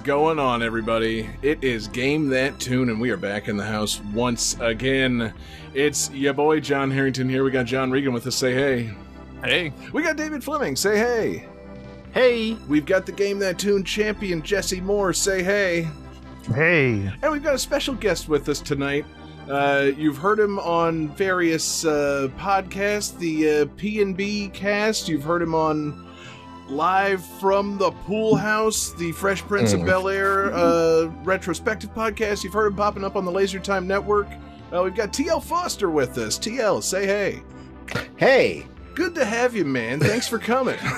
Is going on, everybody? It is Game That Tune, and we are back in the house once again. It's your boy, John Harrington, here. We got John Regan with us. Say hey. Hey. We got David Fleming. Say hey. Hey. We've got the Game That Tune champion, Jesse Moore. Say hey. Hey. And we've got a special guest with us tonight. Uh, you've heard him on various uh, podcasts, the uh, P&B cast. You've heard him on Live from the Pool House, the Fresh Prince of Bel Air uh, retrospective podcast. You've heard him popping up on the Laser Time Network. Uh, we've got TL Foster with us. TL, say hey. Hey. Good to have you, man. Thanks for coming.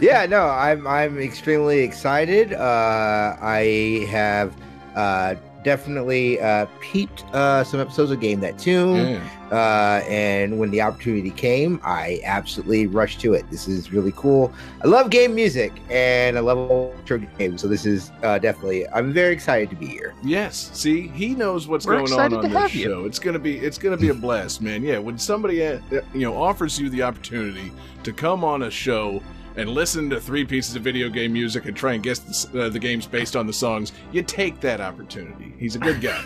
Yeah, no, I'm I'm extremely excited. Uh, I have uh, definitely uh, peeped uh, some episodes of Game That Tune, uh, and when the opportunity came, I absolutely rushed to it. This is really cool. I love game music, and I love ultra games. So this is uh, definitely. I'm very excited to be here. Yes. See, he knows what's We're going on on this have you. show. It's gonna be it's gonna be a blast, man. Yeah, when somebody uh, you know offers you the opportunity to come on a show and listen to three pieces of video game music and try and guess the, uh, the games based on the songs, you take that opportunity. He's a good guy.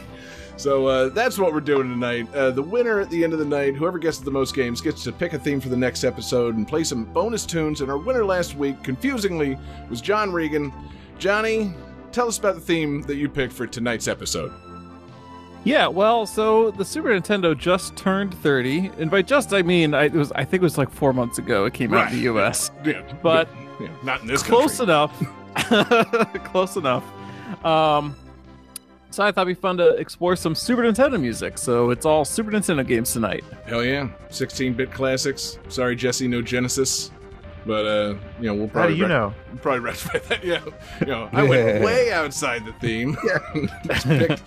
So uh, that's what we're doing tonight. Uh, the winner at the end of the night, whoever guesses the most games, gets to pick a theme for the next episode and play some bonus tunes. And our winner last week, confusingly, was John Regan. Johnny, tell us about the theme that you picked for tonight's episode. Yeah, well, so the Super Nintendo just turned 30, and by just I mean I it was I think it was like 4 months ago it came out in the US. Yeah, But yeah, not in this Close country. enough. Close enough. Um so I thought it'd be fun to explore some Super Nintendo music. So it's all Super Nintendo games tonight. Hell yeah, 16-bit classics. Sorry, Jesse, no Genesis, but uh, you know we'll How probably do you rec- know? probably rectify that. Yeah, you know I went way outside the theme. Picked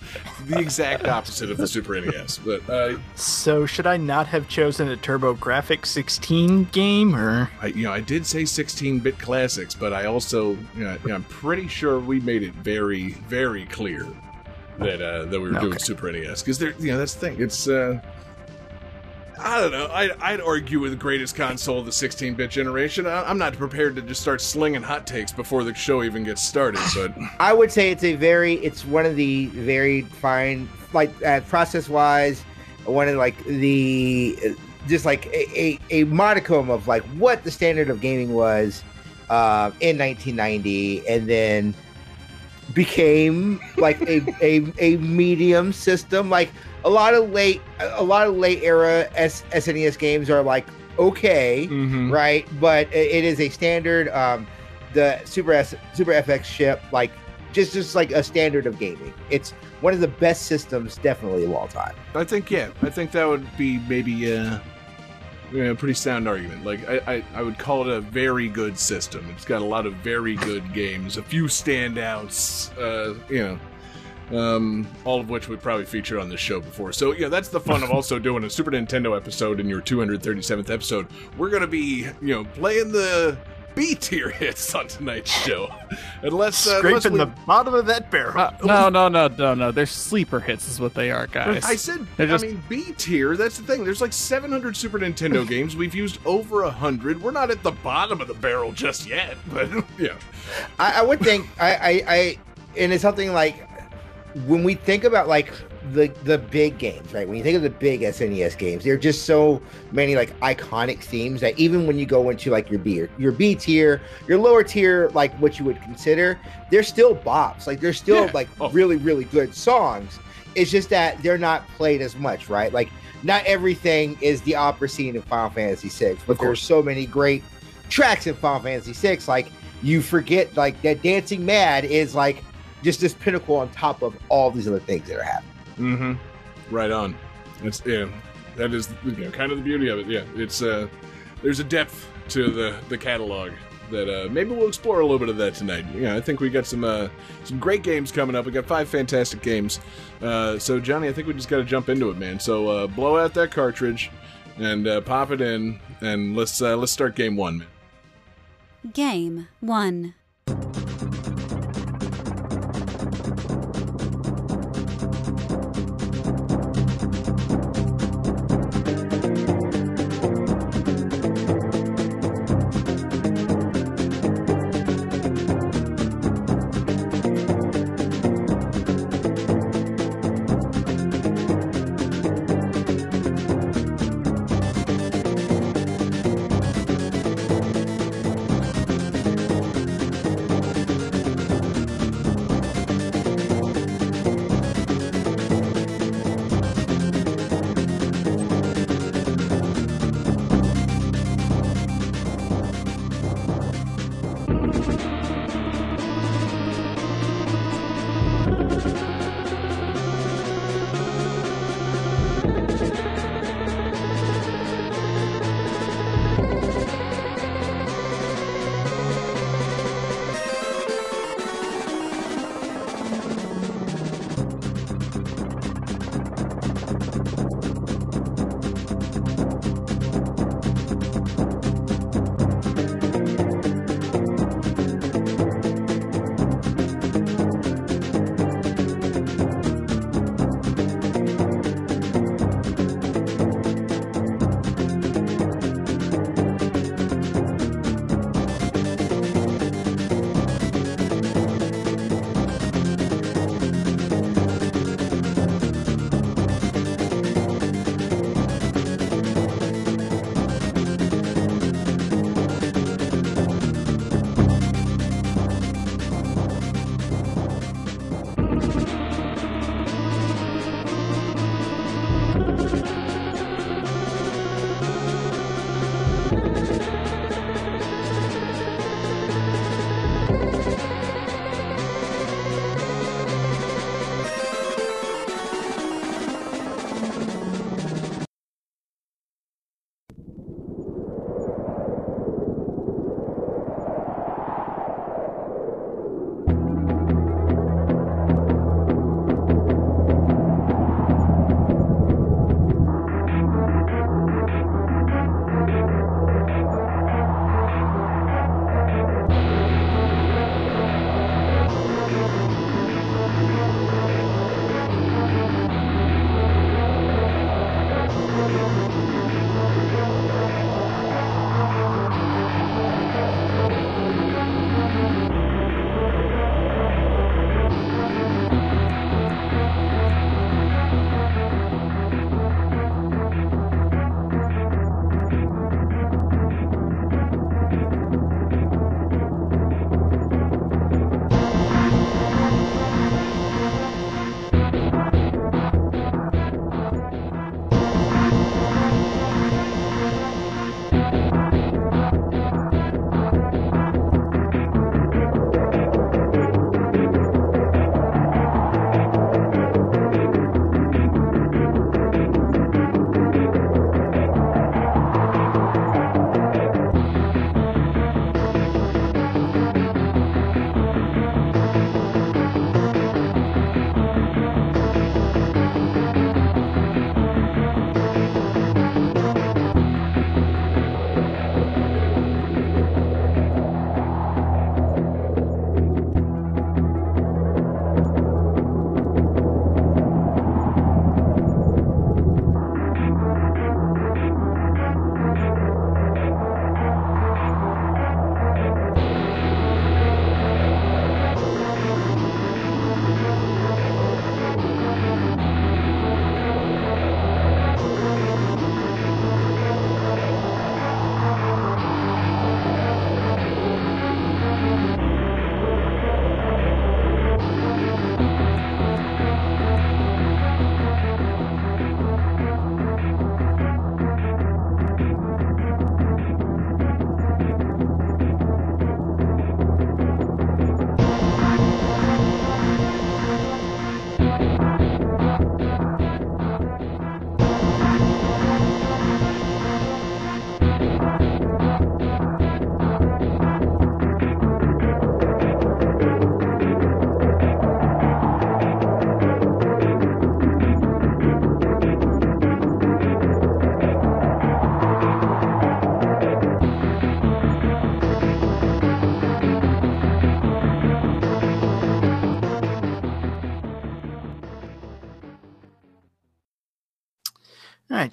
the exact opposite of the Super NES. But uh, So should I not have chosen a TurboGrafx 16 game or I, you know I did say 16-bit classics, but I also you know, you know, I'm pretty sure we made it very very clear that uh, that we were doing Okay. Super NES because there you know that's the thing. It's uh, I don't know. I'd, I'd argue with the greatest console of the 16-bit generation. I, I'm not prepared to just start slinging hot takes before the show even gets started. But I would say it's a very, it's one of the very fine, like uh, process wise, one of like the, uh, just like a, a, a modicum of like what the standard of gaming was uh, in 1990, and then became like a, a a medium system. Like a lot of late, a lot of late era S, SNES games are like okay Mhm. right? But it is a standard. Um, the Super S, Super FX chip, like just just like a standard of gaming. It's one of the best systems, definitely of all time. I think yeah, I think that would be maybe uh, a pretty sound argument. Like I, I, I would call it a very good system. It's got a lot of very good games, a few standouts. Uh, you know. Um, all of which we probably featured on this show before. So yeah, that's the fun of also doing a Super Nintendo episode in your 237th episode. We're gonna be, you know, playing the B tier hits on tonight's show, unless uh, unless scraping we- the bottom of that barrel? Uh, no, no, no, no, no. They're sleeper hits is what they are, guys. I said, They're just- I mean, B tier. That's the thing. There's like 700 Super Nintendo games. We've used over a hundred. We're not at the bottom of the barrel just yet, but yeah, I, I would think I, I, I, and it's something like when we think about like the the big games, right? When you think of the big SNES games, there are just so many like iconic themes that even when you go into like your B your B tier, your lower tier, like what you would consider, they're still bops. Like they're still Yeah. like Oh. really really good songs. It's just that they're not played as much, right? Like not everything is the opera scene in Final Fantasy VI, but there's so many great tracks in Final Fantasy VI. Like you forget, like that Dancing Mad is like just this pinnacle on top of all these other things that are happening. mm-hmm. right on. It's yeah, that is you know, kind of the beauty of it. Yeah, it's uh, there's a depth to the the catalog that uh, maybe we'll explore a little bit of that tonight. You know, I think we got some uh, some great games coming up. We got five fantastic games. Uh, so Johnny, I think we just got to jump into it, man. So uh, blow out that cartridge and uh, pop it in, and let's uh, let's start game one, man. Game 1.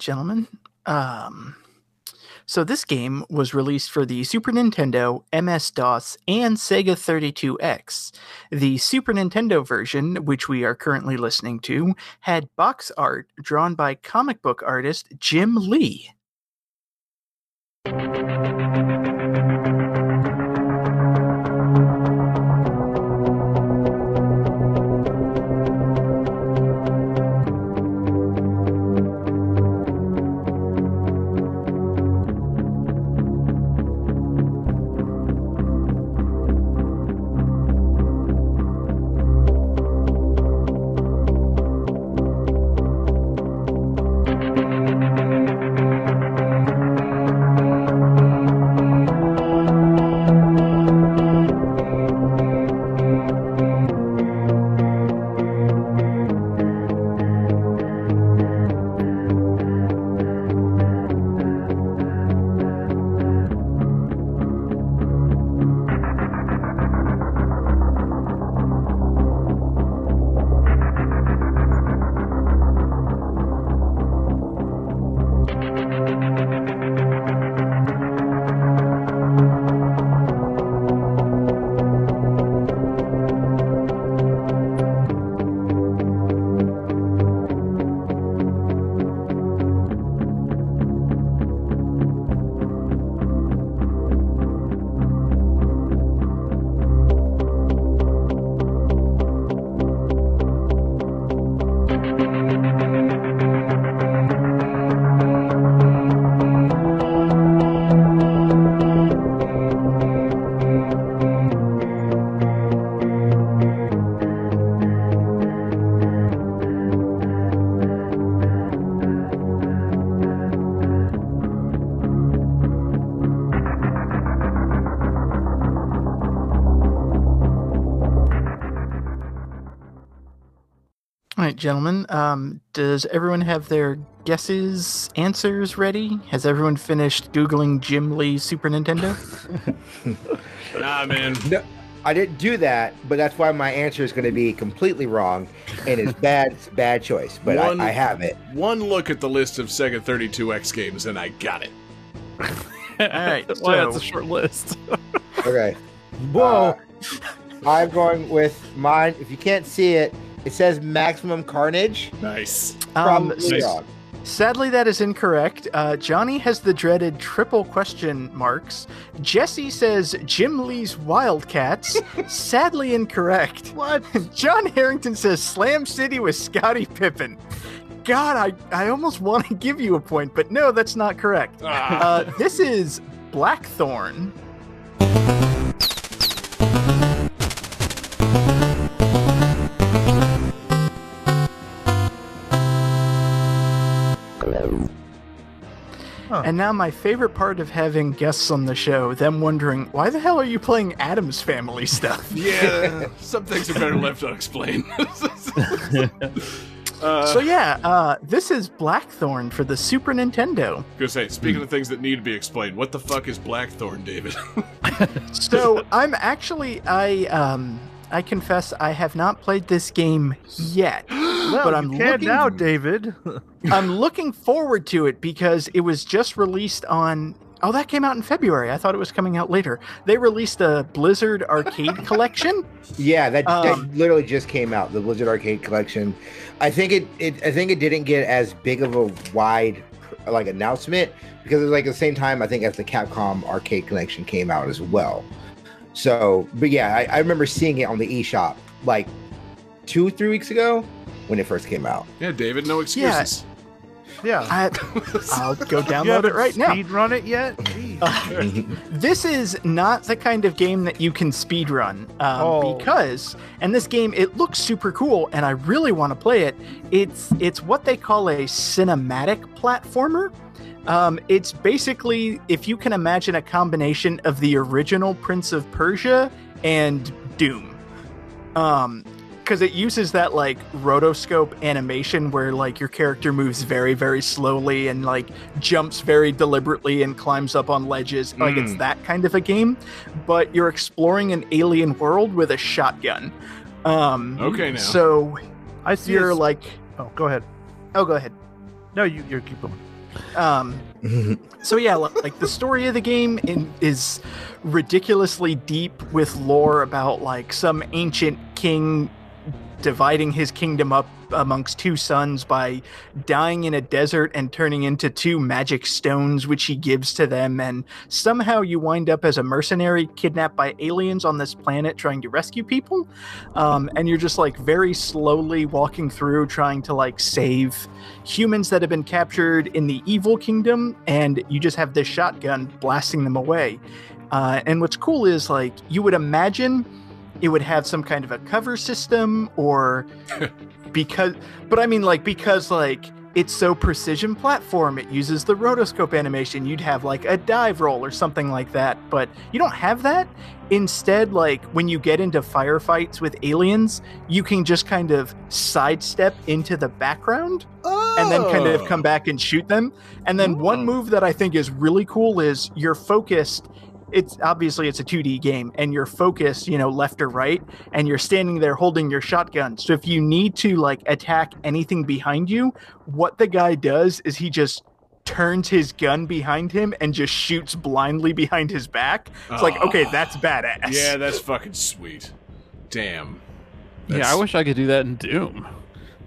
Gentlemen. Um, so this game was released for the Super Nintendo, MS DOS, and Sega 32X. The Super Nintendo version, which we are currently listening to, had box art drawn by comic book artist Jim Lee. Gentlemen. Um, does everyone have their guesses, answers ready? Has everyone finished Googling Jim Lee Super Nintendo? Nah, man. No, I didn't do that, but that's why my answer is going to be completely wrong, and it's bad. It's bad choice, but One- I, I have it. One look at the list of Sega 32X games, and I got it. All right, That's why that's a short list. Okay. Whoa. Uh, I'm going with mine. If you can't see it, it says Maximum Carnage. Nice. Um, Probably nice. Sadly, that is incorrect. Uh, Johnny has the dreaded triple question marks. Jesse says Jim Lee's Wildcats. Sadly incorrect. What? John Harrington says Slam City with Scottie Pippen. God, I, I almost want to give you a point, but no, that's not correct. Ah. Uh, this is Blackthorne. And now my favorite part of having guests on the show, them wondering, why the hell are you playing Addams Family stuff? Yeah, some things are better left unexplained. uh, So yeah, uh, this is Blackthorne for the Super Nintendo. gonna say, speaking of things that need to be explained, what the fuck is Blackthorne, David? So I'm actually I um I confess I have not played this game yet, Well, but I'm you can looking now, David. I'm looking forward to it because it was just released on. Oh, that came out in February. I thought it was coming out later. They released a Blizzard Arcade Collection. Yeah, that, Um, that literally just came out. The Blizzard Arcade Collection. I think it, it. I think it didn't get as big of a wide like announcement because it was like at the same time. I think as the Capcom Arcade Collection came out as well. So, but yeah, I, I remember seeing it on the eShop like two, three weeks ago when it first came out. yeah, David, no excuses. yeah. I, I'll go download it right now. Speed run it yet? Jeez. This is not the kind of game that you can speedrun um, Oh. because, and this game it looks super cool, and I really want to play it. It's it's what they call a cinematic platformer. Um, it's basically if you can imagine a combination of the original Prince of Persia and Doom. Um, because it uses that like rotoscope animation where like your character moves very very slowly and like jumps very deliberately and climbs up on ledges like it's Mm. that kind of a game but you're exploring an alien world with a shotgun um Okay, now. so I see. you're a- like oh, go ahead. oh go ahead No, you you keep going. Um, so yeah, li- like the story of the game in, is ridiculously deep with lore about like some ancient king dividing his kingdom up amongst two sons by dying in a desert and turning into two magic stones which he gives to them. And somehow you wind up as a mercenary kidnapped by aliens on this planet trying to rescue people. Um, and you're just like very slowly walking through trying to like save humans that have been captured in the evil kingdom. And you just have this shotgun blasting them away. Uh, and what's cool is like you would imagine it would have some kind of a cover system or because but i mean like because like it's so precision platform it uses the rotoscope animation you'd have like a dive roll or something like that but you don't have that instead like when you get into firefights with aliens you can just kind of sidestep into the background and then kind of oh. come back and shoot them. And then one Oh. move that I think is really cool is you're focused. It's obviously it's a 2D game, and you're focused, you know, left or right, and you're standing there holding your shotgun. So if you need to like attack anything behind you, what the guy does is he just turns his gun behind him and just shoots blindly behind his back. It's like, Oh. okay, that's badass. Yeah, that's fucking sweet. Damn. Yeah, I wish I could do that in Doom.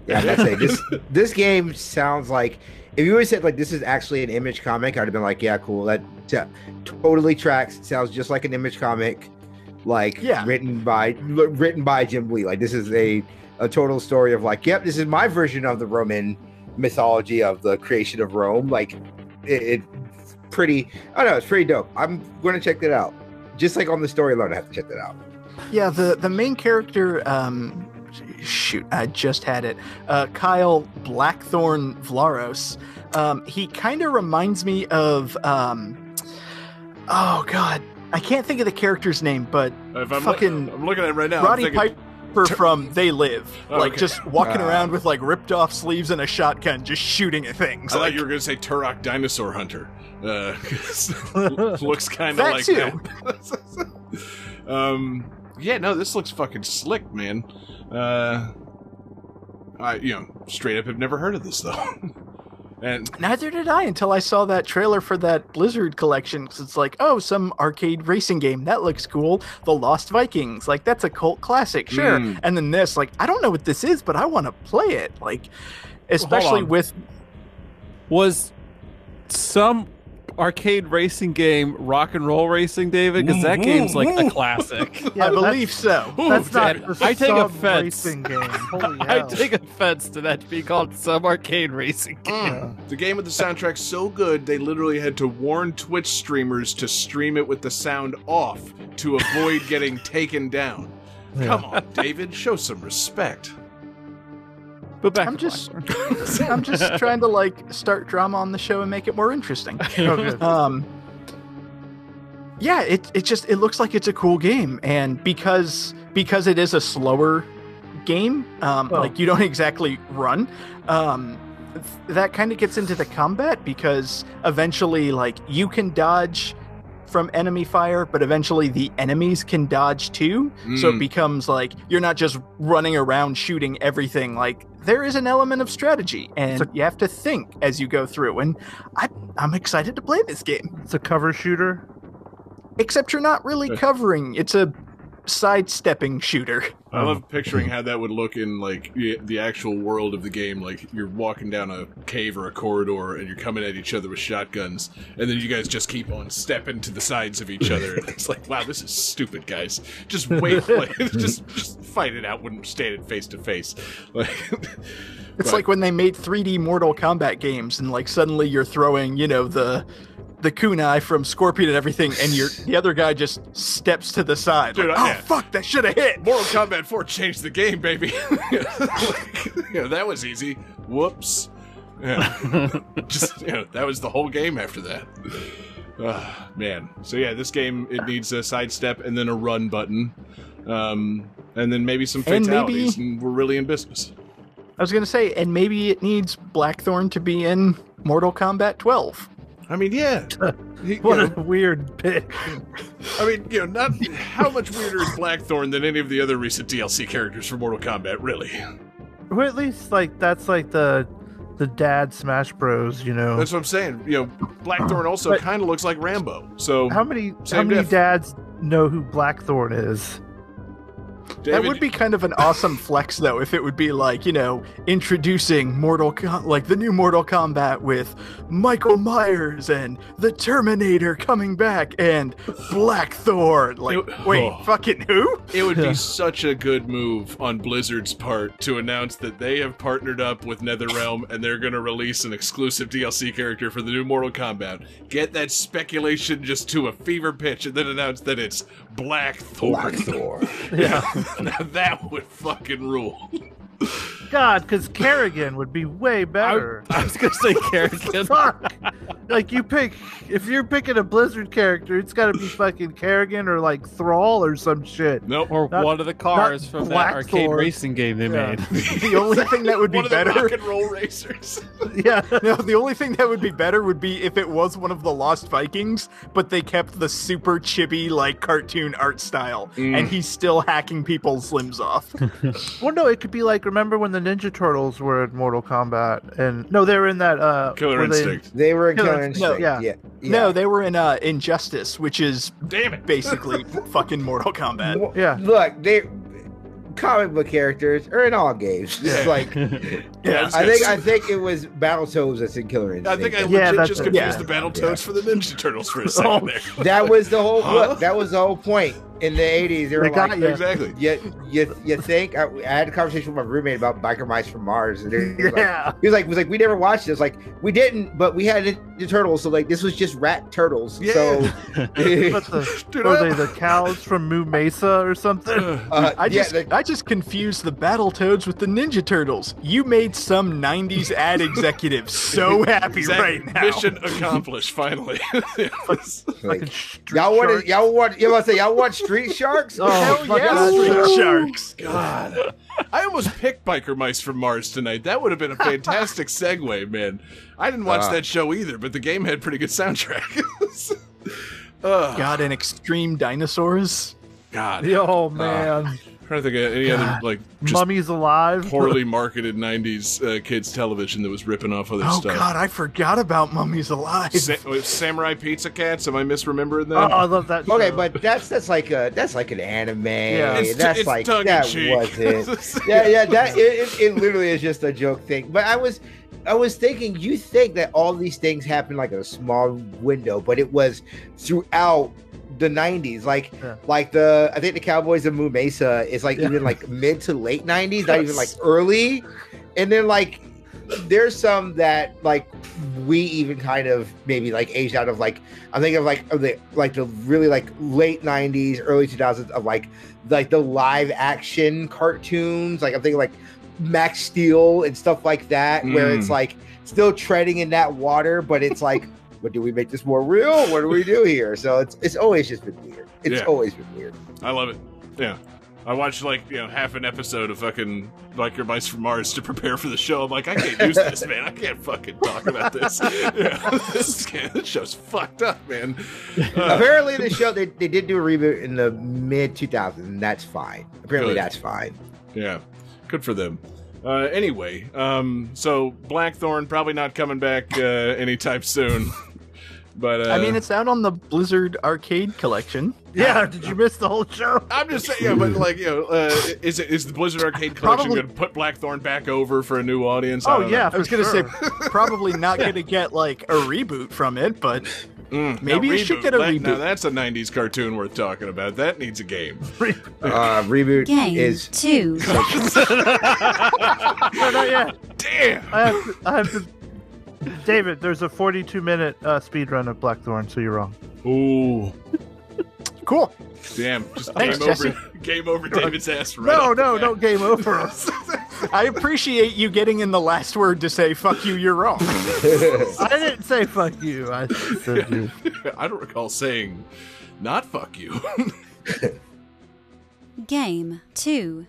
Yeah, that's it. This this game sounds like if you would have said like this is actually an image comic, I'd have been like, yeah, cool. That t- totally tracks. Sounds just like an image comic, like Yeah. written by written by Jim Lee. Like this is a a total story of like, yep, this is my version of the Roman mythology of the creation of Rome. Like it, it's pretty. I don't know. It's pretty dope. I'm going to check that out. Just like on the story alone, I have to check that out. Yeah, the the main character, um, shoot, I just had it. Uh, Kyle Blackthorne Vlaros. Um, he kind of reminds me of, um, oh god, I can't think of the character's name, but If I'm, fucking I'm looking at it right now. Roddy thinking- Piper from They Live, Oh, like okay. just walking Ah. around with like ripped off sleeves and a shotgun, just shooting at things. I thought Like, you were going to say Turok Dinosaur Hunter. Uh, looks kind of like too. that. um, yeah, no, this looks fucking slick, man. Uh, I, you know, straight up have never heard of this though. and Neither did I until I saw that trailer for that Blizzard collection. 'cause it's like, oh, some arcade racing game that looks cool. The Lost Vikings, like that's a cult classic, sure. Mm. And then this, like, I don't know what this is, but I want to play it. Like, especially with Was some arcade racing game rock and roll racing, David? Because that mm-hmm. game's like a mm-hmm. classic. Yeah, I believe so. That's not Dad, the I take sub offense. racing game. Holy I hell. take offense to that being called some arcade racing mm. game. Yeah. the game with the soundtrack so good they literally had to warn Twitch streamers to stream it with the sound off to avoid getting taken down. Come on, David, show some respect. But back I'm just, I'm just trying to like start drama on the show and make it more interesting. Good. um yeah it, it just it looks like it's a cool game and because because it is a slower game um Oh. like you don't exactly run um th- that kind of gets into the combat because eventually like you can dodge from enemy fire but eventually the enemies can dodge too so it Mm. becomes like you're not just running around shooting everything like there is an element of strategy and So- you have to think as you go through and I, i'm excited to play this game It's a cover shooter. except you're not really covering. It's a sidestepping shooter. I love um, picturing how that would look in like the the actual world of the game. Like you're walking down a cave or a corridor, and you're coming at each other with shotguns, and then you guys just keep on stepping to the sides of each other. And it's like, wow, this is stupid, guys. Just wait, like, just just fight it out when standing face to face. Like, It's Right. like when they made 3D Mortal Kombat games, and like suddenly you're throwing, you know, the the kunai from Scorpion and everything, and you're the other guy just steps to the side. Dude, like, I- oh yeah. fuck, that should have hit. Mortal Kombat 4 changed the game, baby. like, you know, that was easy. Whoops. Yeah. Just, you know, that was the whole game after that. Ah, man. So, yeah, this game, it needs a sidestep and then a run button. Um, and then maybe some And fatalities, maybe- and we're really in business. I was gonna say, and maybe it needs Blackthorne to be in Mortal Kombat 12. I mean, yeah. What know, a weird pitch. I mean, you know, not how much weirder is Blackthorne than any of the other recent DLC characters for Mortal Kombat, really. Or at least like that's like the the dad Smash Bros. You know, That's what I'm saying. You know, Blackthorne also kind of looks like Rambo. So how many how many diff. dads know who Blackthorne is? That would be kind of an awesome flex, though, if it would be like, you know, introducing Mortal Com- like the new Mortal Kombat with Michael Myers and the Terminator coming back and Black Blackthorne. Like, It- wait, oh. fucking who? It would be such a good move on Blizzard's part to announce that they have partnered up with NetherRealm and they're going to release an exclusive DLC character for the new Mortal Kombat. Get that speculation just to a fever pitch and then announce that it's Blackthorne. Blackthorne. Yeah, now that would fucking rule. God, because Kerrigan would be way better. I was gonna say Kerrigan. Fuck. Like you pick if you're picking a Blizzard character, it's got to be fucking Kerrigan or like Thrall or some shit. Nope. or Not- one of the cars not from that arcade Blackthorne. racing game they Yeah. made. The only thing that would be One of the rock better. and roll racers. Yeah. No, the only thing that would be better would be if it was one of the Lost Vikings, but they kept the super chibi, like cartoon art style, Mm. and he's still hacking people's limbs off. Well, no, it could be like remember when the Ninja Turtles were in Mortal Kombat, and no, they were in that uh, Killer were they- They were in Killer Killer Instinct, Instinct. no, yeah. yeah. No, they were in uh, Injustice, which is Damn it. basically fucking Mortal Kombat. Well, Yeah. Look, they comic book characters are in all games. Yeah. It's like Yeah, I think I think it was Battletoads that's in Killer I think I Yeah, legit that's just confused Yeah. the Battletoads Yeah. for the Ninja Turtles for a second Oh, there. that was the whole Huh? look. That was the whole point in the eighties. They were They got like, you. Exactly. you, you, you think I, I had a conversation with my roommate about biker mice from Mars, and he was like, Yeah. he was like, was like, we never watched this. Like, we didn't, but we had the turtles, so like, this was just rat turtles. Yeah. So, the, Dude, were they the cows from Moo Mesa or something? uh, I just yeah, the- I just confused the Battletoads with the Ninja Turtles. You made some '90s ad executive so happy Exactly. right now. Mission accomplished, finally. like, Fucking street y'all want to, y'all want, you want to say y'all watch Street Sharks? Oh, Hell yeah, Street shit. Sharks. God. I almost picked Biker Mice from Mars tonight. That would have been a fantastic segue, man. I didn't watch Ah. that show either, but the game had pretty good soundtrack. Ugh, God, and extreme dinosaurs. God. Oh, man. I'm trying to think of any other like just Mummies Alive. poorly marketed '90s uh, kids television that was ripping off other Oh stuff. Oh God, I forgot about Mummies Alive. Sa- Samurai Pizza Cats. Am I misremembering Oh, that? I love that. Okay, but that's that's like a that's like an anime. It's that's it's like tongue that cheek. was it. yeah, yeah, that it, it, it literally is just a joke thing. But I was I was thinking, you think that all these things happen like in a small window, but it was throughout the '90s. Like, Yeah. like the I think the Cowboys of Moo Mesa is like Yeah. even like mid to late '90s, not even like early. And then like there's some that like we even kind of maybe like aged out of like I'm thinking of like of the like the really like late '90s, early 2000s of like like the live action cartoons. Like I'm thinking like Max Steel and stuff like that, where it's Mm. like still treading in that water, but it's like, but do we make this more real? What do we do here? So it's it's always just been weird. It's Yeah. always been weird. I love it. Yeah. I watched like you know half an episode of fucking Biker Mice from Mars to prepare for the show. I'm like, I can't use this, man. I can't fucking talk about this. Yeah, this, this show's fucked up, man. Uh, Apparently, the show they, they did do a reboot in the mid 2000s, and that's fine. Apparently, Good. that's fine. yeah, good for them. Uh, anyway, um, so Blackthorne probably not coming back uh, anytime soon. But uh, I mean, it's out on the Blizzard Arcade Collection. yeah, did you miss the whole show? I'm just saying, yeah, but like, you know, uh, is it is the Blizzard Arcade Collection going to put Blackthorne back over for a new audience? I Oh don't yeah, know. I was gonna sure. say probably not gonna get like a reboot from it, but Mm, Maybe now you should get a That- Now that's a '90s cartoon worth talking about. That needs a game. Uh, reboot Game is 2. no, not yet. Damn. I have to, I have to. David, there's a 42 minute uh, speed run of Blackthorne, so you're wrong. Ooh, cool. damn! Just Thanks, game over. Jesse. Game over. David's ass. Right No, off the no, bat. no, game over. I appreciate you getting in the last word to say "fuck you," you're wrong. I didn't say fuck you. I said you. I don't recall saying, "Not fuck you." Game 2.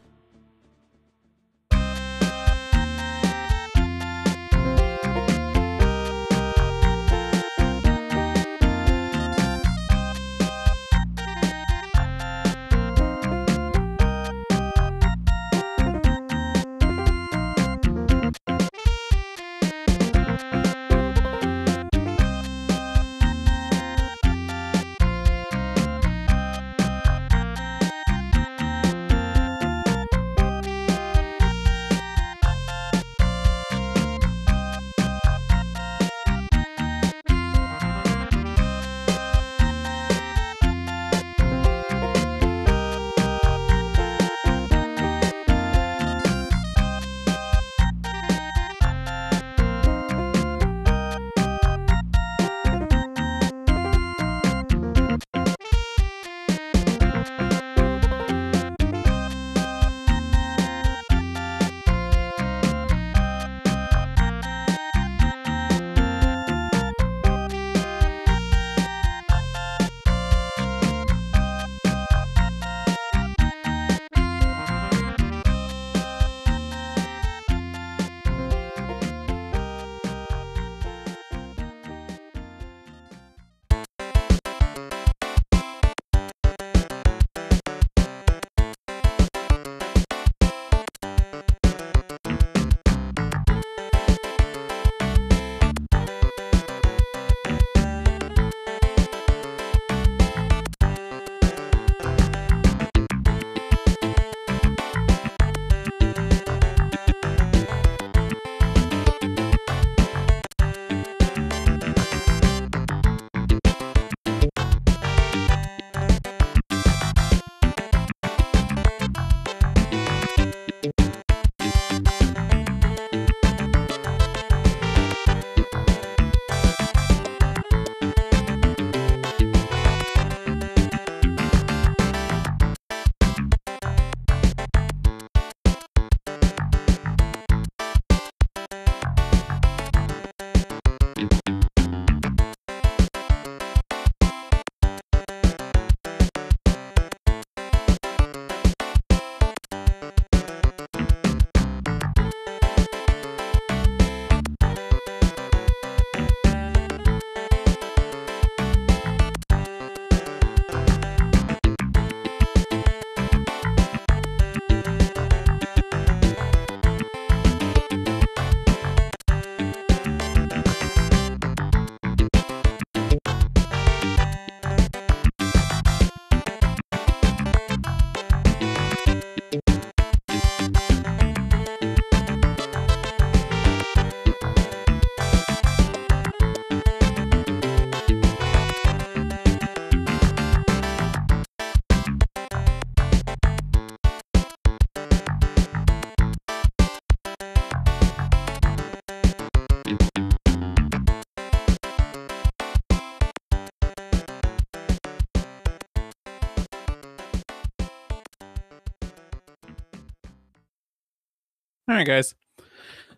All right, guys.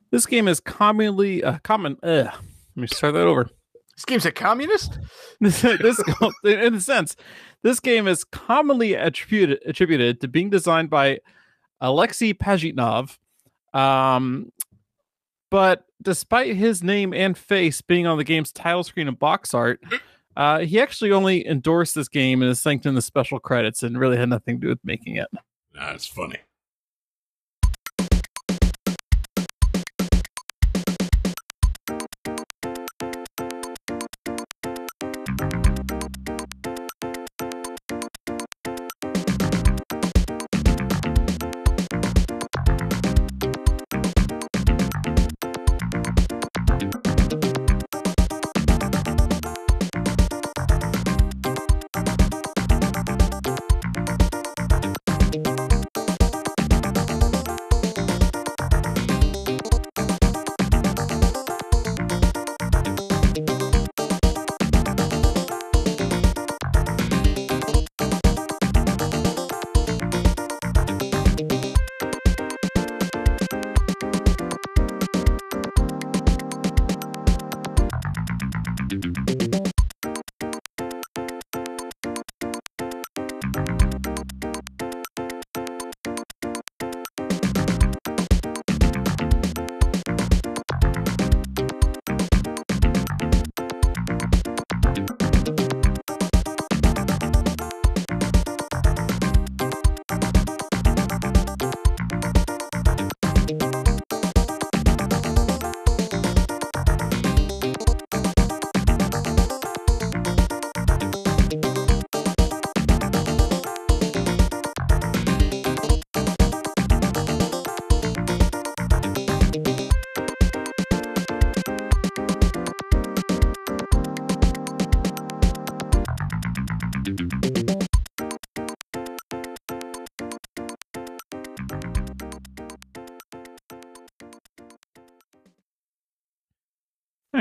This game is commonly uh, common. Uh, let me start that over. This game's a communist. this, this in a sense, this game is commonly attributed attributed to being designed by Alexei Pajitnov. Um, but despite his name and face being on the game's title screen and box art, uh, he actually only endorsed this game and is thanked in the special credits and really had nothing to do with making it. That's funny.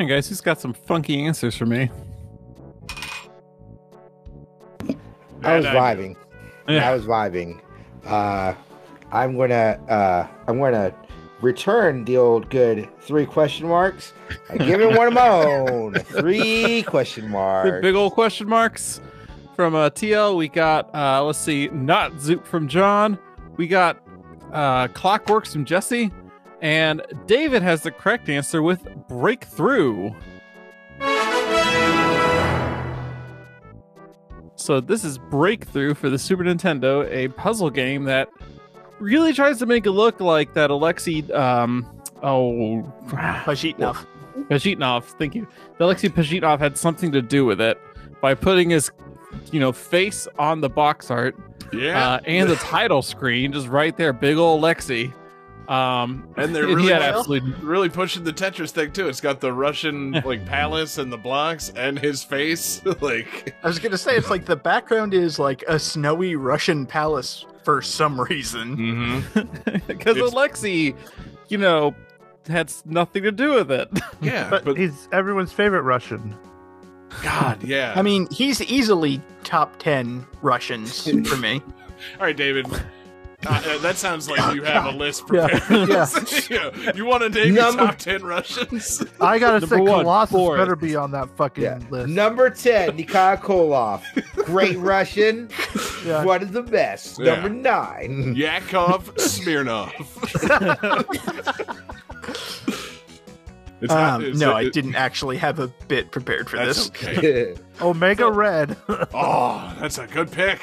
Right, guys, who's got some funky answers for me? I was vibing. Yeah. I was vibing. Uh, I'm gonna uh, I'm gonna return the old good three question marks and give it one of my own. Three question The marks. big old question marks from uh, TL. We got uh, let's see, not Zoop from John. We got uh, Clockworks from Jesse, and David has the correct answer with Breakthrough. So this is Breakthrough for the Super Nintendo, a puzzle game that really tries to make it look like that Alexei, um, oh, Pajitnov. Pajitnov, thank you. That Alexei Pajitnov had something to do with it by putting his, you know, face on the box art Yeah. uh, and the title screen, just right there, big old Lexi. Um, and they're really, had absolutely really pushing the Tetris thing too. It's got the Russian like palace and the blocks and his face. like I was gonna say it's like the background is like a snowy Russian palace for some reason. mm-hmm. because It's- Alexei, you know, had s- nothing to do with it. Yeah, But, but, he's everyone's favorite Russian. God, yeah. I mean, he's easily top ten Russians for me. all right, David. Uh, uh, that sounds like you have a list prepared. yeah. Yeah. You want to name your Number- top ten Russians? I gotta Number say, one, Colossus Boris. better be on that fucking Yeah. list. Number 10, Nikolai Koloff. Great Russian. Yeah. One of the best. Yeah. Number 9. Yakov Smirnoff. It's Um, it's- no, I didn't actually have a bit prepared for That's this. okay. Omega Red. Oh, that's a good pick.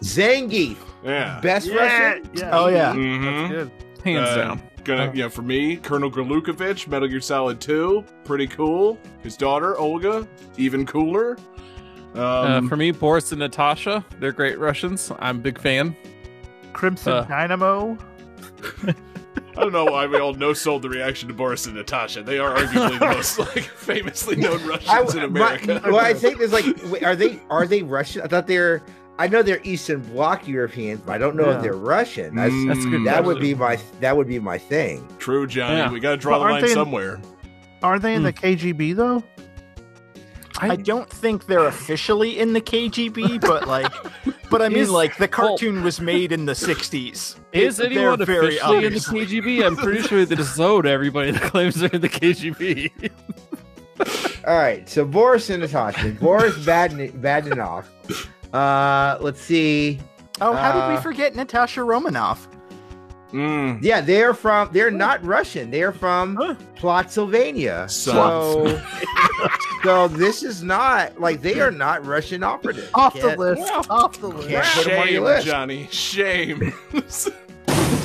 Zangief. Yeah. Best Russian. yeah. Oh yeah, Mhm. That's good. Hands Uh, down. Gonna, yeah, for me, Colonel Gurlukovich, Metal Gear Solid 2, pretty cool. His daughter, Olga, even cooler. Uh, Um, for me, Boris and Natasha, they're great Russians. I'm a big fan. Crimson Uh. Dynamo. I don't know why we all no sold the reaction to Boris and Natasha. They are arguably the most like famously known Russians in America. well, I think there's like, wait, are they are they Russian? I thought they're. I know they're Eastern Bloc Europeans, but I don't know Yeah. if they're Russian. That's, That's good Mm, that would be my that would be my thing. True, Johnny. Yeah. We got to draw But the line they in- somewhere. Aren't they in the KGB though? I don't think they're officially in the KGB, but like, but I mean, Is- like the cartoon was made in the '60s. Is It- anyone they're very officially in the KGB? I'm pretty sure they just zone everybody that claims they're in the KGB. All right, so Boris and Natasha. Boris Badn- Badenov. Uh, let's see. Oh, how did Uh, we forget Natasha Romanoff? Mm. Yeah, they're from. They're not Russian. They're from Huh. Plotsylvania. So, so this is not like they are not Russian operatives. Off the Can't- list. Off the list. Can't put 'em on your Shame, list. Johnny. Shame.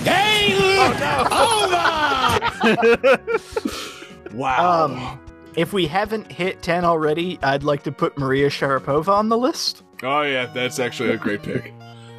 wow. Um, if we haven't hit ten already, I'd like to put Maria Sharapova on the list. Oh yeah, that's actually a great pick.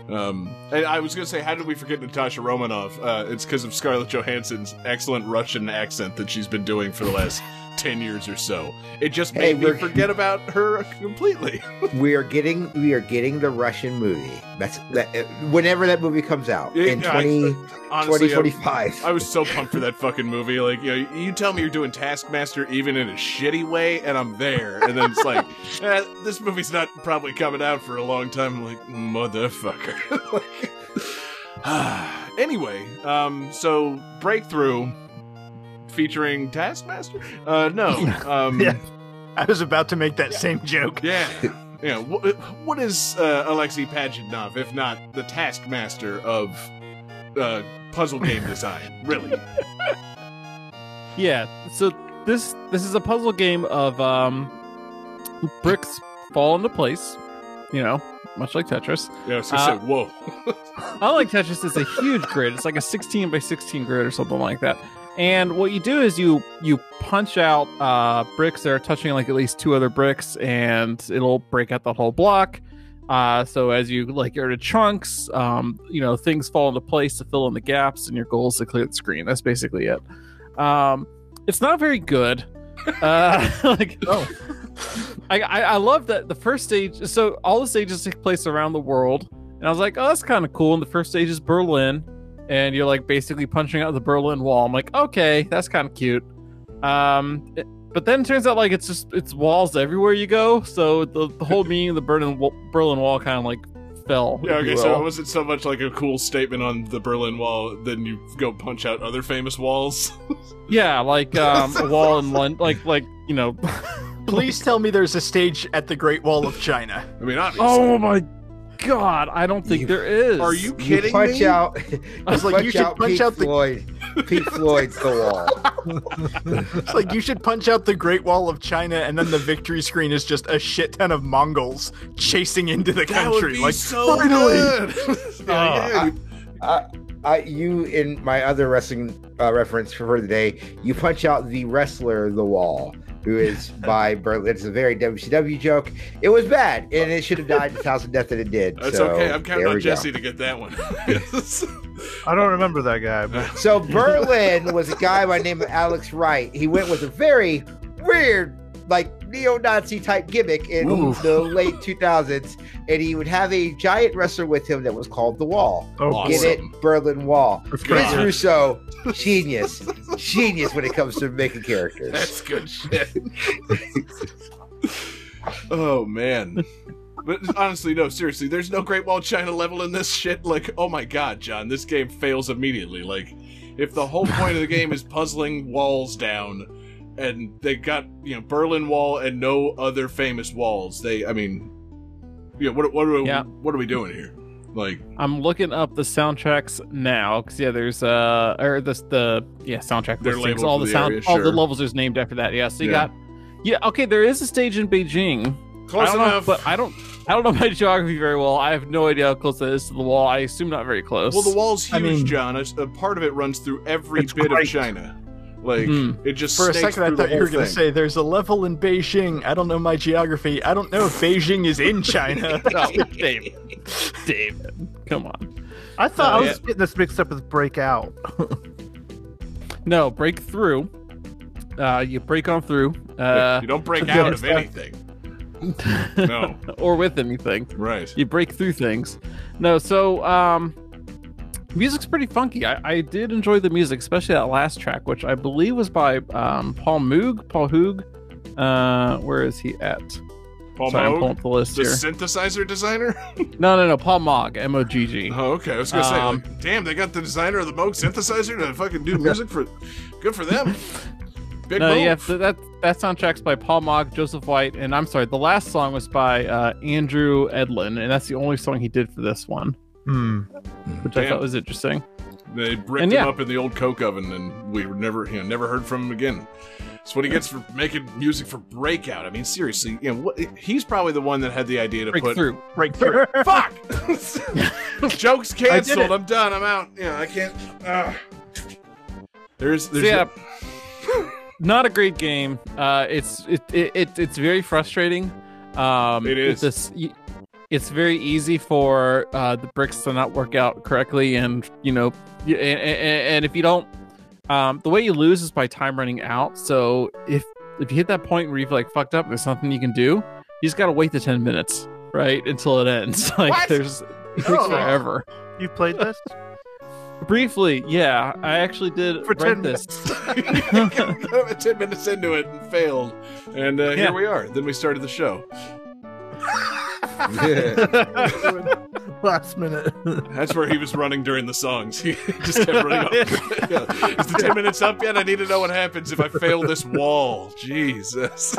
Um, and I was gonna say, how did we forget Natasha Romanoff? Uh, it's because of Scarlett Johansson's excellent Russian accent that she's been doing for the last ten years or so. It just Hey, made me forget about her completely. We are getting. We are getting the Russian movie. That's that. uh, Whenever that movie comes out in Yeah, I- 20, Honestly, I- 2045. I was so pumped for that fucking movie. Like, you know, you tell me you're doing Taskmaster even in a shitty way, and I'm there. And then it's like, eh, this movie's not probably coming out for a long time. I'm like, motherfucker. Like, anyway, um, so Breakthrough featuring Taskmaster? Uh, no. Um, Yeah. I was about to make that same joke. yeah. Yeah, what, what is uh, Alexei Pajitnov if not the taskmaster of uh, puzzle game design? Really? yeah. So this this is a puzzle game of um, bricks fall into place. You know, much like Tetris. Yeah, so Uh, say, whoa. Unlike Tetris, it's a huge grid. It's like a 16 by 16 grid or something like that. And what you do is you you punch out uh, bricks that are touching like at least two other bricks, and it'll break out the whole block. Uh, so as you like you're to chunks, um, you know things fall into place to fill in the gaps, and your goal is to clear the screen. That's basically it. Um, it's not very good. Uh, like Oh. I, I I love that the first stage. So all the stages take place around the world, and I was like, oh, that's kind of cool. And the first stage is Berlin, and you're like basically punching out the Berlin Wall. I'm like, okay, that's kind of cute. Um, it- but then it turns out like it's just it's walls everywhere you go. So the, the whole meaning of the Berlin Berlin Wall kind of like fell. Yeah, okay, so it wasn't so much like a cool statement on the Berlin Wall, then you go punch out other famous walls. yeah, like um, a wall in London, like like you know. Please tell me there's a stage at the Great Wall of China. I mean, obviously. oh my god, I don't think You- there is. Are you You kidding punch me? out. I was like, you should punch Pink out the- Floyd. Pink Floyd's the wall. It's like you should punch out the Great Wall of China, and then the victory screen is just a shit ton of Mongols chasing into the That would country. be Like, so finally! good. yeah, yeah. Uh, I, you in my other wrestling uh, reference for the day, you punch out the wrestler the wall, who is by Berlin. It's a very WCW joke. It was bad, and it should have died the thousand death that it did. That's so, okay. I'm counting there on we go. Jesse to get that one. I don't remember that guy. But So Berlin was a guy by the name of Alex Wright. He went with a very weird, like neo-Nazi type gimmick in Oof. the late 2000s, and he would have a giant wrestler with him that was called the Wall. oh, Get Awesome. it, Berlin Wall. Chris Vince Russo, genius, genius when it comes to making characters. That's good shit. oh man. But honestly, no, seriously, there's no Great Wall China level in this shit. Like, oh my god, John, this game fails immediately. Like, if the whole point of the game is puzzling walls down, and they got you know Berlin Wall and no other famous walls, they, I mean, yeah, what what are we, Yeah. what are we doing here? Like, I'm looking up the soundtracks now because yeah, there's uh or this the yeah soundtrack They're listings. All the the sound, area, all the levels is named after that. Yeah, so you Yeah. got yeah okay. There is a stage in Beijing. close I don't know, enough. but I don't I don't know my geography very well. I have no idea how close that is to the wall. I assume not very close. well, the wall's huge, I mean- John. A, a part of it runs through every bit great. of China. Like, Hmm. it just for a second, I through thought you were going to say there's a level in Beijing. I don't know my geography. I don't know if Beijing is in China. David, David, come on. I thought Oh, I was yeah. getting this mixed up with Breakout. No, Breakthrough. Uh, you break on through. Uh, you don't break out of anything. No. or with anything. Right. you break through things. No, so um music's pretty funky. I, I did enjoy the music, especially that last track, which I believe was by um Paul Moog, Paul Hoog. Uh, where is he at? Paul Sorry, I'm pulling Moog, the list the here. synthesizer designer. No, no, no. Paul Moog, M O G G. Oh, okay. I was gonna say, Um, like, damn, they got the designer of the Moog synthesizer to fucking do music for. Good for them. Big No, yeah, th- that that soundtrack's by Paul Mogg, Joseph White, and I'm sorry, the last song was by uh, Andrew Edlin, and that's the only song he did for this one, Hmm. which I thought was interesting. They bricked And him up in the old coke oven, and we were never, you know, never heard from him again. That's what he gets for making music for Breakout. I mean, seriously, you know, what, he's probably the one that had the idea to put. Breakthrough. Breakthrough. put. Fuck. Jokes canceled. I'm done. I'm out. Yeah, I can't. Uh. There's, So there's. yeah, not a great game. Uh, it's it, it, it it's very frustrating. Um, It is. This, y- it's very easy for uh, the bricks to not work out correctly, and you know, and, and, and if you don't, um, the way you lose is by time running out. So if if you hit that point where you've like fucked up, there's nothing you can do. You just gotta wait the ten minutes, right, until it ends. Like What? there's it takes Oh. forever. You played this Briefly, yeah, I actually did for ten this. minutes. Ten minutes into it and failed, and uh, Yeah. here we are. Then we started the show. Last minute. That's where he was running during the songs. He just kept running up. Yeah. Is the 10 minutes up yet? I need to know what happens if I fail this wall. Jesus.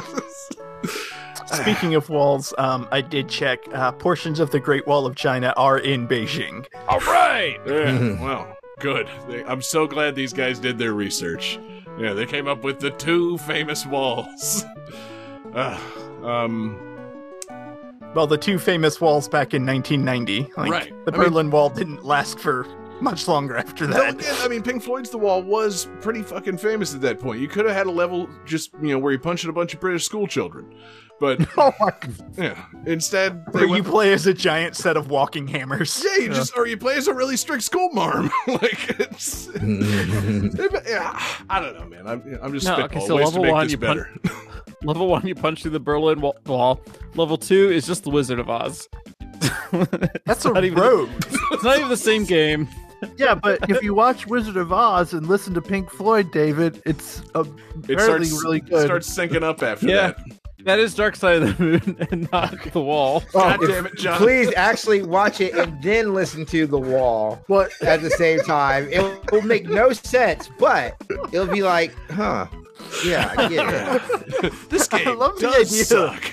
Speaking of walls, um, I did check. Uh, portions of the Great Wall of China are in Beijing. All right. Yeah, well, good. They, I'm so glad these guys did their research. Yeah, they came up with the two famous walls. Uh, um, Well, the two famous walls back in 1990. Like, Right. The I mean- Berlin Wall didn't last for much longer after no, that. again, I mean, Pink Floyd's The Wall was pretty fucking famous at that point. You could have had a level just, you know, where you punched a bunch of British school children. But, Oh my! yeah, instead, they Where you play as a giant set of walking hammers. Yeah, you just or you play as a really strict school marm. like it's, yeah, I don't know, man. I'm, I'm just No, spitballing okay, so ways level to make one, this you pun- better. Level one, you punch through the Berlin Wall. Level two is just the Wizard of Oz. That's a not even- road. it's not even the same game. yeah, but if you watch Wizard of Oz and listen to Pink Floyd, David, it's It apparently starts really it starts syncing up after Yeah. that. That is Dark Side of the Moon and not the Wall. God oh, damn it, John. Please actually watch it and then listen to the wall What? at the same time. It will make no sense, but it'll be like, huh? Yeah, I get it. this I game love the does idea. suck.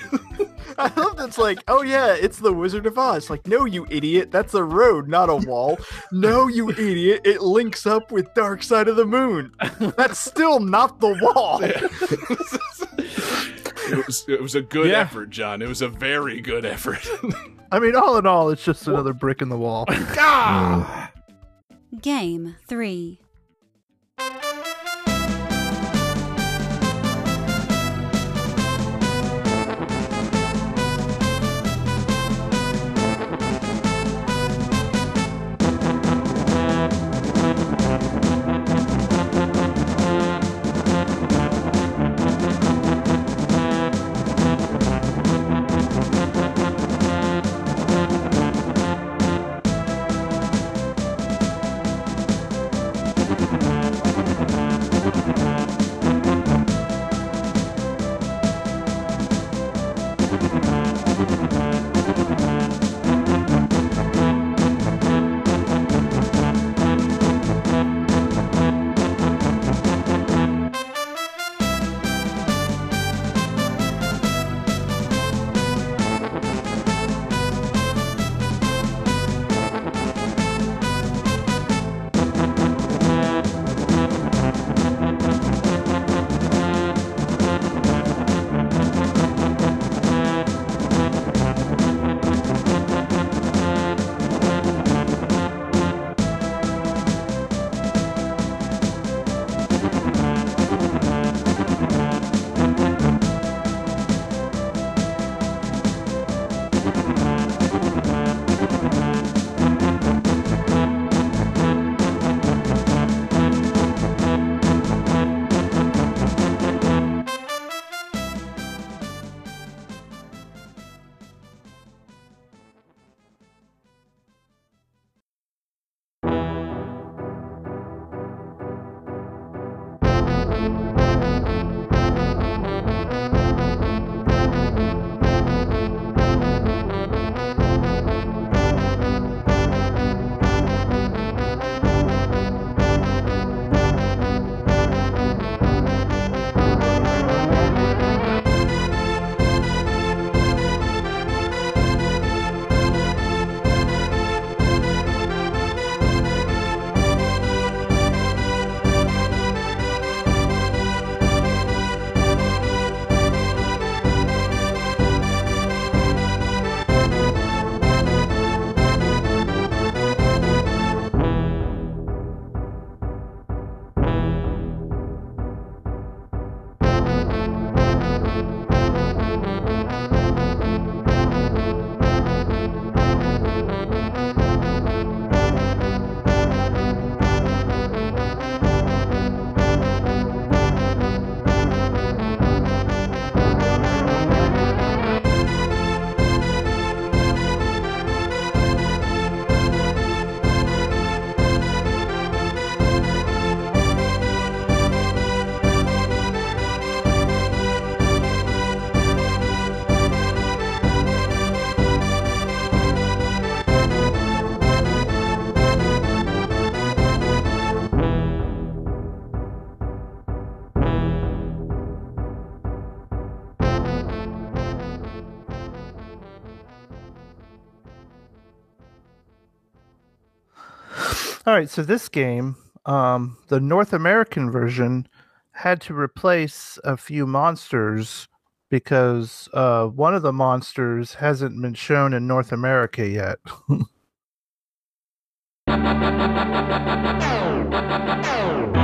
I love that's like, oh yeah, it's the Wizard of Oz. Like, no, you idiot, that's a road, not a wall. no, you idiot, it links up with Dark Side of the Moon. That's still not the wall. it was it was a good Yeah. effort, John. It was a very good effort. I mean, all in all, it's just another brick in the wall. ah! Game 3. All right, so this game, um, the North American version, had to replace a few monsters because uh, one of the monsters hasn't been shown in North America yet.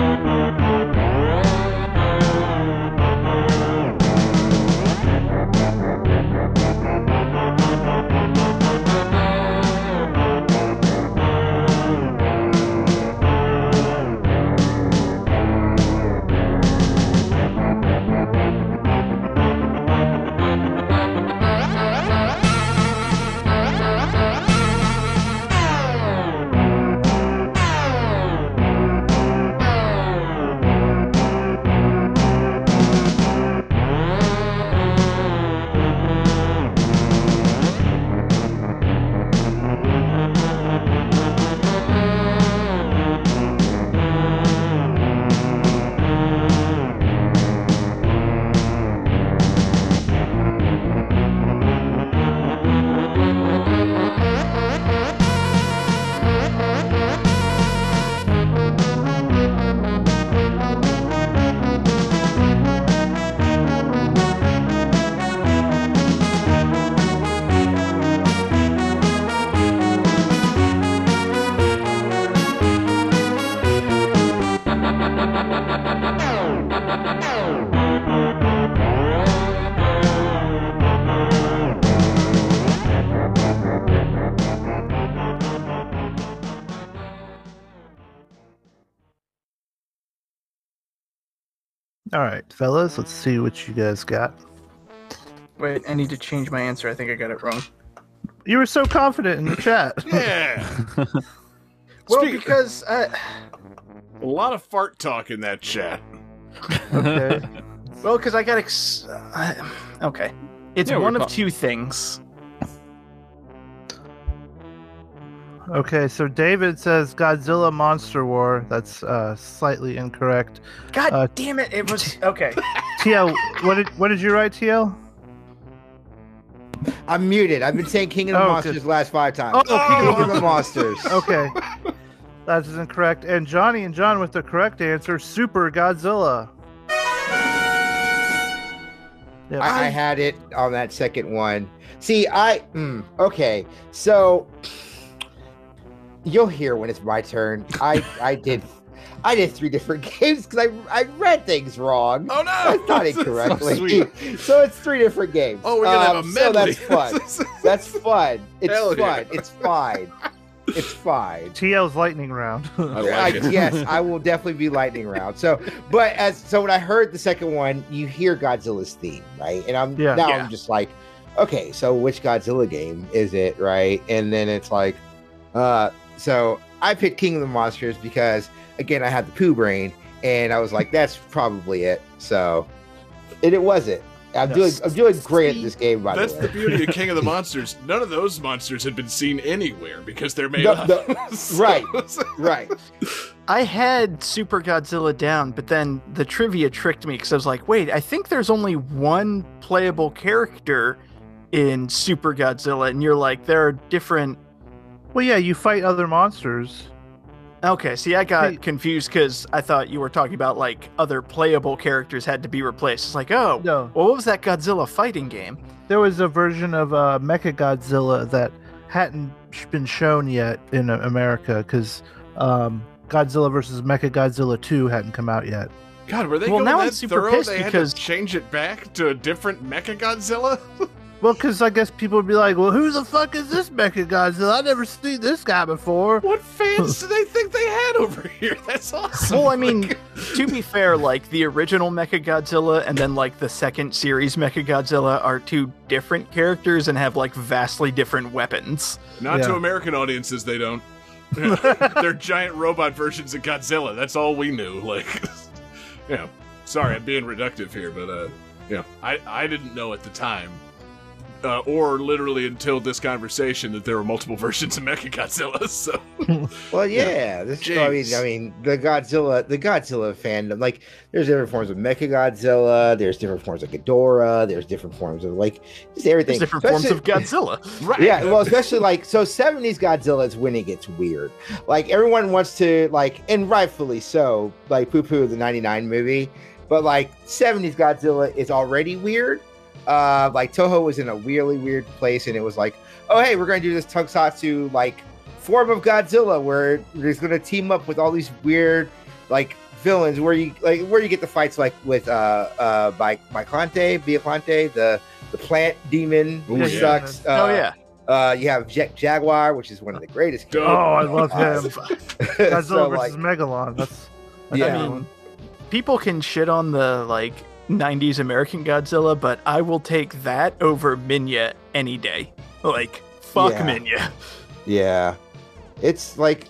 All right, fellas, let's see what you guys got. Wait, I need to change my answer. I think I got it wrong. You were so confident in the chat. Yeah. Well, Speak- because uh, a lot of fart talk in that chat. okay. well, because I got ex- uh, okay. It's Yeah, we're one of talk- two things. Okay, so David says Godzilla Monster War. That's uh, slightly incorrect. God Uh, damn it! It was okay. TL, what did what did you write, TL? I'm muted. I've been saying King of the Oh, Monsters good. the last five times. Oh, King of the Monsters. Okay, that is incorrect. And Johnny and John with the correct answer: Super Godzilla. Yep. I, I had it on that second one. See, I mm, okay. So you'll hear when it's my turn. I I did I did three different games because I I read things wrong. Oh no! I thought it So correctly. sweet. so it's three different games. Oh, we're gonna have a Um, So that's fun. That's fun. It's Hell yeah. fun. It's fine. It's fine. TL's lightning round. I I, like it. yes, I will definitely be lightning round. So, but as so when I heard the second one, you hear Godzilla's theme, right? And I'm Yeah. now Yeah. I'm just like, okay, so which Godzilla game is it, right? And then it's like, uh, so I picked King of the Monsters because again I had the poo brain, and I was like, that's probably it. So, and it wasn't. I'm doing I'm doing great at this game, by That's the way, that's the beauty of King of the Monsters. None of those monsters had been seen anywhere because they're made No, up. no, So- right. right. I had Super Godzilla down, but then the trivia tricked me because I was like, wait, I think there's only one playable character in Super Godzilla, and you're like, there are different. Well, yeah, you fight other monsters. Okay, see, I got Hey. confused because I thought you were talking about like other playable characters had to be replaced. It's like, oh, No, well, what was that Godzilla fighting game? there was a version of uh, Mecha Godzilla that hadn't been shown yet in uh, America because um, Godzilla versus Mecha Godzilla 2 hadn't come out yet. God, were they Well, going now that I'm super thorough? pissed they because- had to change it back to a different Mecha Godzilla. Well, because I guess people would be like, well, who the fuck is this Mecha Godzilla? I've never seen this guy before. What fans do they think they had over here? That's awesome. Well, I mean, to be fair, like the original Mecha Godzilla and then like the second series Mecha Godzilla are two different characters and have like vastly different weapons. not to American audiences, they don't. They're giant robot versions of Godzilla. That's all we knew. Like, yeah. Sorry, I'm being reductive here, but uh, yeah, I I didn't know at the time. Uh, or literally until this conversation that there were multiple versions of Mechagodzilla. So Well, yeah. This, I mean, I mean, the Godzilla, the Godzilla fandom. Like, there's different forms of Mechagodzilla. There's different forms of Ghidorah. There's different forms of like just everything. There's different forms of Godzilla. right, Yeah, well, especially like so, '70s Godzilla is when it gets weird. Like everyone wants to like, and rightfully so, like poo-poo the '99 movie, but like '70s Godzilla is already weird. Uh, like Toho was in a really weird place, and it was like, oh hey, we're gonna do this Tokusatsu like form of Godzilla where there's gonna team up with all these weird like villains where you like where you get the fights like with uh uh by by Biollante, Viaclante, the the plant demon who Oh, yeah. sucks. Uh, oh yeah. uh, you have Jet Jaguar, which is one of the greatest. Dope. Oh, I love him. so, Godzilla like, versus Megalon. That's, that's Yeah. a I good mean, people can shit on the like 90s American Godzilla, but I will take that over Minya any day. Like, fuck Yeah. Minya. yeah, it's like,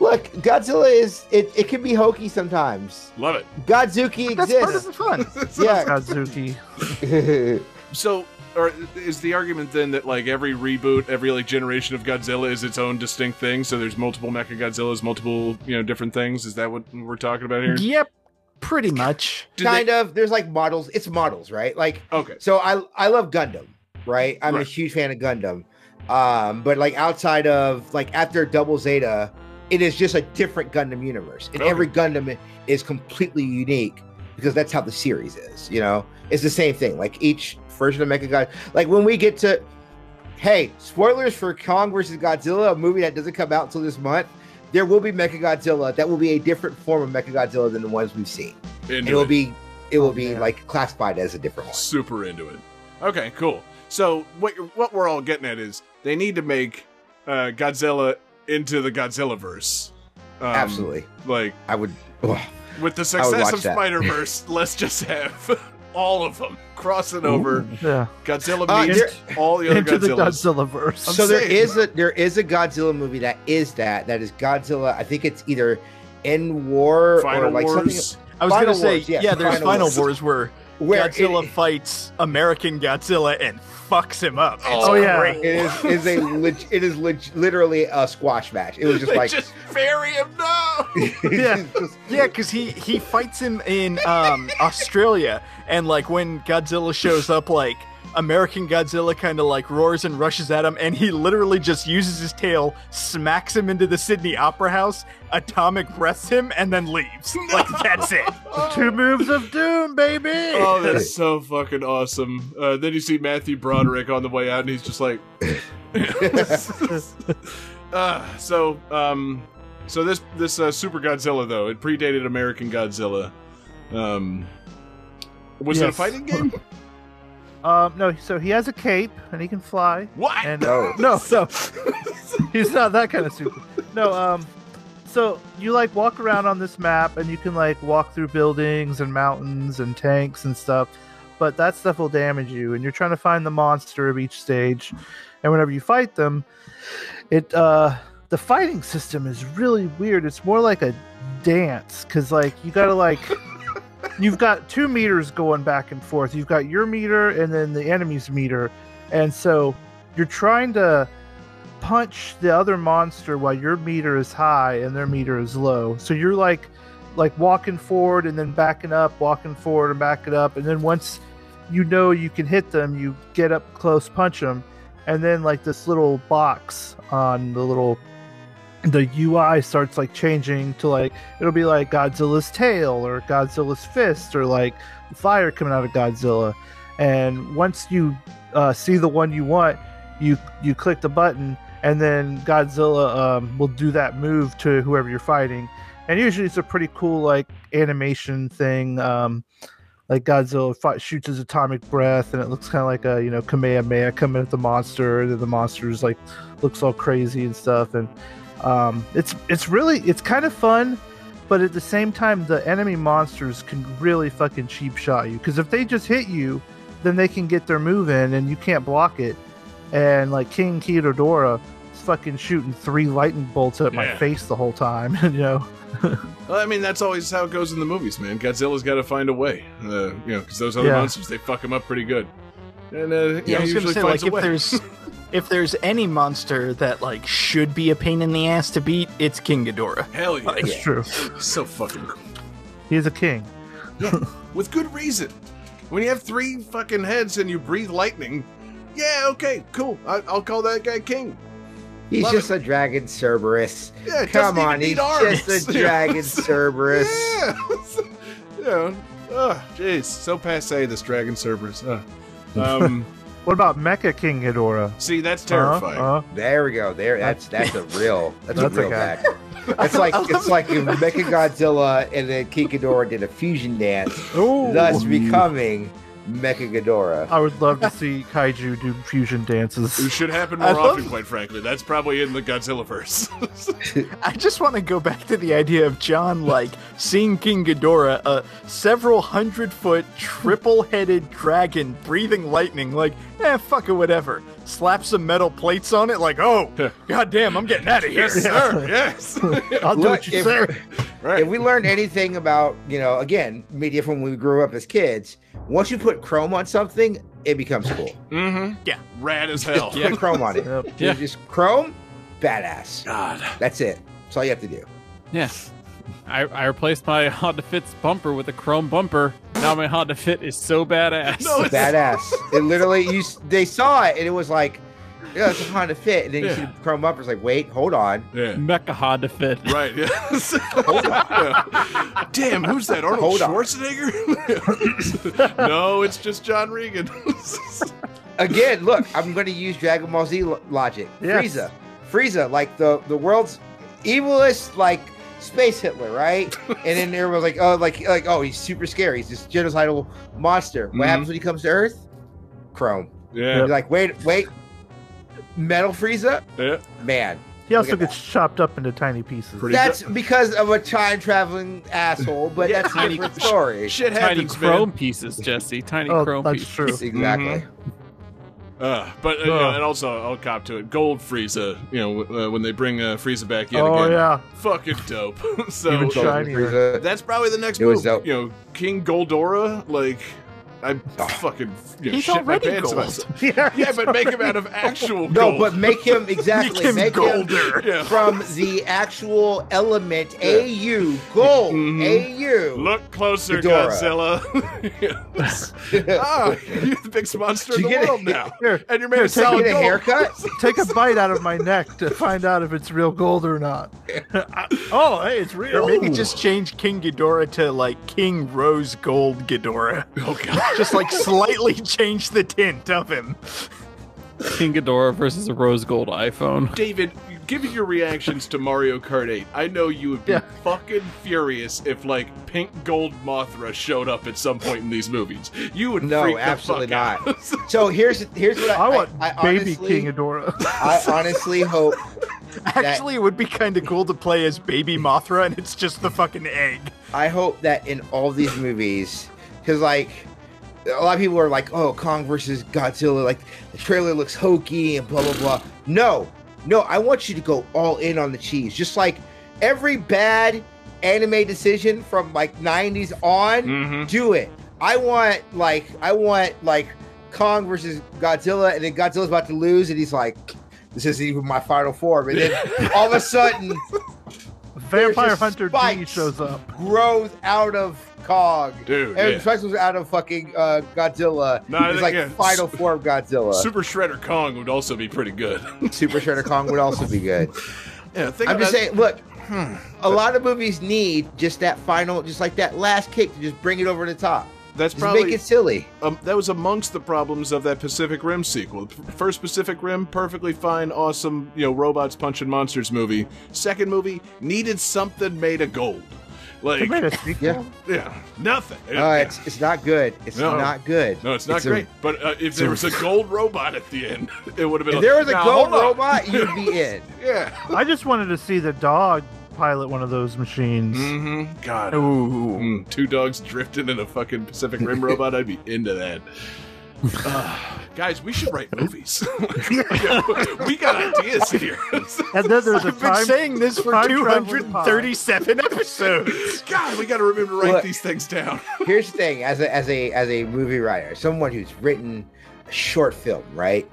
look, Godzilla is it. It can be hokey sometimes. love it. Godzooky That's part of exists. the fun. yeah. Godzooky. So, or is the argument then that like every reboot, every like generation of Godzilla is its own distinct thing? So there's multiple Mecha Godzillas, multiple you know different things. Is that what we're talking about here? Yep, pretty much. Do kind they- of. There's like models. It's models, right? Like Okay. So I I love Gundam, right? I'm a huge fan of Gundam. Um, but like outside of like after Double Zeta, it is just a different Gundam universe. And Okay. every Gundam is completely unique because that's how the series is, you know? It's the same thing. Like each version of Mecha God like when we get to hey, spoilers for Kong versus Godzilla, a movie that doesn't come out until this month. There will be Mecha Godzilla that will be a different form of Mecha Godzilla than the ones we've seen. Into it will it. be it will Oh, be man. like classified as a different one. super into it. Okay, cool. So what you're, what we're all getting at is they need to make uh, Godzilla into the Godzilla verse. Um, Absolutely. Like I would ugh. with the success of that. Spider Verse, let's just have all of them crossing over. Yeah. Godzilla Uh, meets there- all the other Into the Godzilla verse. I'm so there saying. is a there is a Godzilla movie that is that that is Godzilla. I think it's either in war Final or like Wars. something I was gonna say, Wars, yes, yeah, there's Final Final Wars. Wars where where Godzilla it, fights American Godzilla and fucks him up. It's Oh, yeah. great. it is is a leg, it is leg, literally a squash match. It was just They like just bury him. No. Yeah. just- Yeah, because he he fights him in um, Australia, and like when Godzilla shows up, like American Godzilla kind of like roars and rushes at him, and he literally just uses his tail, smacks him into the Sydney Opera House, atomic breaths him, and then leaves. Like that's it. Two moves of doom, baby. Oh, that's so fucking awesome. Uh, then you see Matthew Broderick on the way out, and he's just like. uh, so, um, so this this uh, Super Godzilla though it predated American Godzilla. Um, was it a fighting game? Um, no, so he has a cape and he can fly. What? And No. no, no, he's not that kind of super. No, um, so you like walk around on this map and you can like walk through buildings and mountains and tanks and stuff, but that stuff will damage you. And you're trying to find the monster of each stage, and whenever you fight them, it uh, the fighting system is really weird. It's more like a dance because like you gotta like. You've got two meters going back and forth. You've got your meter and then the enemy's meter. And so you're trying to punch the other monster while your meter is high and their meter is low. So you're like like walking forward and then backing up, walking forward and backing up, and then once you know you can hit them, you get up close, punch them, and then like this little box on the little the UI starts like changing to like it'll be like Godzilla's tail or Godzilla's fist or like fire coming out of Godzilla. And once you uh, see the one you want, you you click the button, and then Godzilla um, will do that move to whoever you're fighting. And usually it's a pretty cool like animation thing. Um, like Godzilla fight, shoots his atomic breath, and it looks kind of like a you know Kamehameha coming at the monster. And then the monster's like looks all crazy and stuff. And um, it's it's really it's kind of fun, but at the same time the enemy monsters can really fucking cheap shot you because if they just hit you, then they can get their move in and you can't block it. And like King Ghidorah is fucking shooting three lightning bolts at my face the whole time, you know. Well, I mean, that's always how it goes in the movies, man. Godzilla's got to find a way, uh, you know, because those other Yeah. monsters they fuck him up pretty good. And uh, yeah, Yeah, I was usually gonna say finds like a if way. there's if there's any monster that like should be a pain in the ass to beat, it's King Ghidorah. Hell yeah, It's true. so fucking cool. He's a king. yeah, with good reason. When you have three fucking heads and you breathe lightning, yeah, okay, cool. I, I'll call that guy king. He's Love just a dragon Cerberus. Yeah, Come on, need he's arms. just a dragon Cerberus. Yeah. yeah. Oh, jeez. So passe, this Dragon Cerberus. Uh, um, What about Mecha King Ghidorah? see, that's terrifying. uh-huh. There we go. There, that's that's a real that's, That's a a real guy. It's like it's like if Mecha Godzilla and then King Ghidorah did a fusion dance, thus becoming Mecha Ghidorah. I would love to see kaiju do fusion dances. it dances. should happen I more love- often, quite frankly. That's probably in the Godzilla verse. I just want to go back to the idea of John like seeing King Ghidorah, a several hundred foot triple headed dragon breathing lightning, like, eh, fuck it, whatever. Slap some metal plates on it, like, oh, goddamn, I'm getting out of here. yes, sir. Yes. I'll do Look, what you if- say. right. If we learned anything about, you know, again, media from when we grew up as kids, once you put chrome on something, it becomes cool. mm-hmm. Yeah. Rad as hell. You put chrome on it. Yep. Yeah. Just chrome, badass. God. That's it. That's all you have to do. Yeah. I, I replaced my Honda Fit's bumper with a chrome bumper. Now my Honda Fit is so badass. No, it's- Badass. it literally, you they saw it and it was like, yeah, it's a Honda Fit. And then you see Yeah. the chrome bumpers like, wait, hold on. Yeah. Mecha Honda Fit. Right. Yes. Yeah. Damn, who's that? Arnold Hold on. Schwarzenegger? no, it's just John Regan. Again, look, I'm going to use Dragon Ball Z lo- logic. Yes. Frieza. Frieza, like the, the world's evilest, like, space Hitler, right? and then everyone's like, oh, like, like, oh, he's super scary. He's this genocidal monster. What Mhm. happens when he comes to Earth? Chrome. yeah. You're like, wait, wait. Metal Frieza? Yeah. Man. He also Look at gets chopped up into tiny pieces. Pretty That's because of a time traveling asshole, but Yeah, that's a tiny- different story. Shit Tiny happens, chrome man. pieces, Jesse. Tiny Oh, chrome that's pieces. true. Exactly. Uh, but uh, you know, and also I'll cop to it. Gold Frieza, you know, uh, when they bring uh, Frieza back yet Oh again, yeah, fucking dope. so Even shinier. That's probably the next It was move. dope. You know, King Goldora, like I Oh. fucking you know, He's shit my already pants gold. myself. yeah, Yeah, but make him out of actual No, gold. but make him exactly Make him make golder. Yeah. from the actual element AU gold Mhm. AU. Look closer, Ghidorah. Godzilla. ah, you're the biggest monster in the you get a- world now, Here, and you're made of take solid Get a gold. haircut. take a bite out of my neck to find out if it's real gold or not. oh, hey, it's real. Or real. maybe just change King Ghidorah to like King Rose Gold Ghidorah. Oh god. Just like slightly change the tint of him. King Ghidorah versus a rose gold iPhone. David, given your reactions to Mario Kart 8, I know you would be Yeah. fucking furious if like pink gold Mothra showed up at some point in these movies. You would No, freak the absolutely fuck not. out. So here's here's what I, I want I, I baby honestly, King Adora. I honestly hope Actually, it would be kind of cool to play as Baby Mothra, and it's just the fucking egg. I hope that in all these movies, because like a lot of people are like, "Oh, Kong versus Godzilla," like the trailer looks hokey and blah blah blah. No, no, I want you to go all in on the cheese, just like every bad anime decision from like '90s on. Mhm. Do it. I want like I want like Kong versus Godzilla, and then Godzilla's about to lose, and he's like, "This isn't even my final form," and then all of a sudden. Vampire Hunter D shows up. grows out of Kong. Dude, And yeah. Was out of fucking uh, Godzilla. No, it's like yeah, final form Godzilla. Super Shredder Kong would also be pretty good. Super Shredder Kong would also be good. yeah, think I'm just saying, look, a lot of movies need just that final, just like that last kick to just bring it over the top. That's Just probably make it silly. um, that was amongst the problems of that Pacific Rim sequel. First Pacific Rim, perfectly fine, awesome, you know, robots punching monsters movie. Second movie needed something made of gold. They Like, made a sequel. Yeah. yeah, nothing. Uh, Yeah. it's it's not good. It's No. not good. No, it's not a- great. but uh, if there was a gold robot at the end, it would have been. if like, there was a gold robot, you'd be in. yeah. I just wanted to see the dog pilot one of those machines. Mm-hmm. God. Ooh. Mm, two dogs drifting in a fucking Pacific Rim robot. I'd be into that. Uh, guys, we should write movies. we got ideas here. And then there's a I've been time. saying this for 237 episodes. God, we got to remember to write Look. these things down. Here's the thing: as a as a as a movie writer, someone who's written a short film, right?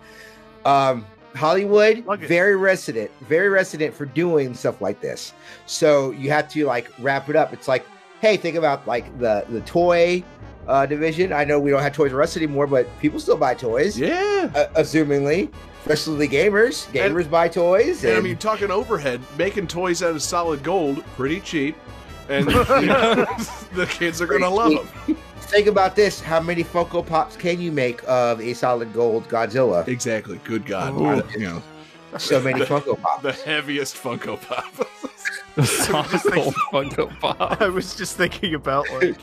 Um, Hollywood, very resident, very resident for doing stuff like this. So you have to like wrap it up. It's like, hey, think about like the the toy uh, division. I know we don't have Toys R Us anymore, but people still buy toys, Yeah. uh, assumingly, especially the gamers. Gamers buy toys. And I mean, talking overhead, making toys out of solid gold, pretty cheap. And you know, the kids are going to love them. think about this: how many Funko Pops can you make of a solid gold Godzilla? Exactly. Good God. Ooh. I- you know, So many Funko Pops. the heaviest Funko Pop. Sonical Funko Pop. I was just thinking about like,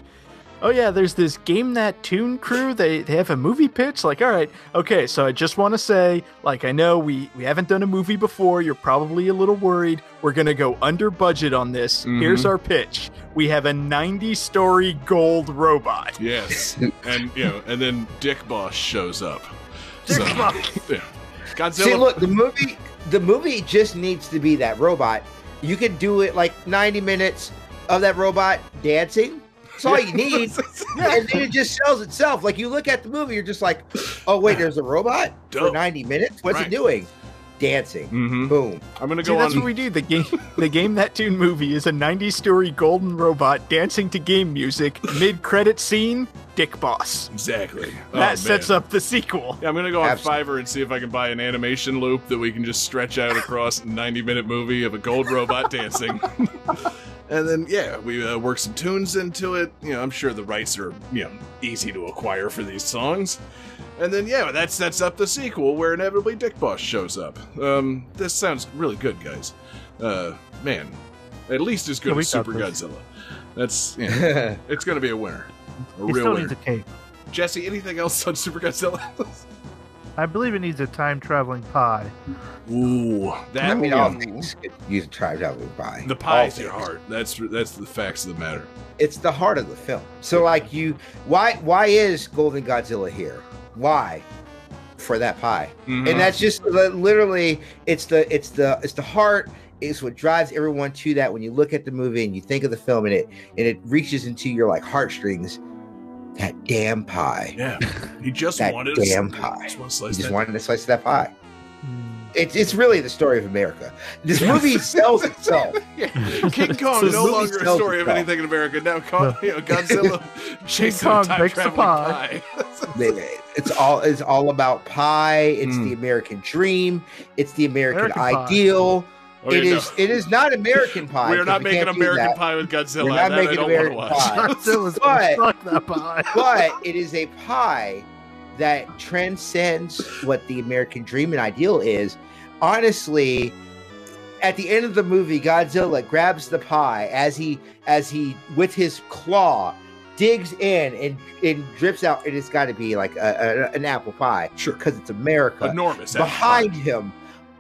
oh yeah, there's this game that tune crew. They they have a movie pitch. Like, all right, okay. So I just want to say, like, I know we we haven't done a movie before. You're probably a little worried. We're gonna go under budget on this. Mm-hmm. Here's our pitch. We have a 90 story gold robot. yes. And, you know, and then Dick Boss shows up. Dick So, Boss. yeah. Godzilla. See, look, the movie, the movie just needs to be that robot. You could do it like 90 minutes of that robot dancing. That's all you need. and then it just sells itself. Like you look at the movie, you're just like, oh wait, there's a robot for 90 minutes. What's Right. it doing? Dancing. hmm Boom. I'm going to See, go that's on. what we do. The game, the game that tune movie is a 90 story golden robot dancing to game music. Mid credit scene, Dick Boss. Exactly. Oh, that sets man. up the sequel. Yeah, I'm gonna go on Absolutely. Fiverr and see if I can buy an animation loop that we can just stretch out across a 90 minute movie of a gold robot dancing. and then yeah, we uh, work some tunes into it. You know, I'm sure the rights are you know easy to acquire for these songs. And then yeah, that sets up the sequel where inevitably Dick Boss shows up. Um, this sounds really good, guys. Uh, man, at least as good Yeah, we as Super this. Godzilla. That's yeah, it's gonna be a winner. A He real still winner. needs a cape. Jesse, anything else on Super Godzilla? I believe it needs a time traveling pie. Ooh, that I mean, all ooh. things could use a try traveling by. The pie's your heart. That's that's the facts of the matter. It's the heart of the film. So like you, why why is Golden Godzilla here? Why? For that pie. Mhm. and that's just literally it's the it's the it's the heart is what drives everyone to that when you look at the movie and you think of the film and it and it reaches into your like heartstrings that damn pie yeah, he just That wanted damn a, pie. Just want to slice just that. wanted to slice of that pie it's, it's really the story of america this movie sells itself King Kong This no longer a sells story of anything in America. Now, Kong, you know, Godzilla chasing Kong a time makes the pie. pie. it's all it's all about pie it's Mm. the american dream it's the american, American pie. ideal Oh, it yeah, is no. it is not american pie We're not we making American. Pie with Godzilla. We're not that I making don't American Pie. watch. Godzilla's But- gonna that pie. but it is a pie that transcends what the American dream and ideal is. Honestly, at the end of the movie, Godzilla grabs the pie as he as he with his claw digs in and, and drips out. It's got to be like a, a- an apple pie Sure. because it's America. Enormous. Behind him,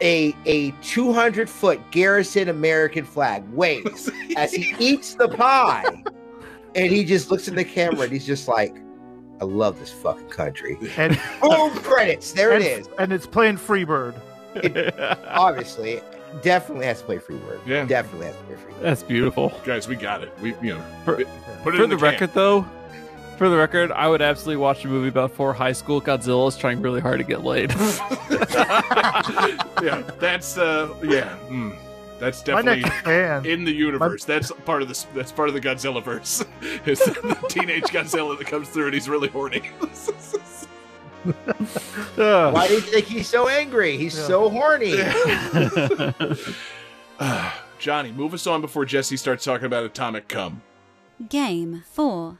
a a 200 foot Garrison American flag waves as he eats the pie, and he just looks in the camera and he's just like, "I love this fucking country." And, Boom! Credits. There it and, is. and it's playing Freebird. Obviously, definitely has to play Freebird. Yeah. definitely has to play Freebird. That's beautiful. Guys, we got it. We, you know, For- put it For in the, can. record, though, for the record, I would absolutely watch a movie about four high school Godzillas trying really hard to get laid. yeah, that's uh, yeah, mm, that's definitely in the universe. That's part of this. That's part of the Godzilla verse. Is the teenage Godzilla that comes through and he's really horny. Why do you think he's so angry? He's Yeah. so horny. Johnny, move us on before Jesse starts talking about atomic cum. Game 4.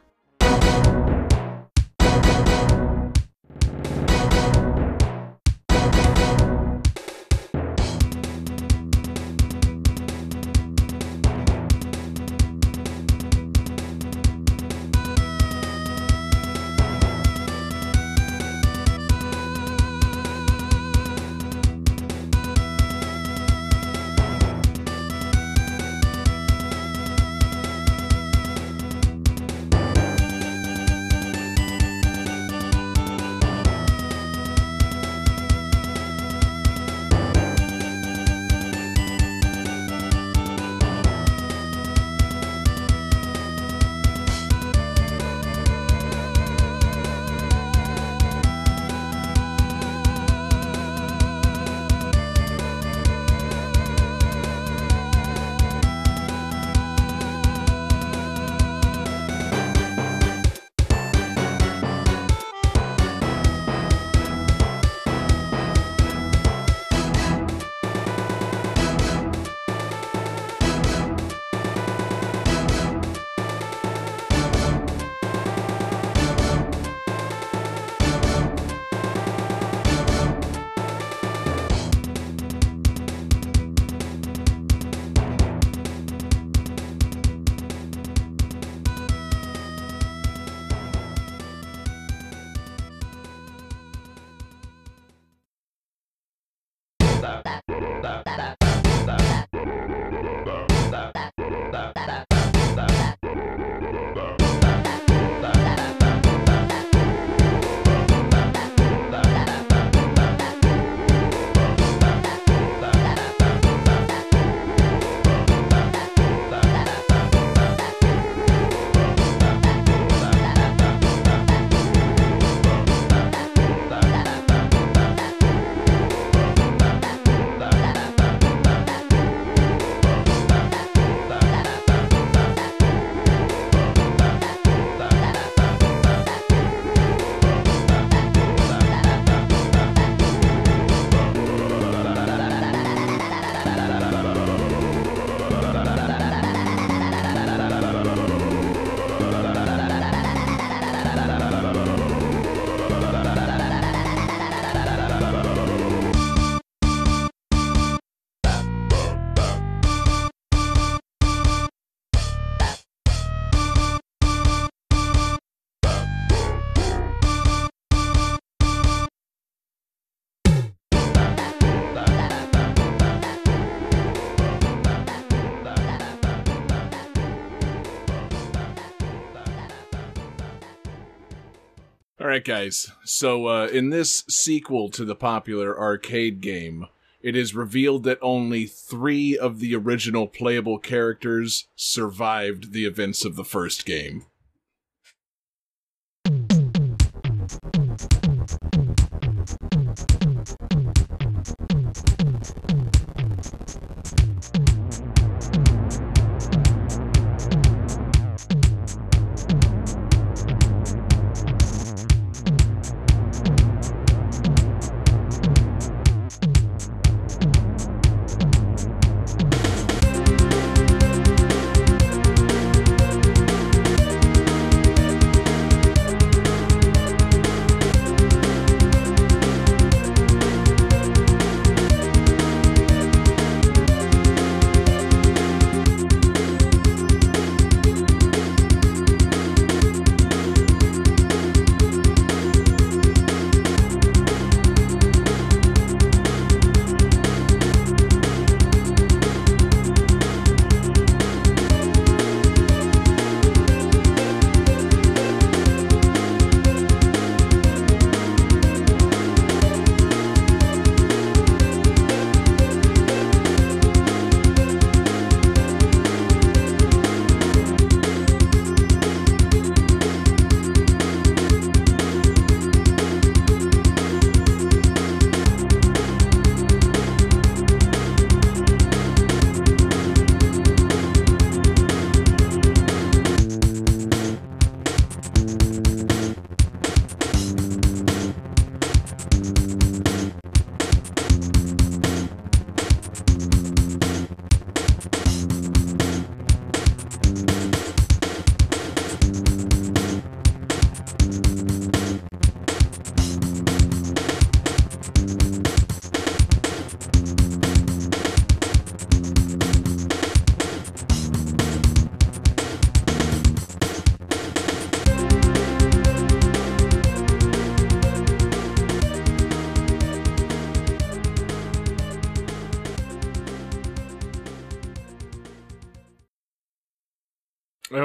Right, guys. So, uh, in this sequel to the popular arcade game, it is revealed that only three of the original playable characters survived the events of the first game.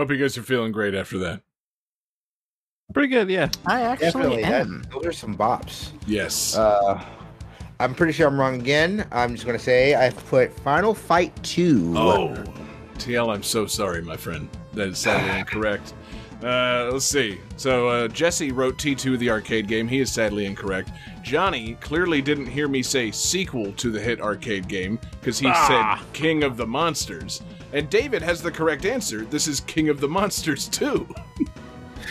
Hope you guys are feeling great after that. Pretty good, yeah. I actually Definitely. That, am. those are some bops. Yes. Uh, I'm pretty sure I'm wrong again. I'm just gonna say I've put Final Fight Two. oh, TL, I'm so sorry, my friend. That is sadly incorrect. Uh, let's see. So uh, Jesse wrote T2 the arcade game. He is sadly incorrect. Johnny clearly didn't hear me say sequel to the hit arcade game because he Ah. said King of the Monsters. And David has the correct answer. This is King of the Monsters 2. You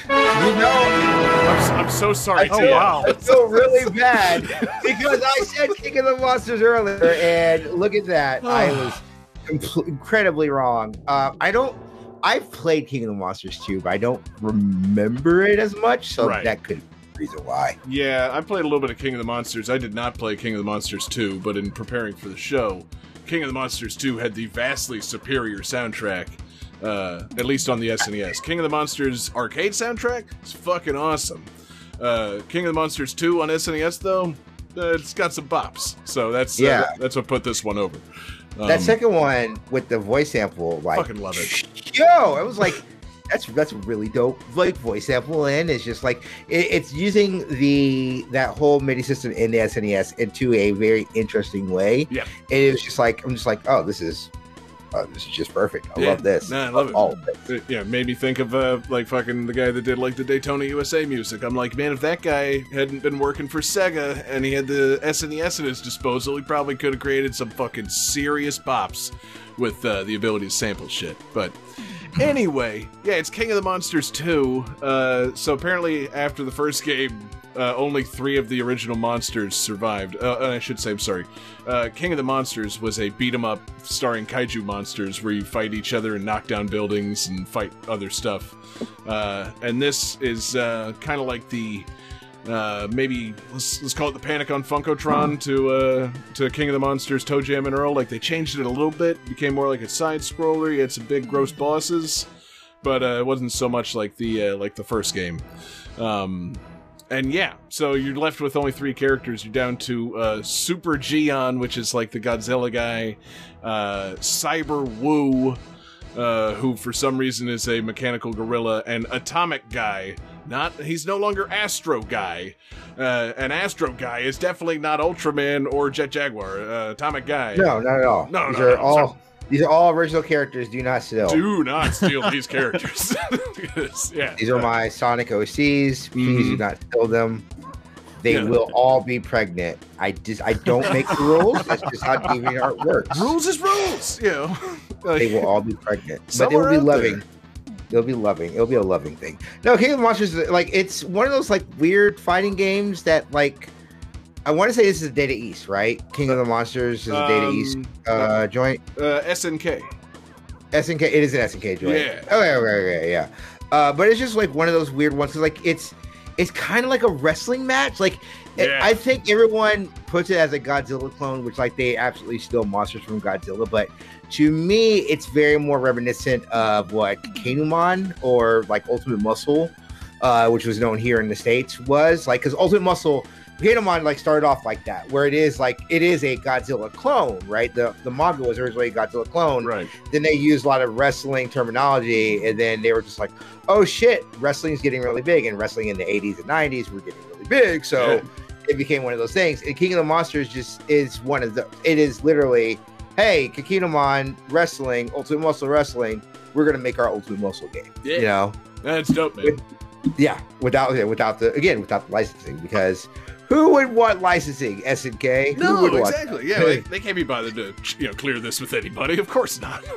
know, I'm, s- I'm so sorry, Oh, TL. wow. I feel really bad because I said King of the Monsters earlier, and look at that. I was compl- incredibly wrong. Uh, I don't. I've played King of the Monsters too, but I don't remember it as much, so Right. that could be the reason why. Yeah, I played a little bit of King of the Monsters. I did not play King of the Monsters 2, but in preparing for the show, King of the Monsters 2 had the vastly superior soundtrack, uh, at least on the SNES. King of the Monsters arcade soundtrack is fucking awesome. Uh, King of the Monsters 2 on SNES, though, uh, it's got some bops. So that's uh, Yeah. that's what put this one over. Um, that second one with the voice sample, like fucking love it. Yo, I was like, that's that's really dope. Like voice sample, and it's just like it, it's using the that whole MIDI system in the SNES into a very interesting way. Yeah. and it was just like I'm just like, oh, this is uh, this is just perfect. I Yeah. love this. I love it. All of it. It, yeah, made me think of uh, like fucking the guy that did like the Daytona USA music. I'm like, man, if that guy hadn't been working for Sega and he had the SNES at his disposal, he probably could have created some fucking serious bops with uh, the ability to sample shit. But anyway, yeah, it's King of the Monsters 2. Uh, so apparently, after the first game, uh, only three of the original monsters survived. Uh, I should say, I'm sorry. Uh, King of the Monsters was a beat 'em up starring kaiju monsters where you fight each other and knock down buildings and fight other stuff. Uh, and this is uh, kind of like the uh, maybe let's, let's call it the Panic on Funkotron to uh, to King of the Monsters, ToeJam and Earl. Like they changed it a little bit, became more like a side scroller. You had some big gross bosses, but uh, it wasn't so much like the uh, like the first game. Um, and yeah, so you're left with only three characters. You're down to uh, Super Geon, which is like the Godzilla guy, uh, Cyber Woo, uh, who for some reason is a mechanical gorilla, and Atomic Guy, Not he's no longer Astro Guy. Uh, and Astro Guy is definitely not Ultraman or Jet Jaguar. Uh, Atomic Guy. No, not at all. No, these no, are no, all sorry. these are all original characters. Do not steal. Do not steal these characters. Yeah. These are my Sonic OCs. Please do Mhm. not steal them. They Yeah. will all be pregnant. I just I don't make the rules. That's just how DeviantArt works. rules is rules. You know. Like, They will all be pregnant, but they will be loving. It'll be loving. It'll be a loving thing. No, King of the Monsters, like it's one of those like weird fighting games that like I want to say this is a Data East, right? King of the Monsters is a Data East um, uh, joint. uh, SNK. SNK, it is an SNK joint. Yeah. Okay, okay, okay, yeah. Uh, but it's just like one of those weird ones because like it's it's kind of like a wrestling match. Like Yeah. I think everyone puts it as a Godzilla clone, which like they absolutely steal monsters from Godzilla. But to me, it's very more reminiscent of what Kinnikuman or like Ultimate Muscle, uh, which was known here in the states, was like because Ultimate Muscle. Kinnikuman like started off like that, where it is like it is a Godzilla clone, right? The the manga was originally a Godzilla clone, Right. then they used a lot of wrestling terminology and then they were just like oh shit wrestling's getting really big and wrestling in the 80s and 90s were getting really big so Yeah. It became one of those things and king of the monsters just is one of the it is literally hey kinnikuman wrestling ultimate muscle wrestling we're gonna make our ultimate muscle game Yeah. you know That's dope, man. yeah without without the again without the licensing because who would want licensing snk No, who would want exactly. Yeah, they, they can't be bothered to you know clear this with anybody. Of course not.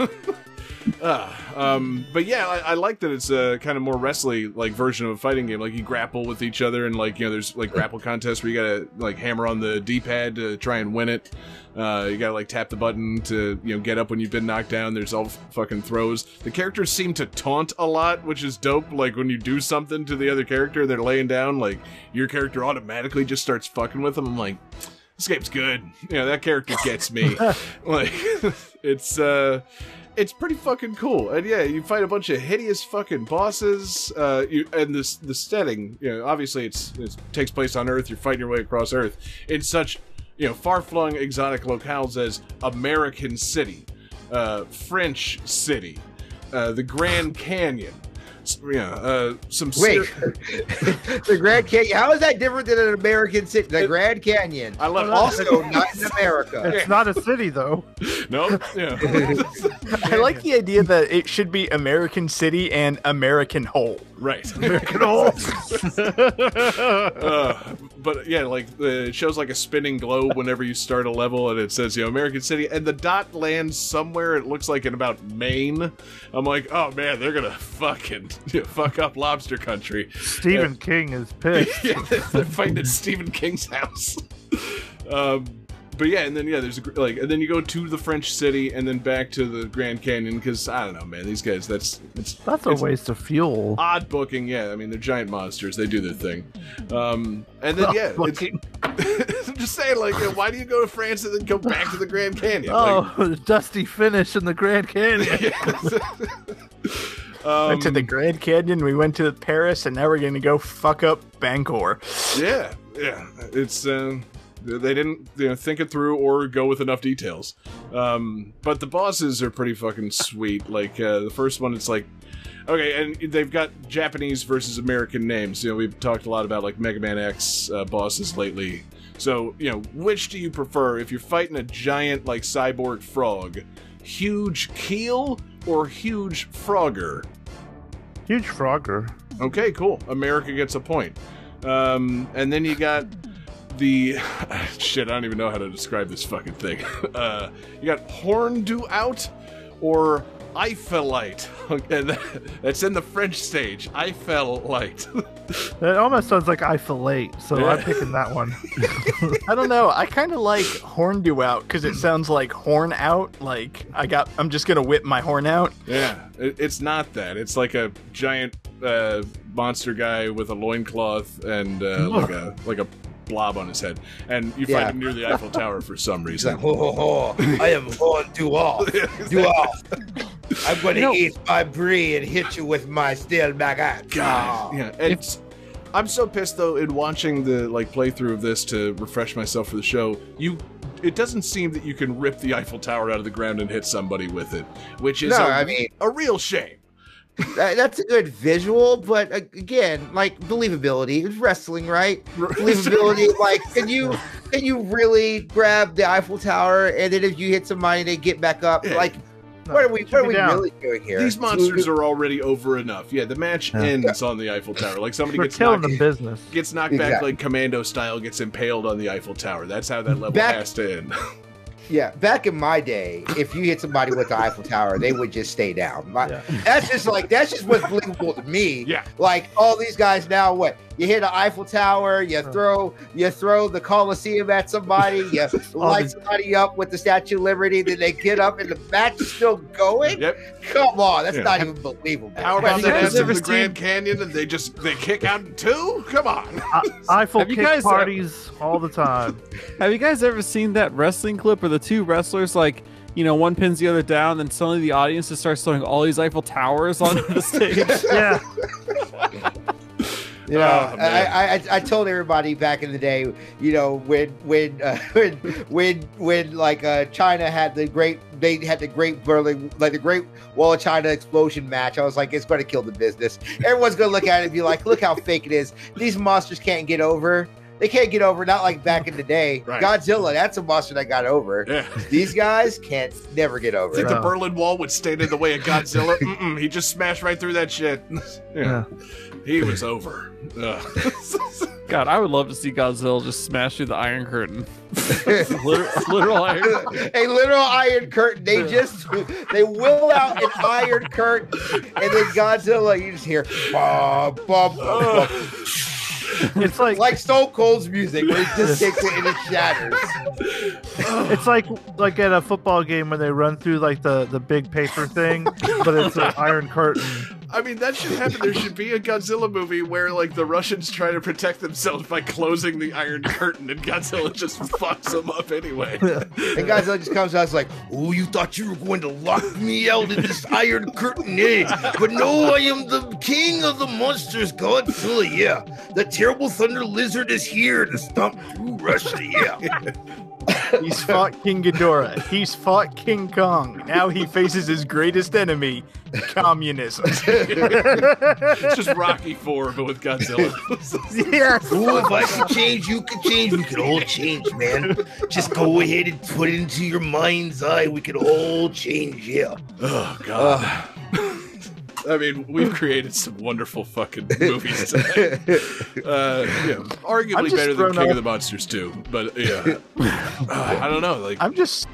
uh, um, but yeah, I, I like that it's a kind of more wrestling like version of a fighting game. Like you grapple with each other, and like you know, there's like grapple contests where you gotta like hammer on the D-pad to try and win it. Uh, you gotta like tap the button to you know get up when you've been knocked down. There's all fucking throws. The characters seem to taunt a lot, which is dope. Like when you do something to the other character, they're laying down. Like your character automatically just starts fucking with them. I'm like, this game's good. You know, that character gets me. like, it's uh, it's pretty fucking cool. And yeah, you fight a bunch of hideous fucking bosses. Uh, you and this the setting. You know, obviously it's it takes place on Earth. You're fighting your way across Earth in such you know far-flung exotic locales as American City, uh, French City, uh, the Grand Canyon. S- Yeah, uh, some Wait, ser- the Grand Canyon. How is that different than an American city? The Grand Canyon. I love Also, not in America. It's not a city though. no, yeah. I like the idea that it should be American City and American Hole. Right. American Hole. uh, but yeah, like the, it shows like a spinning globe whenever you start a level, and it says you know American City, and the dot lands somewhere. It looks like in about Maine. I'm like, oh man, they're gonna fucking you know, fuck up Lobster Country. Stephen King is pissed. yeah, they're fighting at Stephen King's house. Um, but yeah, and then yeah, there's a, like, and then you go to the French city, and then back to the Grand Canyon because I don't know, man. These guys, that's it's That's a it's waste of fuel. odd booking. Yeah, I mean they're giant monsters. They do their thing. Um, and then yeah, it's, I'm just saying, like, why do you go to France and then go back to the Grand Canyon? Oh, the dusty finish in the Grand Canyon. Like, um, went to the Grand Canyon, we went to Paris, and now we're going to go fuck up Bangor. yeah, yeah. It's uh, they didn't you know think it through or go with enough details. Um, but the bosses are pretty fucking sweet. Like uh, the first one, it's like. Okay, and they've got Japanese versus American names. You know, we've talked a lot about like Mega Man X uh, bosses lately. So, you know, which do you prefer if you're fighting a giant like cyborg frog? Huge keel or huge frogger? Huge Frogger. Okay, cool. America gets a point. Um, and then you got the shit. I don't even know how to describe this fucking thing. Uh, you got horn do out or Eiffelite. Okay, that- that's in the French stage. Eiffelite. It almost sounds like I fillet, so I'm picking that one. I don't know. I kind of like horn do out because it sounds like horn out. Like I got, I'm just gonna whip my horn out. yeah, it, it's not that. It's like a giant uh, monster guy with a loincloth and uh, like a like a blob on his head, and you fight Yeah. him near the Eiffel Tower for some He's reason. like, ho, ho, ho. I am on do off. Do off. I'm going to You know- eat my brie and hit you with my steel baguette. God, yeah, it's. I'm so pissed though in watching the like playthrough of this to refresh myself for the show. You, it doesn't seem that you can rip the Eiffel Tower out of the ground and hit somebody with it, which is No, a, I mean- a real shame. That, that's a good visual, but uh, again, like believability. It's wrestling, right? Believability. like, can you can you really grab the Eiffel Tower and then if you hit somebody, they get back up? Yeah. Like, No, what are we what are we down. really doing here? These monsters are already over enough. Yeah, the match Yeah. ends on the Eiffel Tower. Like somebody We're gets killing knocked, the business. gets knocked back Exactly. like commando style, gets impaled on the Eiffel Tower. That's how that level Back- has to end. Yeah, back in my day, if you hit somebody with the Eiffel Tower, they would just stay down. My- Yeah. That's just like that's just what's believable to me. Yeah. Like all these guys now, what you hit an Eiffel Tower, you throw you throw the Coliseum at somebody, you light somebody up with the Statue of Liberty, then they get up and the match is still going. Yep. Come on, that's Yeah. not even believable. How about you that guys in ever the Grand Canyon and they just they kick out in two? Come on. Eiffel Have you kick guys- parties all the time. Have you guys ever seen that wrestling clip where the two wrestlers like you know one pins the other down, then suddenly the audience just starts throwing all these Eiffel Towers onto the stage? yeah, You know, Oh, I. I, I I told everybody back in the day, you know, when when uh, when when when like uh, China had the great they had the great Berlin like the Great Wall of China explosion match. I was like, it's going to kill the business. Everyone's going to look at it and be like, look how fake it is. These monsters can't get over. They can't get over. Not like back in the day. Right. Godzilla, that's a monster that got over. Yeah. These guys can't never get over. Think it. the Berlin Wall would stand in the way of Godzilla? Mm-mm, he just smashed right through that shit. yeah. He was over. God, I would love to see Godzilla just smash through the Iron Curtain. literal, literal Iron. A literal iron curtain. They just they will out an iron curtain, and then Godzilla, you just hear bum, bum, bum, bum. it's like like Stone Cold's music, where he just takes it and it shatters. it's like like at a football game when they run through like the the big paper thing, but it's an iron curtain. I mean, that should happen. There should be a Godzilla movie where, like, the Russians try to protect themselves by closing the Iron Curtain, and Godzilla just fucks them up anyway. And Godzilla just comes out, it's like, "Oh, you thought you were going to lock me out in this iron curtain, eh? But no, I am the king of the monsters, Godzilla. Yeah, the terrible thunder lizard is here to stomp through Russia. Yeah." He's fought King Ghidorah. He's fought King Kong. Now he faces his greatest enemy, communism. it's just Rocky Four, but with Godzilla. yes. Ooh, if I can change, you can change. We can all change, man. Just go ahead and put it into your mind's eye. We can all change, yeah. oh God. I mean, we've created some wonderful fucking movies tonight. Uh, yeah, arguably better than King off. of the Monsters too. But yeah, Uh, I don't know. Like, I'm just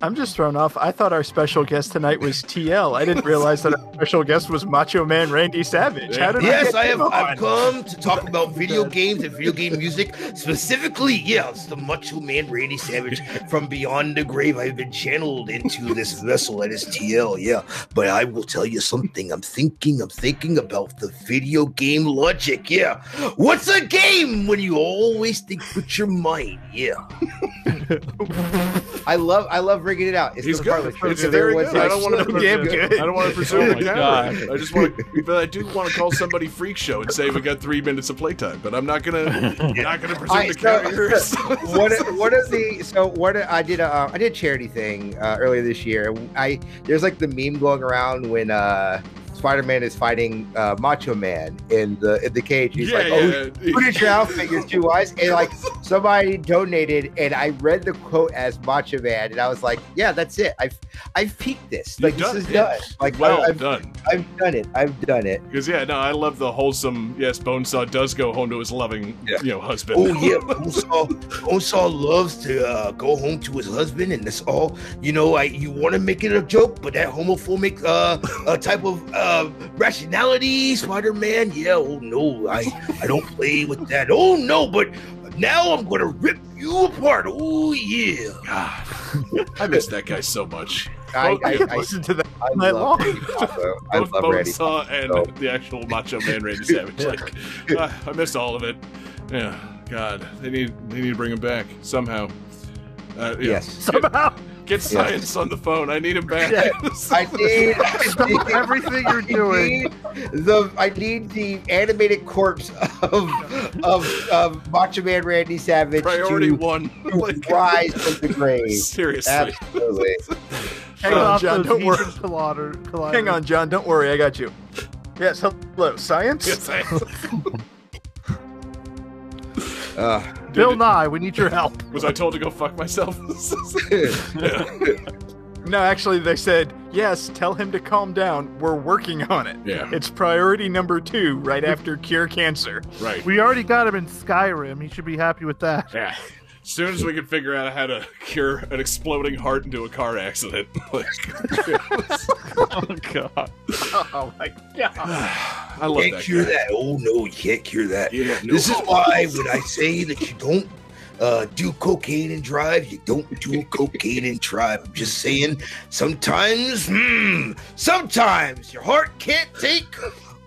I'm just thrown off. I thought our special guest tonight was TL. I didn't realize that our special guest was Macho Man Randy Savage. How did Yes, I, I get have. I've come to talk about video games and video game music. Specifically, yeah, it's the Macho Man Randy Savage from beyond the grave. I've been channeled into this vessel that is TL, yeah. But I will tell you something. I'm thinking, I'm thinking about the video game logic, yeah. What's a game when you always think with your mind? Yeah. I love I love rigging it out. It's He's the good. part where It's if very everyone's good. I don't want to. so damn good. I don't want to presume Oh my. God. I just want to, but I do want to call somebody freak show and say we got three minutes of playtime. But I'm not gonna, not gonna presume I- the carriers. so, one, one of the so what I did a uh, I did a charity thing uh, earlier this year. I there's like the meme going around when uh Spider-Man is fighting uh, Macho Man in the in the cage. He's yeah, like, "Oh, yeah. Who did your outfit? Your two eyes, and like somebody donated, and I read the quote as Macho Man, and I was like, "Yeah, that's it. I've I've peaked this. Like this is it. done. Like well I, have done. I've done it. I've done it. Because yeah, no, I love the wholesome. Yes, Bonesaw does go home to his loving, Yeah. you know, husband. Oh yeah, Bonesaw, Bonesaw loves to uh, go home to his husband, and that's all. You know, I you want to make it a joke, but that homophobic uh, uh type of uh, rationality, Spider-Man. Yeah, oh no, I I don't play with that. Oh no, but now I'm gonna rip you apart. Oh yeah. God, I miss that guy so much. I I, I could I, listen to that. I night long. I Both love Randy. Bonesaw and So- the actual Macho Man Randy Savage. Like, uh, I missed all of it. Yeah, God, they need they need to bring him back somehow. Uh, yeah. Yes. Somehow, Get science on the phone. I need him back. I need, I need everything you're I doing. need the I need the animated corpse of of, of Macho Man Randy Savage Priority to, one. to Like, rise from the grave. seriously. Absolutely. Hang Shut on, John. Don't worry. heathen collider- Hang on, John. Don't worry. I got you. Yes, hello, science. Yes, I- Uh, Bill Nye, we need your help. was I told to go fuck myself? No, actually, they said, yes, tell him to calm down. We're working on it. Yeah. It's priority number two, right after cure cancer. right. We already got him in Skyrim. He should be happy with that. Yeah. As soon as we can figure out how to cure an exploding heart into a car accident, like, Oh god. Oh my god. I love can't that cure guy. that. Oh no, you can't cure that. Yeah, no. This is why when I say that you don't uh, do cocaine and drive, you don't do cocaine and drive. I'm just saying, sometimes, hmm, sometimes your heart can't take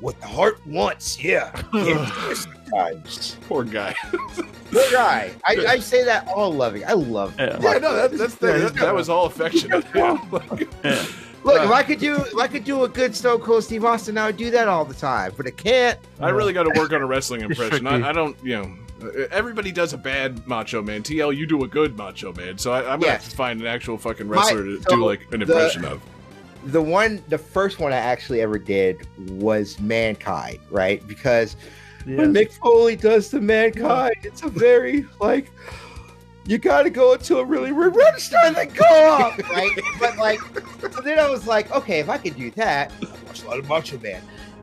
what the heart wants. Yeah, can't do it sometimes. Poor guy. poor guy. I, I say that all loving. I love. Yeah. Yeah, no, that, that's the, Yeah, that, that was all affectionate. Yeah. Look, Uh, if I could do, if I could do a good Stone Cold Steve Austin, I would do that all the time. But I can't. I really got to work on a wrestling impression. I, I don't, you know, uh, everybody does a bad Macho Man. TL, you do a good Macho Man. So I, I'm gonna have to find an actual fucking My- wrestler to so do like an the- impression of. The one the first one I actually ever did was Mankind, right? Because when Mick Foley does the Mankind, it's a very like you got to go into a really register and then go up, right? But like, so then I was like, okay, if I could do that, I watch a lot of Macho Man.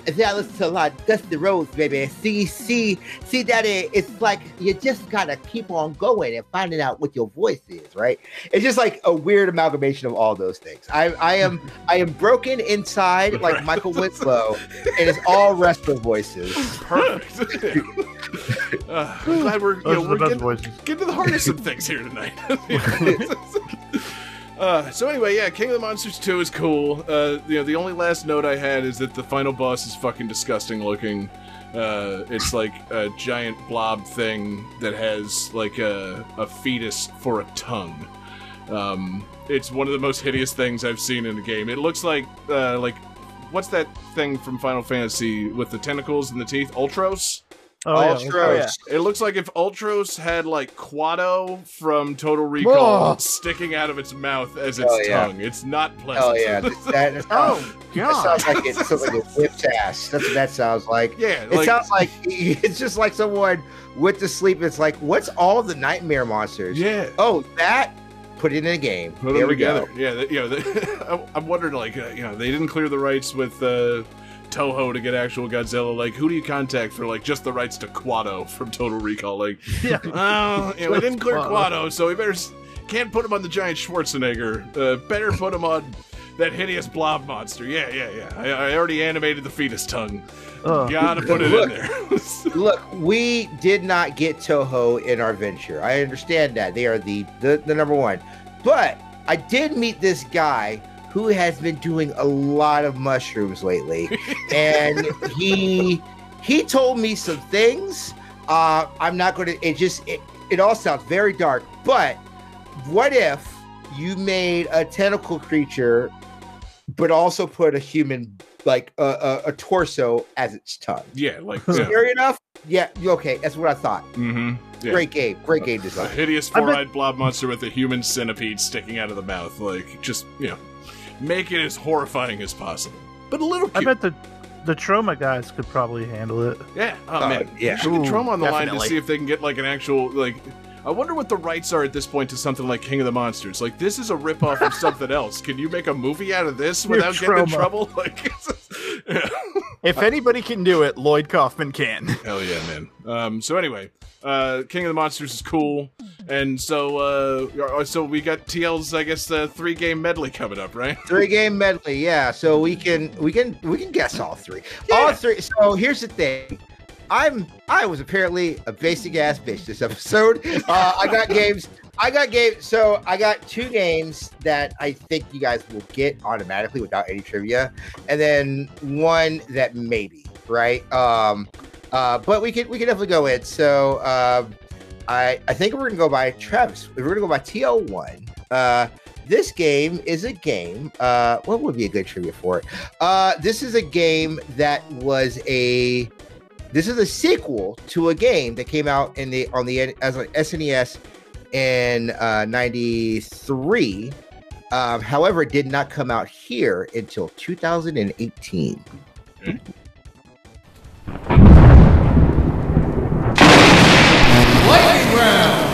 And then I listen to a lot of Dusty Rhodes, baby. See, see, see that it, it's like you just gotta keep on going and finding out what your voice is, right? It's just like a weird amalgamation of all those things. I, I am, I am broken inside like Michael Winslow, and it's all wrestler voices. Perfect. uh, I'm glad we're, you know, the we're best getting, to the hardest of things here tonight. uh, so anyway, yeah, King of the Monsters 2 is cool. Uh, you know, the only last note I had is that the final boss is fucking disgusting looking. Uh, it's like a giant blob thing that has like a, a fetus for a tongue. Um, it's one of the most hideous things I've seen in a game. It looks like uh, like what's that thing from Final Fantasy with the tentacles and the teeth? Ultros. Oh, yeah. Ultros. It looks like if Ultros had like Kuato from Total Recall Whoa. sticking out of its mouth as its Oh, yeah. tongue. It's not pleasant. Oh yeah, that, that, that Oh sounds, that god. sounds like it sounds like it whips ass. That's what that sounds like. yeah. It like- sounds like it's just like someone went to sleep. It's like, what's all the nightmare monsters? yeah. Oh, that. Put it in a game. Put there them we together. go. Yeah, the, you know, the, I'm- I'm wondering, like, uh, you know, they didn't clear the rights with uh, Toho to get actual Godzilla. Like, who do you contact for like just the rights to Kuato from Total Recall? Like, Yeah. you know, we didn't clear Kuato. Kuato, so we better can't put him on the giant Schwarzenegger. Uh, better put him on that hideous blob monster. Yeah, yeah, yeah. I, I already animated the fetus tongue. Ugh. Gotta put it in there. Look, we did not get Toho in our venture. I understand that they are the the, the number one, but I did meet this guy who has been doing a lot of mushrooms lately, and he he told me some things. Uh, I'm not going to. It just it, it all sounds very dark. But what if you made a tentacle creature, but also put a human like a, a, a torso as its tongue? yeah, like, yeah. Scary enough? Yeah. Okay, that's what I thought. Mm-hmm. Yeah. Great game. Great game design. A hideous four-eyed blob monster with a human centipede sticking out of the mouth. Like, just you know, make it as horrifying as possible, but a little I bet the the Troma guys could probably handle it. yeah. Oh Uh, man. yeah. We should get Ooh, on the line to definitely. see if they can get like an actual like. I wonder what the rights are at this point to something like King of the Monsters. Like, this is a ripoff of something else. Can you make a movie out of this without getting in trouble? Like, yeah. If anybody can do it, Lloyd Kaufman can. Hell yeah, man. Um, so anyway, uh, King of the Monsters is cool, and so uh, so we got TL's I guess uh, three game medley coming up, right? Three game medley, yeah. So we can we can we can guess all three. All three. So here's the thing. I'm I was apparently a basic ass bitch this episode. Uh, I got games. I got games. So I got two games that I think you guys will get automatically without any trivia, and then one that maybe right. Um, uh, but we could we can definitely go in. So um, I I think we're gonna go by Travis. We're gonna go by TL one. Uh, this game is a game. Uh, what would be a good trivia for it? Uh, this is a game that was a. This is a sequel to a game that came out in the on the as an SNES in uh, 93. Um, however, it did not come out here until 2018. Lightning round!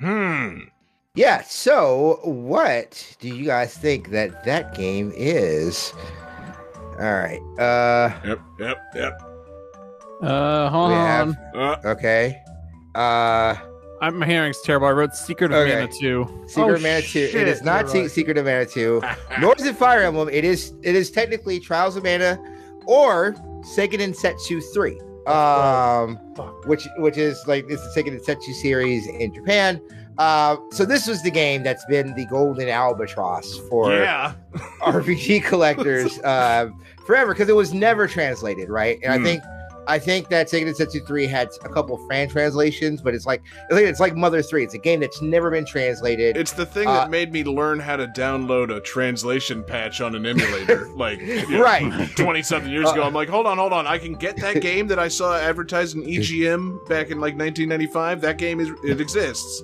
Yeah. So, what do you guys think that that game is? All right. Uh. Yep, yep, yep. Uh, hold We on. have- Uh, Okay. Uh. I'm, my hearing's terrible. I wrote Secret of Okay. Mana 2. Secret Oh, of Mana 2. It shit, is not right. Secret of Mana 2. Nor is it Fire Emblem. It is it is technically Trials of Mana or Seiken Densetsu 3. Um which which is like it's the Seiken Densetsu series in Japan. Uh, so this was the game that's been the golden albatross for yeah. RPG collectors uh, forever because it was never translated, right? And I Hmm. think I think that Seiken Densetsu 3 had a couple of fan translations, but it's like it's like- Mother 3. It's a game that's never been translated. It's the thing Uh, that made me learn how to download a translation patch on an emulator, like you know, Right. twenty something years Uh, ago. I'm like, hold on, hold on, I can get that game that I saw advertised in EGM back in like 1995. That game is it exists.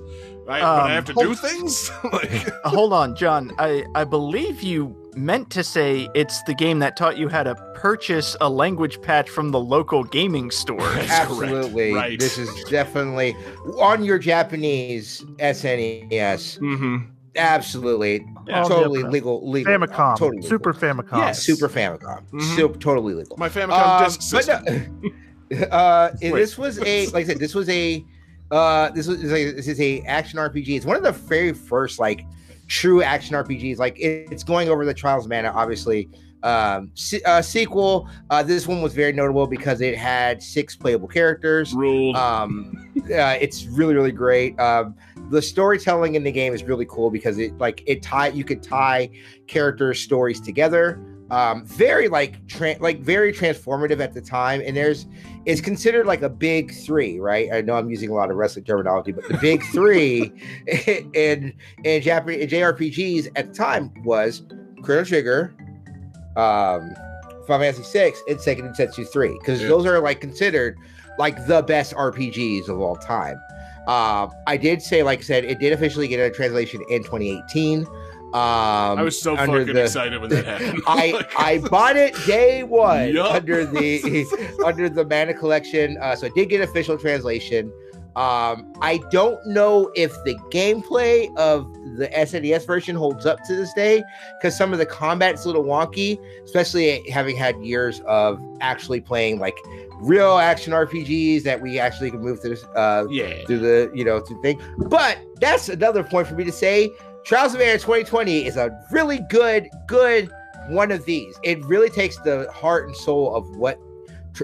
I, but Um, I have to hold- do things. like, Uh, hold on, John. I, I believe you meant to say it's the game that taught you how to purchase a language patch from the local gaming store. Absolutely. Right. This is definitely on your Japanese SNES. hmm Absolutely. Yeah. totally Yeah. legal. legal Famicom, Totally legal. Super Famicom. Yes. Super Famicom. Mhm. Super totally legal. My Famicom Um, disk but no- uh, this was a like I said, this was a uh, this was this is a action RPG. It's one of the very first like true action RPGs. Like it- it's going over the Trials of Mana, obviously. Um, uh, sequel. Uh, this one was very notable because it had six playable characters. Ruled. Um, uh, it's really really great. Um, the storytelling in the game is really cool because it like it tie you could tie characters' stories together. Um, very like tra- like very transformative at the time, and there's it's considered like a big three, right? I know I'm using a lot of wrestling terminology, but the big three in in Japanese JRPGs at the time was Chrono Trigger, um, Final Fantasy Six, and Seiken Densetsu Three, because Yeah. those are like considered like the best RPGs of all time. Uh, I did say, like I said, it did officially get a translation in 2018. Um, I was so fucking the- excited when that happened. I I bought it day one Yup. under the under the Mana collection, uh, so I did get official translation. Um, I don't know if the gameplay of the SNES version holds up to this day because some of the combat's a little wonky, especially having had years of actually playing like real action RPGs that we actually can move through uh, yeah. through the you know to thing. But that's another point for me to say. Trials of Mana 2020 is a really good, good one of these. It really takes the heart and soul of what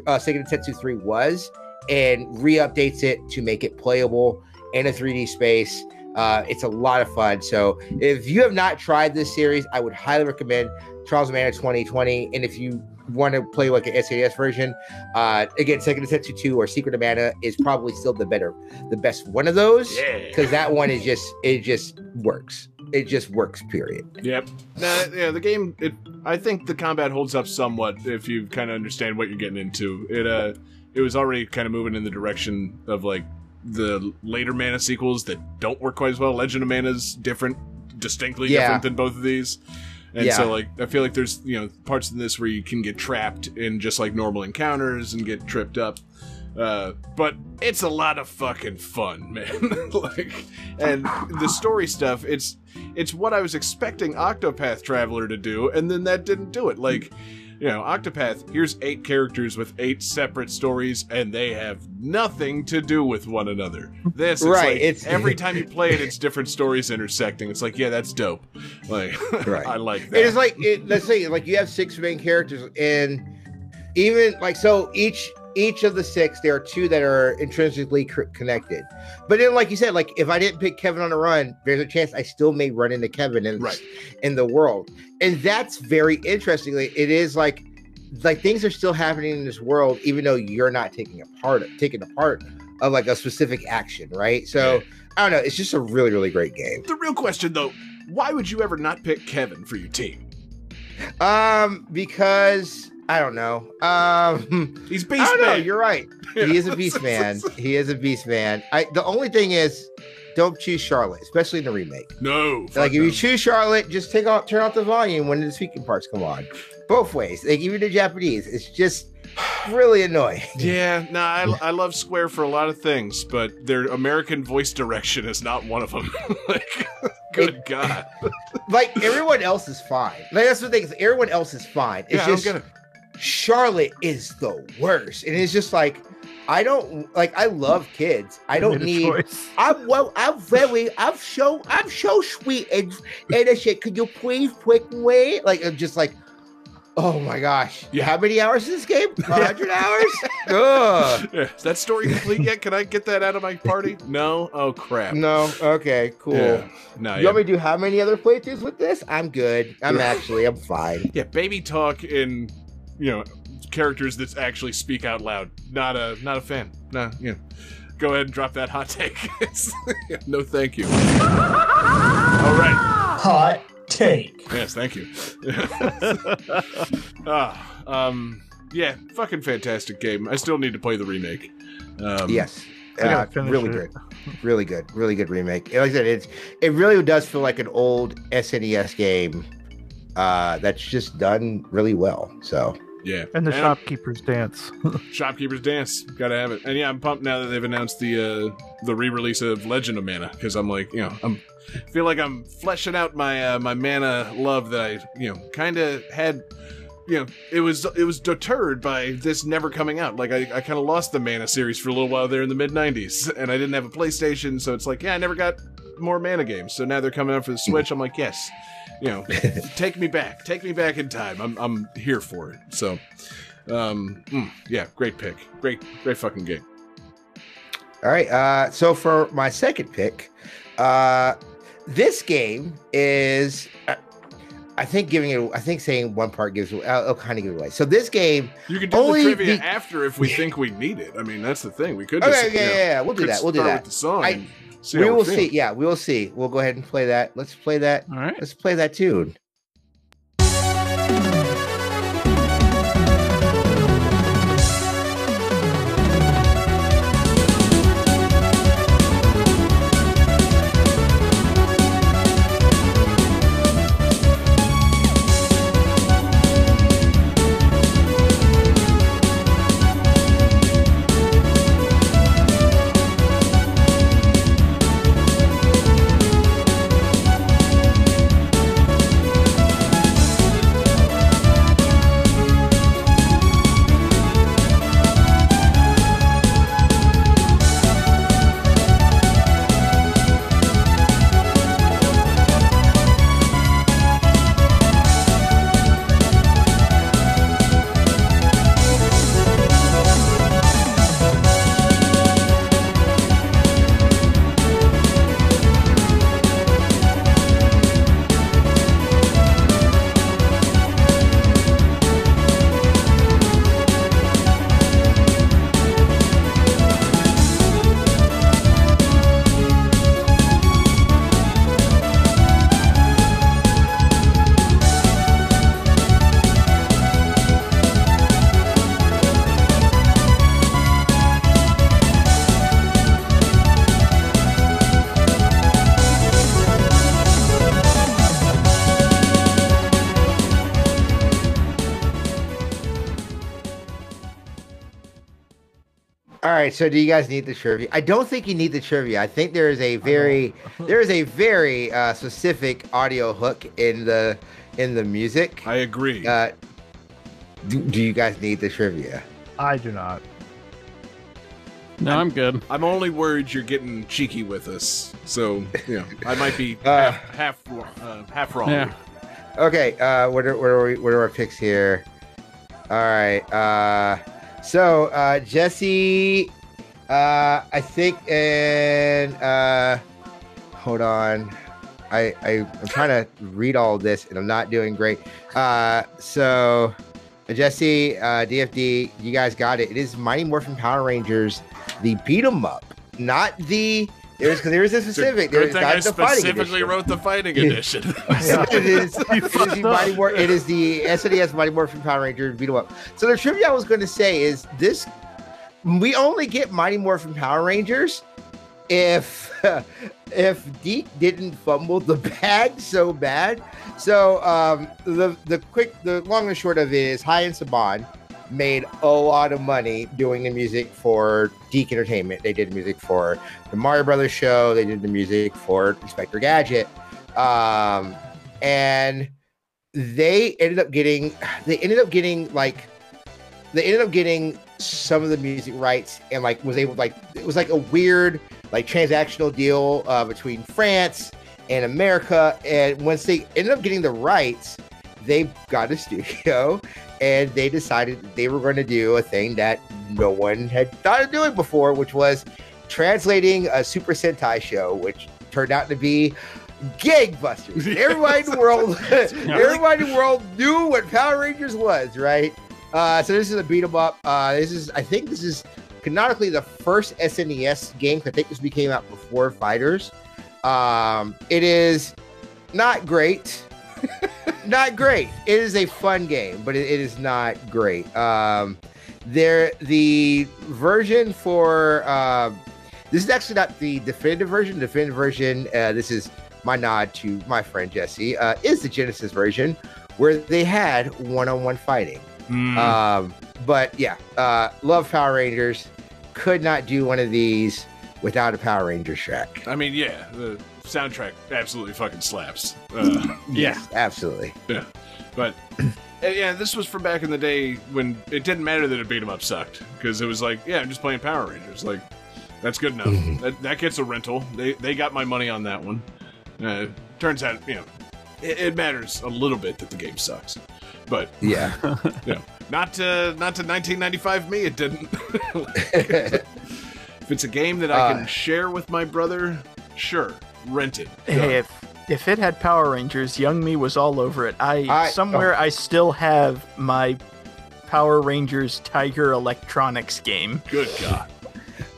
uh, Seiken Densetsu 3 was and re-updates it to make it playable in a 3D space. Uh, it's a lot of fun. So if you have not tried this series, I would highly recommend Trials of Mana 2020. And if you want to play like an SNES version, uh, again, Seiken Densetsu 2 or Secret of Mana is probably still the better, the best one of those Yeah. because that one is just it just works. It just works. Period. Yep. Nah, yeah, the game. It. I think the combat holds up somewhat if you kind of understand what you're getting into. It. Uh. It was already kind of moving in the direction of like the later Mana sequels that don't work quite as well. Legend of Mana's different, distinctly Yeah. different than both of these. And Yeah. so, like, I feel like there's you know parts in this where you can get trapped in just like normal encounters and get tripped up. Uh, but it's a lot of fucking fun, man. like, and the story stuff, it's it's what I was expecting Octopath Traveler to do, and then that didn't do it. Like, you know, Octopath, here's eight characters with eight separate stories, and they have nothing to do with one another. This, it's Right, like it's- every time you play it, it's different stories intersecting. It's like, yeah, that's dope. Like, Right. I like that. It is like it, let's say like you have six main characters, and even like so each each of the six, there are two that are intrinsically connected. But then, like you said, like if I didn't pick Kevin on a run, there's a chance I still may run into Kevin in Right. in the world, and that's very interestingly. It is like like things are still happening in this world, even though you're not taking a part of taking a part of like a specific action, right? So Yeah. I don't know. It's just a really really great game. the real question, though, why would you ever not pick Kevin for your team? Um, because I don't know. Um, He's I beast don't know. man. You're right. He is a beast man. He is a beast man. I the only thing is, don't choose Charlotte, especially in the remake. no. like if no. you choose Charlotte, just take out turn off the volume when the speaking parts come on. Both ways. Like even the Japanese, it's just really annoying. Yeah, no, I, I love Square for a lot of things, but their American voice direction is not one of them. like, good God. Like everyone else is fine. Like that's the thing. Everyone else is fine. It's yeah, I don't just it. Charlotte is the worst, and it's just like I don't like. I love kids. I don't need. I'm well. I'm very. I'm so. I'm so sweet and innocent. Could you please quick me? Like I'm just like. Oh my gosh! Yeah. How many hours is this game? hundred hours? Ugh. Yeah, is that story complete yet? Can I get that out of my party? No? Oh, crap. No. Okay. Cool. Yeah. No, You yeah. want me to do how many other playthroughs with this? I'm good. I'm actually. I'm fine. yeah, baby talk in, you know, characters that actually speak out loud. Not a not a fan. No, you know. Go ahead and drop that hot take. No, thank you. All right. Hot take. Yes, thank you. ah, um, yeah, fucking fantastic game. I still need to play the remake. Um, Yes. Uh, really it. good. Really good. Really good remake. Like I said, it's it really does feel like an old SNES game uh that's just done really well. So yeah. And the And shopkeeper's dance. Shopkeeper's Dance. Gotta have it. And yeah, I'm pumped now that they've announced the uh, the re-release of Legend of Mana because I'm like, you know, I'm feel like I'm fleshing out my uh, my mana love that I you know kind of had. You know, it was it was deterred by this never coming out. Like I, I kind of lost the Mana series for a little while there in the mid '90s, and I didn't have a PlayStation, so it's like, yeah, I never got more Mana games. So now they're coming out for the Switch. I'm like, yes, you know, take me back, take me back in time. I'm I'm here for it. So, um, mm, yeah, great pick, great great fucking game. all right. Uh so for my second pick, uh this game is uh, I think giving it I think saying one part gives it I'll, I'll kind of give it away. So this game You can do Only the trivia after if we think we need it. I mean, that's the thing. We could Okay, just yeah, you know, yeah, yeah, we'll do that. We'll do that. With the song. I- and see we will see. Yeah, we'll see. We'll go ahead and play that. Let's play that. All right. Let's play that tune. All right. So, do you guys need the trivia? I don't think you need the trivia. I think there is a very there is a very uh, specific audio hook in the in the music. I agree. Uh, do, do you guys need the trivia? I do not. No, I'm good. I'm only worried you're getting cheeky with us, so you know I might be Uh. half half, uh, half wrong. Yeah. Okay. Uh, what are what are we, what are our picks here? All right. Uh, so uh, Jesse, uh, I think, and uh, hold on. I, I I'm trying to read all this and I'm not doing great. Uh, so Jesse, uh, DFD, you guys got it. It is Mighty Morphin Power Rangers, the beat 'em up, not the. There's because there is a specific. There's thing not I the specifically wrote the fighting edition. it is, it is the Mighty Mor- it is the SNES Mighty Morphin Power Rangers beat 'em up. So the trivia I was going to say is this: we only get Mighty Morphin Power Rangers if if DiC didn't fumble the bag so bad. So um, the the quick, the long and short of it is Haim Saban made a lot of money doing the music for DiC Entertainment. They did the music for the Mario Brothers show. They did the music for Inspector Gadget, um, and they ended up getting they ended up getting like they ended up getting some of the music rights and like was able like it was like a weird like transactional deal uh, between France and America. And once they ended up getting the rights, they got a studio and they decided they were going to do a thing that no one had thought of doing before, which was translating a Super Sentai show, which turned out to be gangbusters. Everybody in the world, everybody in the world knew what Power Rangers was, right? Uh, so this is a beat 'em up. Uh, this is, I think, this is canonically the first SNES game. I think this became out before Fighters. Um, it is not great. not great. It is a fun game, but it, it is not great. Um, there, the version for uh, this is actually not the definitive version. The definitive version, uh, this is my nod to my friend Jesse, uh, is the Genesis version where they had one-on-one fighting. Mm. Um, but yeah, uh, love Power Rangers. Could not do one of these without a Power Rangers track. I mean, yeah, the soundtrack absolutely fucking slaps. Uh, Yeah. Absolutely. but uh, yeah, this was from back in the day when it didn't matter that a beat 'em up sucked because it was like, yeah, I'm just playing Power Rangers. Like, that's good enough. that, that gets a rental. They they got my money on that one. Uh, turns out, you know, it, it matters a little bit that the game sucks, but Yeah. you know, not to not to 1995 me, it didn't. if it's a game that I can Uh. share with my brother, sure, rent it. Hey, if if it had Power Rangers, young me was all over it. I, I- somewhere I still have my Power Rangers Tiger Electronics game. Good God.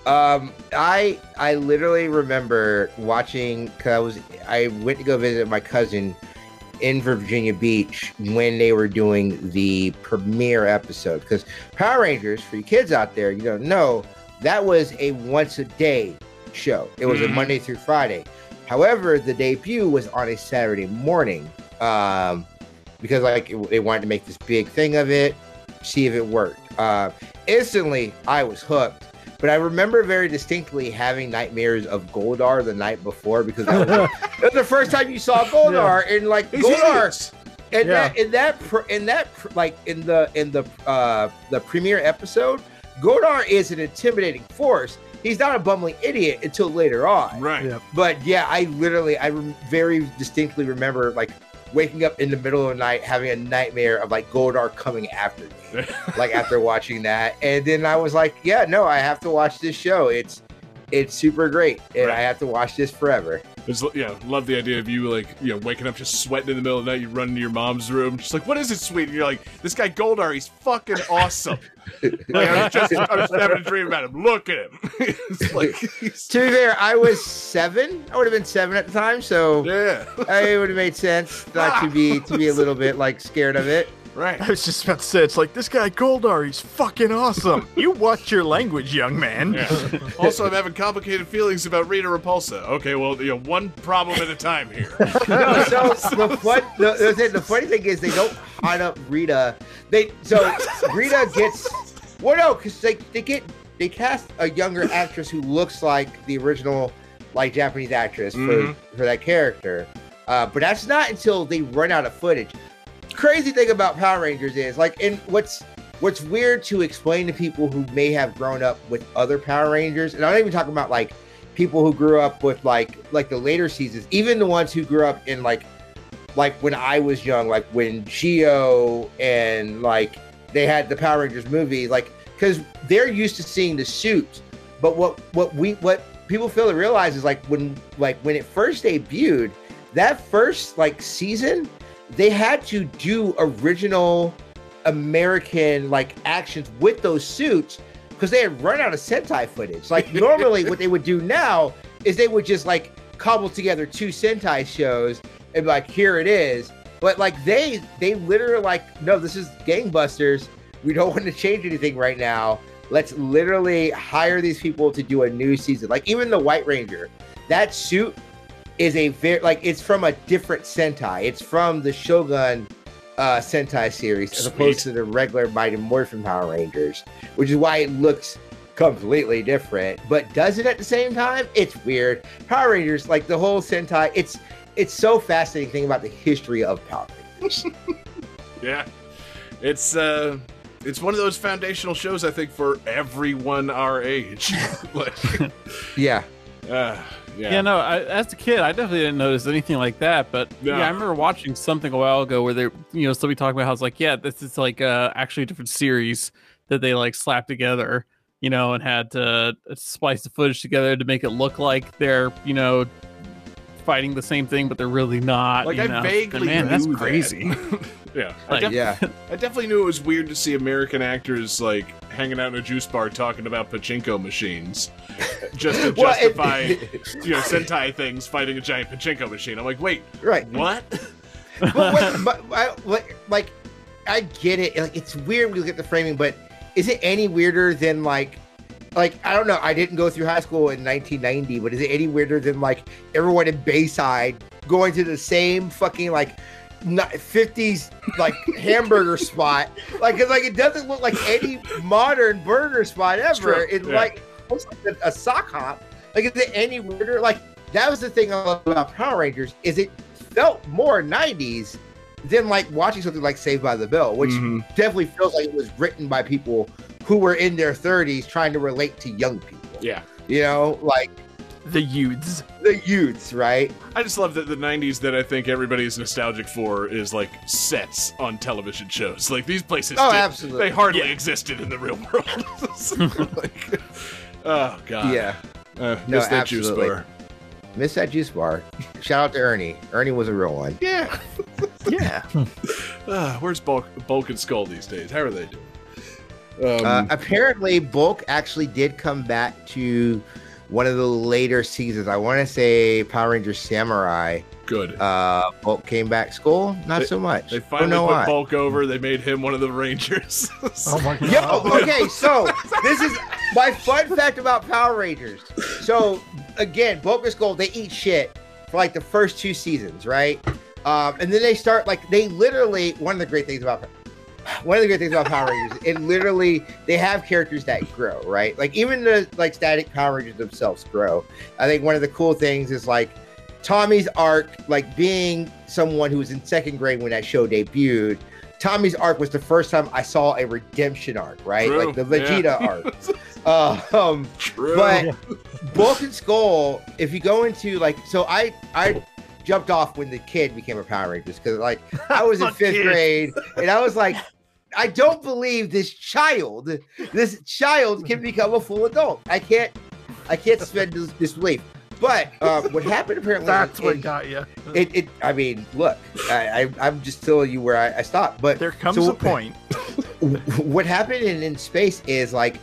Um, I I literally remember watching because I was I went to go visit my cousin in Virginia Beach when they were doing the premiere episode. Because Power Rangers, for you kids out there, you don't know that was a once a day show. It was a Mhm. Monday through Friday. However, the debut was on a Saturday morning. Um, because like it- they wanted to make this big thing of it, see if it worked. Uh, instantly, I was hooked. But I remember very distinctly having nightmares of Goldar the night before because that was, that was the first time you saw Goldar and like These Goldar in Yeah. that in that pr- in that pr- like in the in the uh the premiere episode, Goldar is an intimidating force. He's not a bumbling idiot until later on. Right. Yeah. But yeah, I literally, I rem- very distinctly remember like waking up in the middle of the night having a nightmare of like Goldar coming after me, like after watching that, and then I was like, yeah, no, I have to watch this show. It's it's super great, and Right. I have to watch this forever. It's, yeah, love the idea of you like you know waking up just sweating in the middle of the night. You run into your mom's room, she's like, "What is it, sweet?" And you're like, "This guy Goldar, he's fucking awesome." like, I was just, I was just having a dream about him. Look at him. it's like, he's, To be fair, I was seven. I would have been seven at the time, so yeah, it would have made sense not to be to be a little bit like scared of it. Right. I was just about to say, it's like this guy Goldar, he's fucking awesome. you watch your language, young man. Yeah. Also, I'm having complicated feelings about Rita Repulsa. Okay, well, you know, one problem at a time here. No, so the fun, the, the, the funny thing is they don't hot up Rita. They so Rita gets well, no, because they they get they cast a younger actress who looks like the original like Japanese actress for for that character. Uh, but that's not until they run out of footage. Crazy thing about Power Rangers is like, and what's what's weird to explain to people who may have grown up with other Power Rangers, and I'm not even talking about like people who grew up with like like the later seasons, even the ones who grew up in like like when I was young, like when Geo and like they had the Power Rangers movie, like because they're used to seeing the suit. But what what we what people fail to realize is like when like when it first debuted, that first like season, they had to do original American like actions with those suits because they had run out of Sentai footage. Like normally, what they would do now is they would just like cobble together two Sentai shows and be like, here it is. But like they they literally like, no, this is gangbusters. We don't want to change anything right now. Let's literally hire these people to do a new season. Like even the White Ranger, that suit is a very like it's from a different Sentai. It's from the Shogun uh, Sentai series as opposed to the regular Mighty Morphin Power Rangers, which is why it looks completely different, but does it at the same time. It's weird. Power Rangers, like the whole Sentai, it's it's so fascinating thing about the history of Power Rangers. Yeah, it's uh, it's one of those foundational shows I think for everyone our age. like, yeah, uh, yeah, Yeah, no. I, as a kid, I definitely didn't notice anything like that. But No. yeah, I remember watching something a while ago where they, you know, somebody talking about how it's like, yeah, this is like uh, actually a different series that they like slapped together, you know, and had to splice the footage together to make it look like they're, you know, fighting the same thing, but they're really not. Like you I know? vaguely man, that's knew that. crazy. yeah, I, def- yeah. I definitely knew it was weird to see American actors like hanging out in a juice bar talking about pachinko machines, just to Well, it- justify you know Sentai things fighting a giant pachinko machine. I'm like, wait, right. what? but, what, but I, like, like, I get it. Like, it's weird when you look at the framing, but is it any weirder than like, like I don't know. I didn't go through high school in 1990, but is it any weirder than like everyone in Bayside going to the same fucking like 50s like hamburger spot? Like, 'cause, like it doesn't look like any modern burger spot ever. It's yeah. like looks like a, a sock hop. Like, is it any weirder? Like, that was the thing I love about Power Rangers is it felt more 90s than like watching something like Saved by the Bell, which Mhm. definitely feels like it was written by people who were in their 30s trying to relate to young people. Yeah, You know, like The youths. the youths, right? I just love that the '90s that I think everybody's nostalgic for is like sets on television shows. Like these places, Oh, did- absolutely. they hardly existed in the real world. Like, oh god, Yeah. uh, No, miss that juice bar. Miss that juice bar. Shout out to Ernie. Ernie was a real one. Yeah, Yeah. Ah, where's Bulk, Bulk and Skull these days? How are they doing? Um, Uh, apparently, Bulk actually did come back to one of the later seasons. I want to say Power Rangers Samurai. good. Uh, Bulk came back. Skull, not They- so much. They finally know put why. Bulk over. They made him one of the Rangers. Oh my god. Yeah. oh, Okay. So this is my fun fact about Power Rangers. So again, Bulk and Skull they eat shit for like the first two seasons, right? Um, and then they start like they literally one of the great things about one of the great things about Power Rangers, it literally they have characters that grow, right? Like even the like static Power Rangers themselves grow. I think one of the cool things is like Tommy's arc, like being someone who was in second grade when that show debuted. Tommy's arc was the first time I saw a redemption arc, right? True, Like the Vegeta yeah. arc. Uh, um, True. but Bulk and Skull, if you go into like, so I I jumped off when the kid became a Power Rangers because like I was in fifth kids. grade and I was like, I don't believe this child, this child can become a full adult. I can't, I can't suspend dis- disbelief. But uh, what happened apparently, That's in- what got you. it, it. I mean, look, I, I I'm just telling you where I, I stopped. But There comes so- a point. what happened in, in space is like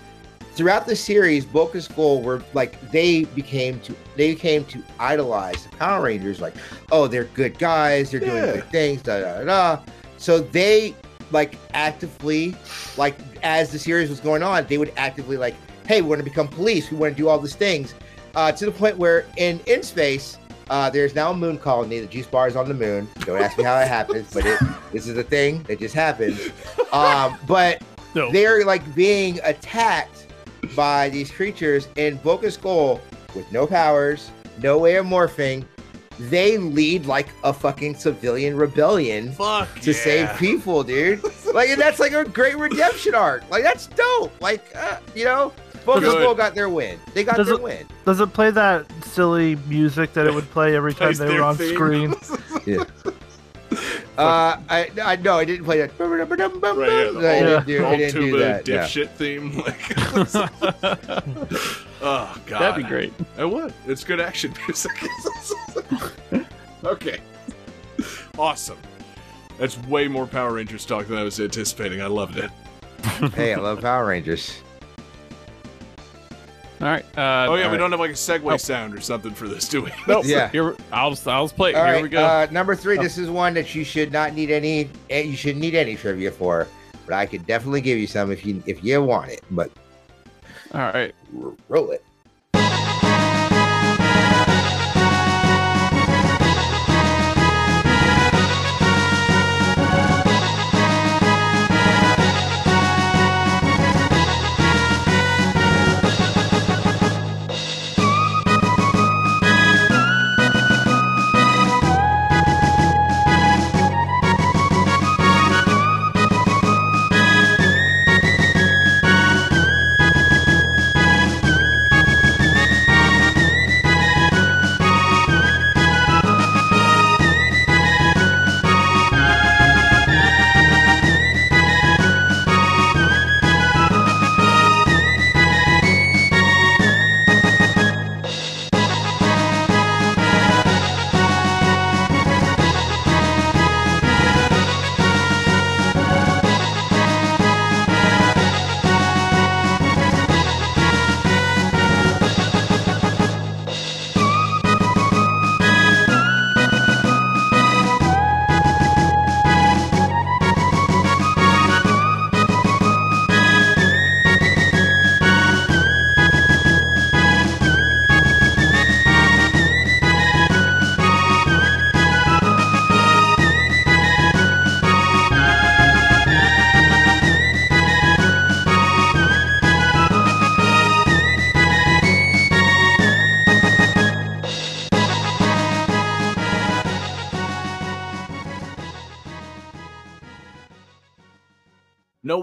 throughout the series, Boca's and Skull were like they became to they came to idolize the Power Rangers. Like, oh, they're good guys, they're doing Yeah. good things, da da da. da. So they like actively, like as the series was going on, they would actively like, hey, we want to become police, we want to do all these things, uh, to the point where in in space. Uh, there's now a moon colony. The juice bar is on the moon. Don't ask me how it happens, but it this is a thing that just happens. Um, but No. they're like being attacked by these creatures and Bulk and Skull with no powers, no way of morphing. They lead like a fucking civilian rebellion Fuck to yeah. save people, dude. Like, and that's like a great redemption arc. Like, that's dope. Like, uh, you know, Bulk and Skull got their win. They got Does their it- win. Does it play that silly music that it would play every time they were on theme. screen? Uh, I, I no, I didn't play that. Right, yeah, the No, whole, I didn't do, I didn't do tuba that. yeah. dipshit theme. Like, oh god, That'd be great. It would. It's good action music. okay, awesome. That's way more Power Rangers talk than I was anticipating. I loved it. Hey, I love Power Rangers. All right. Uh, Oh yeah, we right. don't have like a segue Oh. sound or something for this, do we? Nope. Yeah. Here, I'll I'll play. it. All Here right, we go. Uh, number three. This is one that you should not need any. eh, You should need any trivia for, but I could definitely give you some if you if you want it. But All right. r- roll it.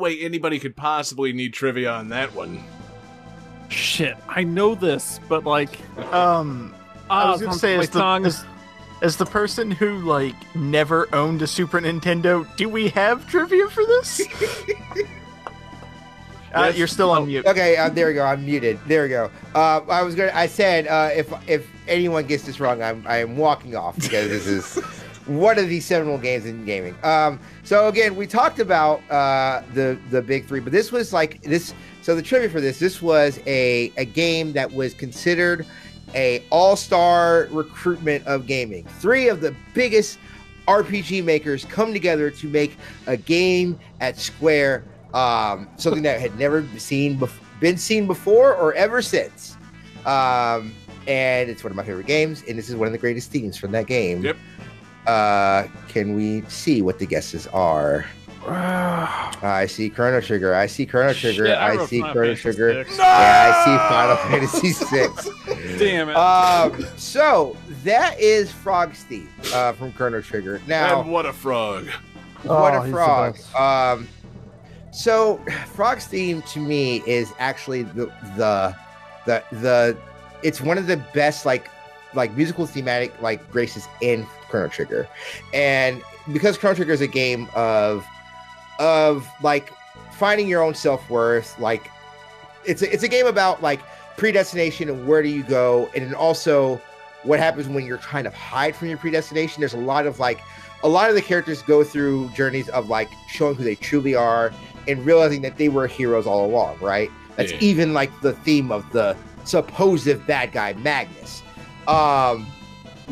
Way anybody could possibly need trivia on that one. Shit, I know this, but like, Um, I ah, was gonna say my as the, as, as the person who like never owned a Super Nintendo, do we have trivia for this? uh, Yes. you're still on mute. Okay, uh, there we go. I'm muted. There we go. Uh, I was gonna. I said uh, if if anyone gets this wrong, I'm I am walking off because this is one of the seminal games in gaming. Um, so again, we talked about uh, the the big three, but this was like this. So the trivia for this, this was a a game that was considered a all star recruitment of gaming. Three of the biggest RPG makers come together to make a game at Square, um, something that had never been seen bef- been seen before or ever since. Um, and it's one of my favorite games, and this is one of the greatest themes from that game. Yep. Uh, can we see what the guesses are? I see Chrono Trigger. I see Chrono Trigger. Shit, I, wrote see Final Chrono Fantasy Trigger. VI. Yeah, I see Final Fantasy Six. Damn it. Um, so that is Frog's theme uh, from Chrono Trigger. Now, and what a frog! what Oh, a frog! Um, so Frog's theme to me is actually the the the the it's one of the best like like musical thematic like graces in Chrono Trigger, and because Chrono Trigger is a game of of like finding your own self worth, like it's a, it's a game about like predestination and where do you go, and then also what happens when you're trying to hide from your predestination. There's a lot of like a lot of the characters go through journeys of like showing who they truly are and realizing that they were heroes all along, right? That's Yeah. even like the theme of the supposed bad guy Magus. Um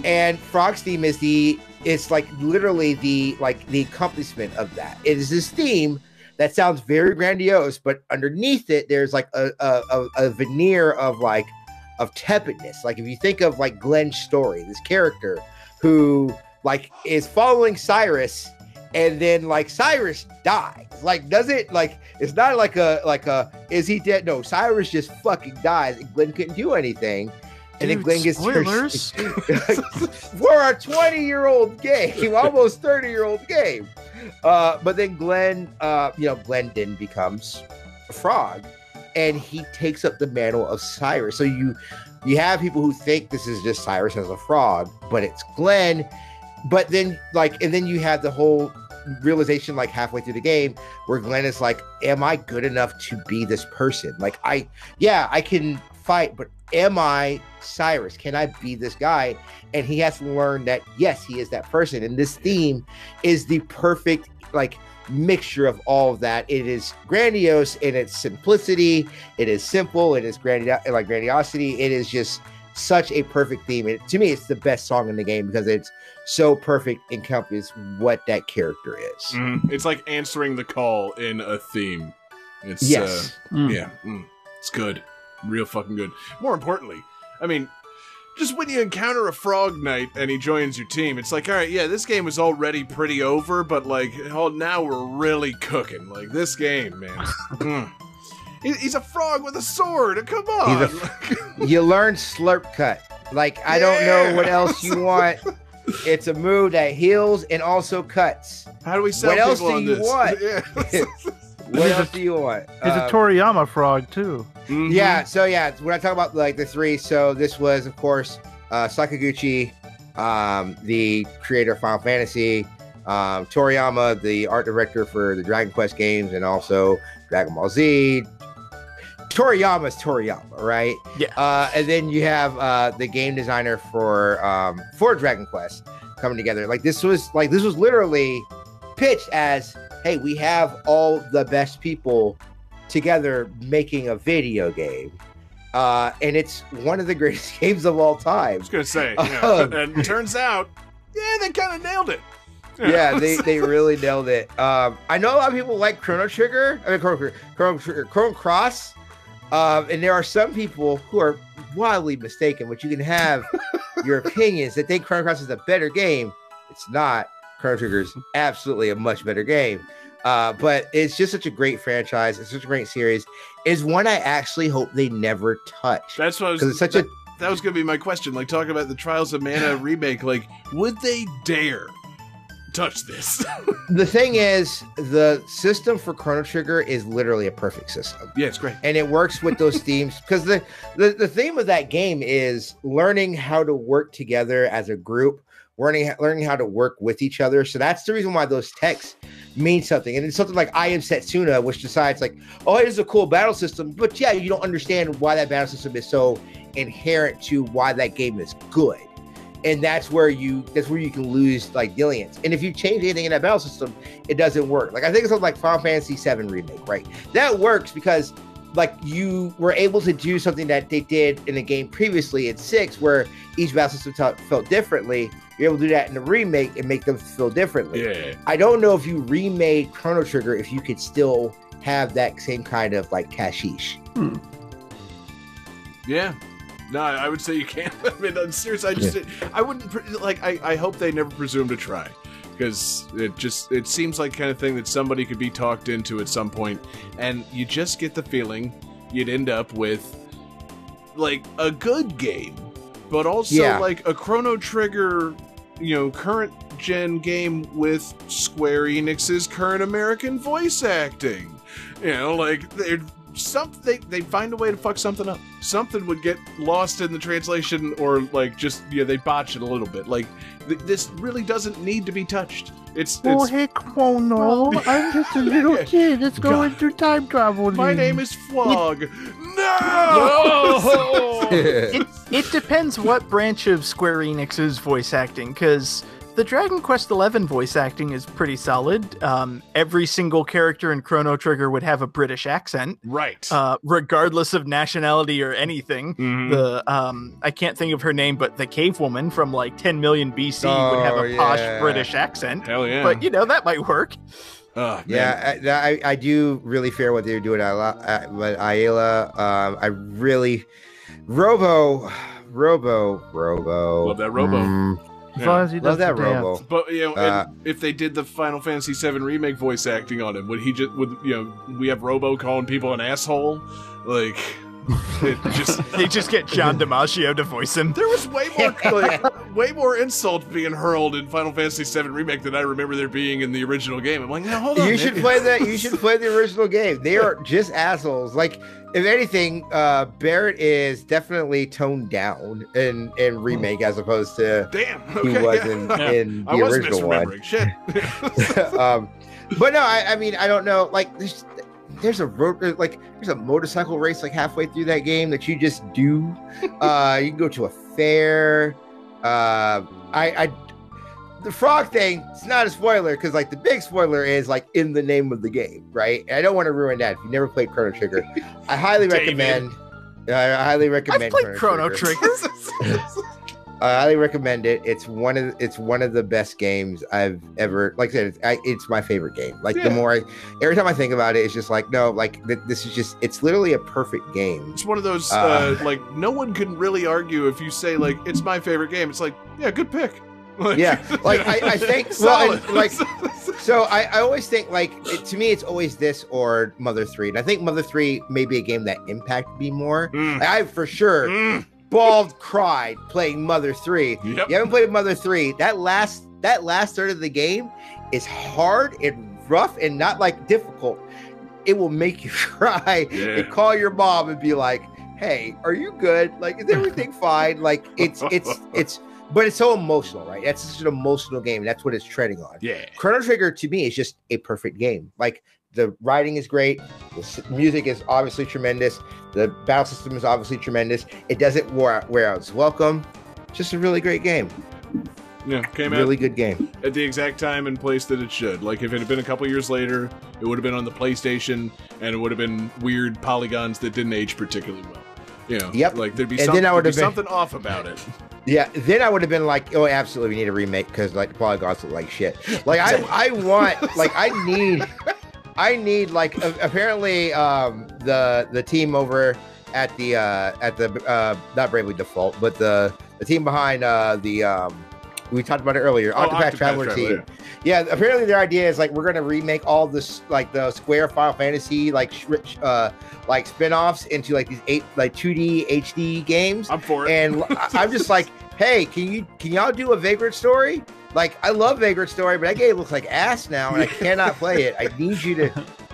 and Frog's theme is the it's like literally the like the accomplishment of that. It is this theme that sounds very grandiose, but underneath it there's like a a, a, veneer of like of tepidness. Like if you think of like Glenn's story, this character who like is following Cyrus and then like Cyrus dies. Like does it like it's not like a like a is he dead? No, Cyrus just fucking dies and Glenn couldn't do anything. And then Dude, Glenn gets spoilers. for a 20 year old game, almost 30 year old game. Uh, but then Glenn, uh, you know, Glenn then becomes a frog and he takes up the mantle of Cyrus. So you you have people who think this is just Cyrus as a frog, but it's Glenn. But then like and then you have the whole realization like halfway through the game where Glenn is like, Am I good enough to be this person? Like I yeah, I can fight, but am I Cyrus? Can I be this guy? And he has to learn that yes, he is that person. And this theme is the perfect like mixture of all of that. It is grandiose in its simplicity. It is simple. It is grandi- like grandiosity. It is just such a perfect theme. And to me, it's the best song in the game because it's so perfect encompass what that character is. Mhm. It's like answering the call in a theme. It's Yes. uh, Mm. yeah, mm, it's good, real fucking good. More importantly, I mean, just when you encounter a frog knight and he joins your team, it's like, all right, yeah, this game was already pretty over, but like, oh, now we're really cooking. Like this game, man. Mm. He's a frog with a sword. Come on. you learn slurp cut. Like I don't know what else you want. It's a move that heals and also cuts. How do we sell What else do on you this? want? Yeah. What He's a- else do you want? He's Uh, a Toriyama frog too. Mhm. Yeah, so yeah, when I talk about like the three, so this was of course uh Sakaguchi, um, the creator of Final Fantasy, um, Toriyama, the art director for the Dragon Quest games and also Dragon Ball Z. Toriyama's Toriyama, right? Yeah. Uh, and then you have uh, the game designer for um, for Dragon Quest coming together. Like this was like this was literally pitched as, hey, we have all the best people together making a video game. Uh, and it's one of the greatest games of all time. I was gonna say, yeah. Um, and turns out, yeah, they kind of nailed it. Yeah, they, they really nailed it. Um, I know a lot of people like Chrono Trigger. I mean, Chrono, Trigger- Chrono, Trigger- Chrono Cross. Um, and there are some people who are wildly mistaken, which you can have your opinions that think Chrono Cross is a better game. It's not. Chrono Trigger is absolutely a much better game. Uh, but it's just such a great franchise. It's such a great series. Is one I actually hope they never touch. That's what I was. It's such that, a that was gonna be my question. Like talking about the Trials of Mana remake. Like, would they dare touch this. The thing is, the system for Chrono Trigger is literally a perfect system. yeah, it's great. and it works with those themes because the, the the theme of that game is learning how to work together as a group learning learning how to work with each other so that's the reason why those texts mean something and it's something like i am setsuna which decides like oh here's a cool battle system but yeah you don't understand why that battle system is so inherent to why that game is good and that's where you that's where you can lose like Dillians. And if you change anything in that battle system, it doesn't work. Like I think it's something like Final Fantasy VII remake, right? That works because like you were able to do something that they did in the game previously in six, where each battle system felt- felt differently. You're able to do that in the remake and make them feel differently. Yeah. I don't know if you remade Chrono Trigger if you could still have that same kind of like cashish. Hmm. Yeah. No, I would say you can't. I mean, I'm serious. I just, I wouldn't like. I, I hope they never presume to try, because it just, it seems like kind of thing that somebody could be talked into at some point, and you just get the feeling you'd end up with like a good game, but also Yeah. like a Chrono Trigger, you know, current gen game with Square Enix's current American voice acting. You know, like they're some they they find a way to fuck something up. Something would get lost in the translation, or like just yeah, they botch it a little bit. Like th- this really doesn't need to be touched. It's Oh, hey, Chrono. I'm just a little kid that's going God. through time travel. My name is Flog. No. it, it depends what branch of Square Enix's voice acting, because the Dragon Quest XI voice acting is pretty solid. Um, every single character in Chrono Trigger would have a British accent, right. uh, regardless of nationality or anything. Mhm. The um, I can't think of her name, but the cave woman from like 10 million BC would have Oh, a posh. British accent. Hell yeah. But you know that might work. Oh. Yeah, I, I, I do really fear what they're doing. I, lo- I, but Ayla, um, I really, Robo, Robo, Robo. Love that Robo. Mm, As long as he love does that the dance. Robo. But you know, Uh, and if they did the Final Fantasy VII remake voice acting on him, would he just would you know we have Robo calling people an asshole? Like it just They just get John DiMaggio to voice him. there was way more like way more insult being hurled in Final Fantasy VII remake than I remember there being in the original game. I'm like, no, hold on. You man. should play that. You should play the original game. They are just assholes. Like, if anything, uh, Barret is definitely toned down in in remake as opposed to Damn. he was yeah. in, Yeah. in the I was original one. Shit. um, but no, I, I mean, I don't know. Like, there's a road, like there's a motorcycle race like halfway through that game that you just do. uh, you can go to a fair. Uh, I, I, the frog thing. It's not a spoiler because like the big spoiler is like in the name of the game, right? And I don't want to ruin that. If you never played Chrono Trigger, I highly recommend. I highly recommend. I've played Chrono Trigger. I highly recommend it. It's one of it's one of the best games I've ever. Like I said, it's, I, it's my favorite game. Like Yeah. the more I, every time I think about it, it's just like no, like th- this is just it's literally a perfect game. It's one of those Uh, uh, like no one can really argue if you say like it's my favorite game. It's like yeah, good pick. Like, Yeah, like I, I think well, and, like so I, I always think like it, to me it's always this or Mother Three, and I think Mother Three may be a game that impacted me more. Mm. I for sure Mm. Bald cried playing Mother Three. Yep. You haven't played Mother Three. That last that last third of the game is hard and rough and not like difficult. It will make you cry Yeah. and call your mom and be like, "Hey, are you good? Like, is everything fine?" Like, it's it's it's, but it's so emotional, right? That's such an emotional game. That's what it's treading on. Yeah. Chrono Trigger to me is just a perfect game. Like the writing is great, the music is obviously tremendous, the battle system is obviously tremendous. It doesn't wear wear out its welcome. Just a really great game. Yeah. Came out Really good game. at the exact time and place that it should. Like if it had been a couple years later, it would have been on the PlayStation and it would have been weird polygons that didn't age particularly well. You know, Yep. like there'd be, some, there'd be been- something off about it. Yeah, then I would have been like, oh, absolutely, we need a remake because like the polygons look like shit. Like I, I want, like I need, I need like apparently um the the team over at the uh at the uh not Bravely Default, but the the team behind uh the um we talked about it earlier, Oh, Octopath Octopath Traveler Traveler, team. Yeah, apparently their idea is like we're gonna remake all this like the Square Final Fantasy like sh- uh like spin-offs into like these eight like 2D HD games I'm for it. and I'm just like, hey, can you can y'all do a Vagrant story? Like I love Vagrant Story, but that game looks like ass now, and I cannot play it. I need you to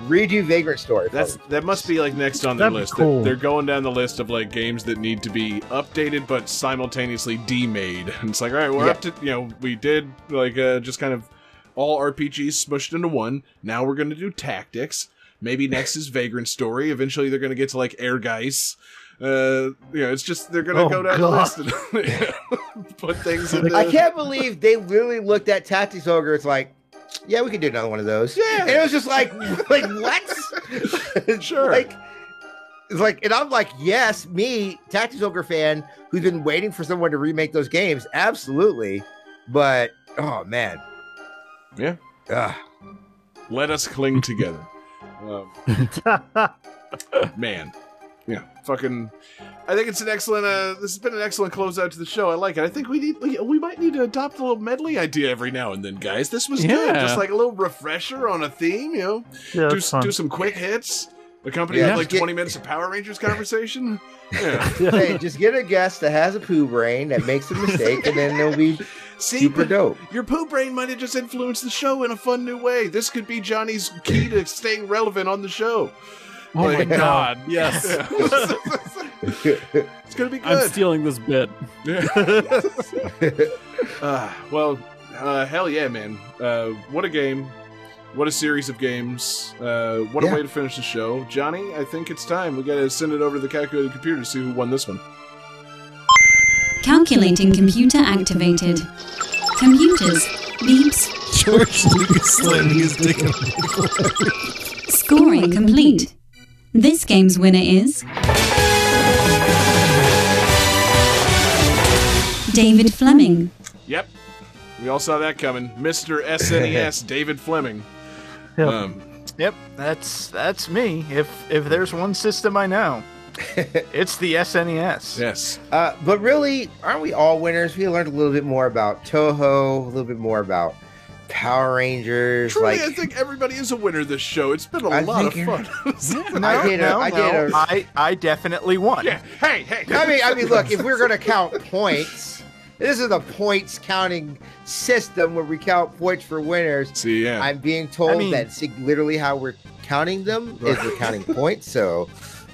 redo Vagrant Story. That's me. that must be like next on their That'd be list. cool. They're going down the list of like games that need to be updated but simultaneously demade. And it's like, all right, we're Yeah. up to you know we did like uh, just kind of all RPGs smushed into one. Now we're going to do tactics. Maybe next is Vagrant Story. Eventually, they're going to get to like Ehrgeiz. Uh, you know, it's just they're going to Oh, go down God. the list and put things in. I can't believe they literally looked at Tactics Ogre. It's like, yeah, we could do another one of those. Yeah. and it was just like, like what? Sure. Like, it's like, and I'm like, yes, me, Tactics Ogre fan, who's been waiting for someone to remake those games, absolutely. But oh man, Yeah. Ugh. Let us cling together. Um, man yeah fucking i think it's an excellent uh this has been an excellent closeout to the show. I like it. I think we need we, we might need to adopt a little medley idea every now and then guys. This was good. Just like a little refresher on a theme you know? Yeah, do, fun. do some quick hits accompanied Yeah, with like get- 20 minutes of power rangers conversation. Yeah. Hey, just get a guest that has a poo brain that makes a mistake, and then they'll be see super dope. your poo brain might have just influenced the show in a fun new way. This could be johnny's key to staying relevant on the show Oh my Like- god! Yes, it's gonna be good I'm stealing this bit. uh, well, uh, hell yeah, man! Uh, what a game! What a series of games! Uh, what Yeah. a way to finish the show, Johnny. I think it's time we got to send it over to the calculated computer to see who won this one. Calculating computer activated. Computers. Beeps. George Lucas slamming his dick Scoring complete. This game's winner is. David Fleming. Yep, we all saw that coming, Mister SNES David Fleming. Yep. Um, Yep, that's that's me. If if there's one system I know, it's the SNES. yes, Uh, but really, aren't we all winners? We learned a little bit more about Toho, a little bit more about Power Rangers. truly, like, I think everybody is a winner this show. It's been a I lot of think fun. No, I did a- no, I did no. a- I I definitely won. yeah, hey, hey. I mean, I mean, look, if we're gonna count points, this is a points counting system where we count points for winners. see, yeah, I'm being told I mean- that's literally how we're counting them is we're counting points. So,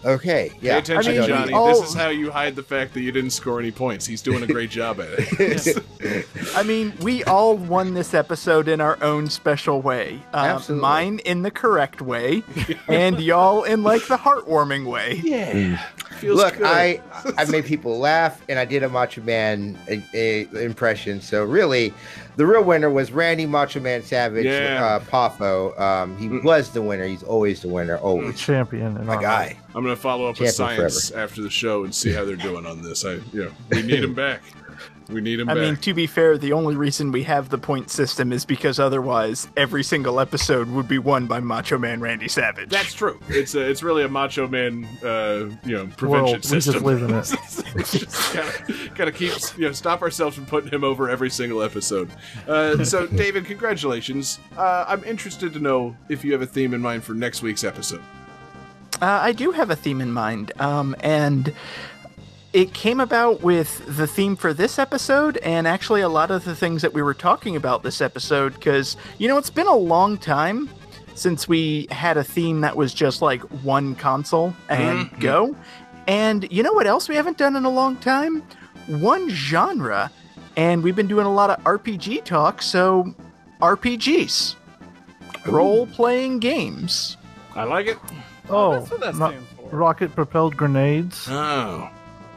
okay, Pay attention, I mean, Johnny. all- This is how you hide the fact that you didn't score any points. He's doing a great job at it. I mean, we all won this episode in our own special way. Uh, Absolutely. Mine in the correct way, and y'all in like the heartwarming way. yeah, feels Look, good. I I made people laugh, and I did a Macho Man a, a impression. So really, the real winner was Randy Macho Man Savage Yeah. uh, Poffo. Um, he Mm. was the winner. He's always the winner. Always champion. And my all guy. I'm gonna follow up with Champion science after the show and see how they're doing on this. I, you know, we need him back. We need him I back. mean, to be fair, the only reason we have the point system is because otherwise every single episode would be won by Macho Man Randy Savage. That's true. It's a, it's really a Macho Man, uh, you know, prevention World, we system. just live in it. It's just gotta, gotta keep, you know, stop ourselves from putting him over every single episode. Uh, so, David, congratulations. Uh, I'm interested to know if you have a theme in mind for next week's episode. Uh, I do have a theme in mind, um, and it came about with the theme for this episode, and actually a lot of the things that we were talking about this episode. Because you know, it's been a long time since we had a theme that was just like one console and Mhm. go. And you know what else we haven't done in a long time? One genre, and we've been doing a lot of RPG talk. So RPGs, role playing games. I like it. Oh, That's what that stands for. rocket propelled grenades. Oh.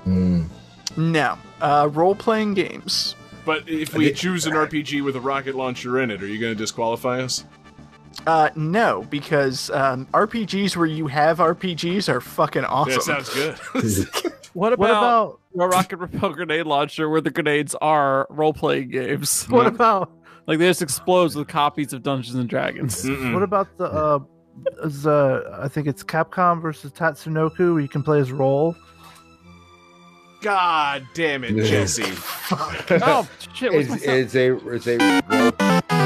No, uh, Roll playing games. But if we choose an RPG with a rocket launcher in it, are you going to disqualify us? Uh, no, because um, RPGs where you have RPGs are fucking awesome. That sounds good. What about, What about a rocket repel grenade launcher where the grenades are role playing games? what about Like they just explodes with copies of Dungeons and Dragons. Mm-mm. what about the uh, is, uh I think it's Capcom versus Tatsunoko where you can play as role. God damn it, Jesse. oh shit! What's It's, my it's a it's a.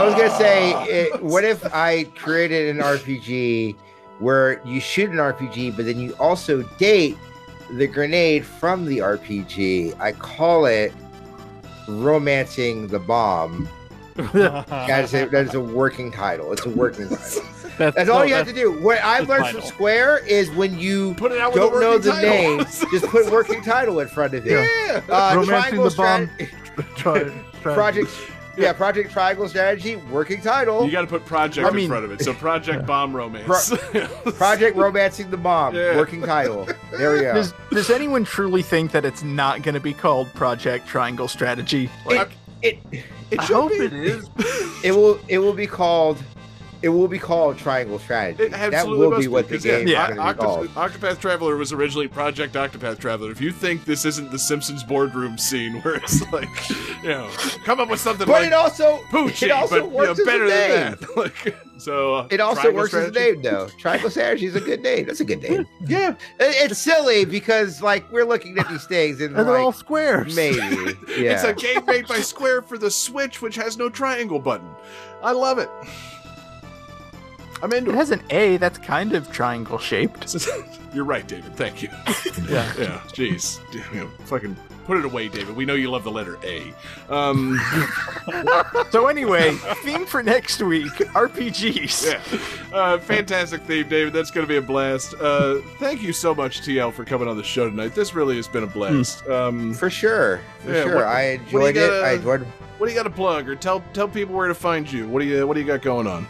I was gonna say, it, what if I created an RPG where you shoot an RPG, but then you also date the grenade from the RPG? I call it romancing the bomb. That is a, that is a working title. It's a working title. That's, That's all no, you have to do. What I've the learned from. Square is when you Put it out with don't know the title. name, just put working title in front of it. Yeah. Uh, Romancing Triangle the bomb. Strat- Try, try- Project, yeah, Project Triangle Strategy, working title. You got to put project I in front of it. So Project Bomb Romance. Project Romancing the Bomb, Yeah. working title. There we go. Does, does anyone truly think that it's not going to be called Project Triangle Strategy? It, it, it I hope be. it is. it will it will be called it will be called Triangle Strategy. It that will be what the 'cause, yeah, game is Yeah. going to be Octop- called. Octopath Traveler was originally Project Octopath Traveler. If you think this isn't the Simpsons boardroom scene where it's like, you know, come up with something But like it also Poochie, it also but works you know, as better a name. than that. Like, so uh, It also Triangle works as a name, though. Triangle Strategy is a good name. That's a good name. Yeah, It- It's silly because like we're looking at these things and And they're all like squares. maybe yeah. it's a game made by Square for the Switch, which has no triangle button. I love it. I'm into It it. has an A that's kind of triangle shaped. You're right, David. Thank you. Yeah. Yeah, jeez. You know, fucking put it away, David. We know you love the letter A. Um, So anyway, theme for next week: RPGs. yeah. Uh, fantastic theme, David. That's going to be a blast. Uh, thank you so much, TL, for coming on the show tonight. This really has been a blast. Um, for sure. For Yeah, sure. what- I what do you enjoyed it. gotta- I enjoyed what do you got to plug, or tell tell people where to find you? What do you What do you got going on?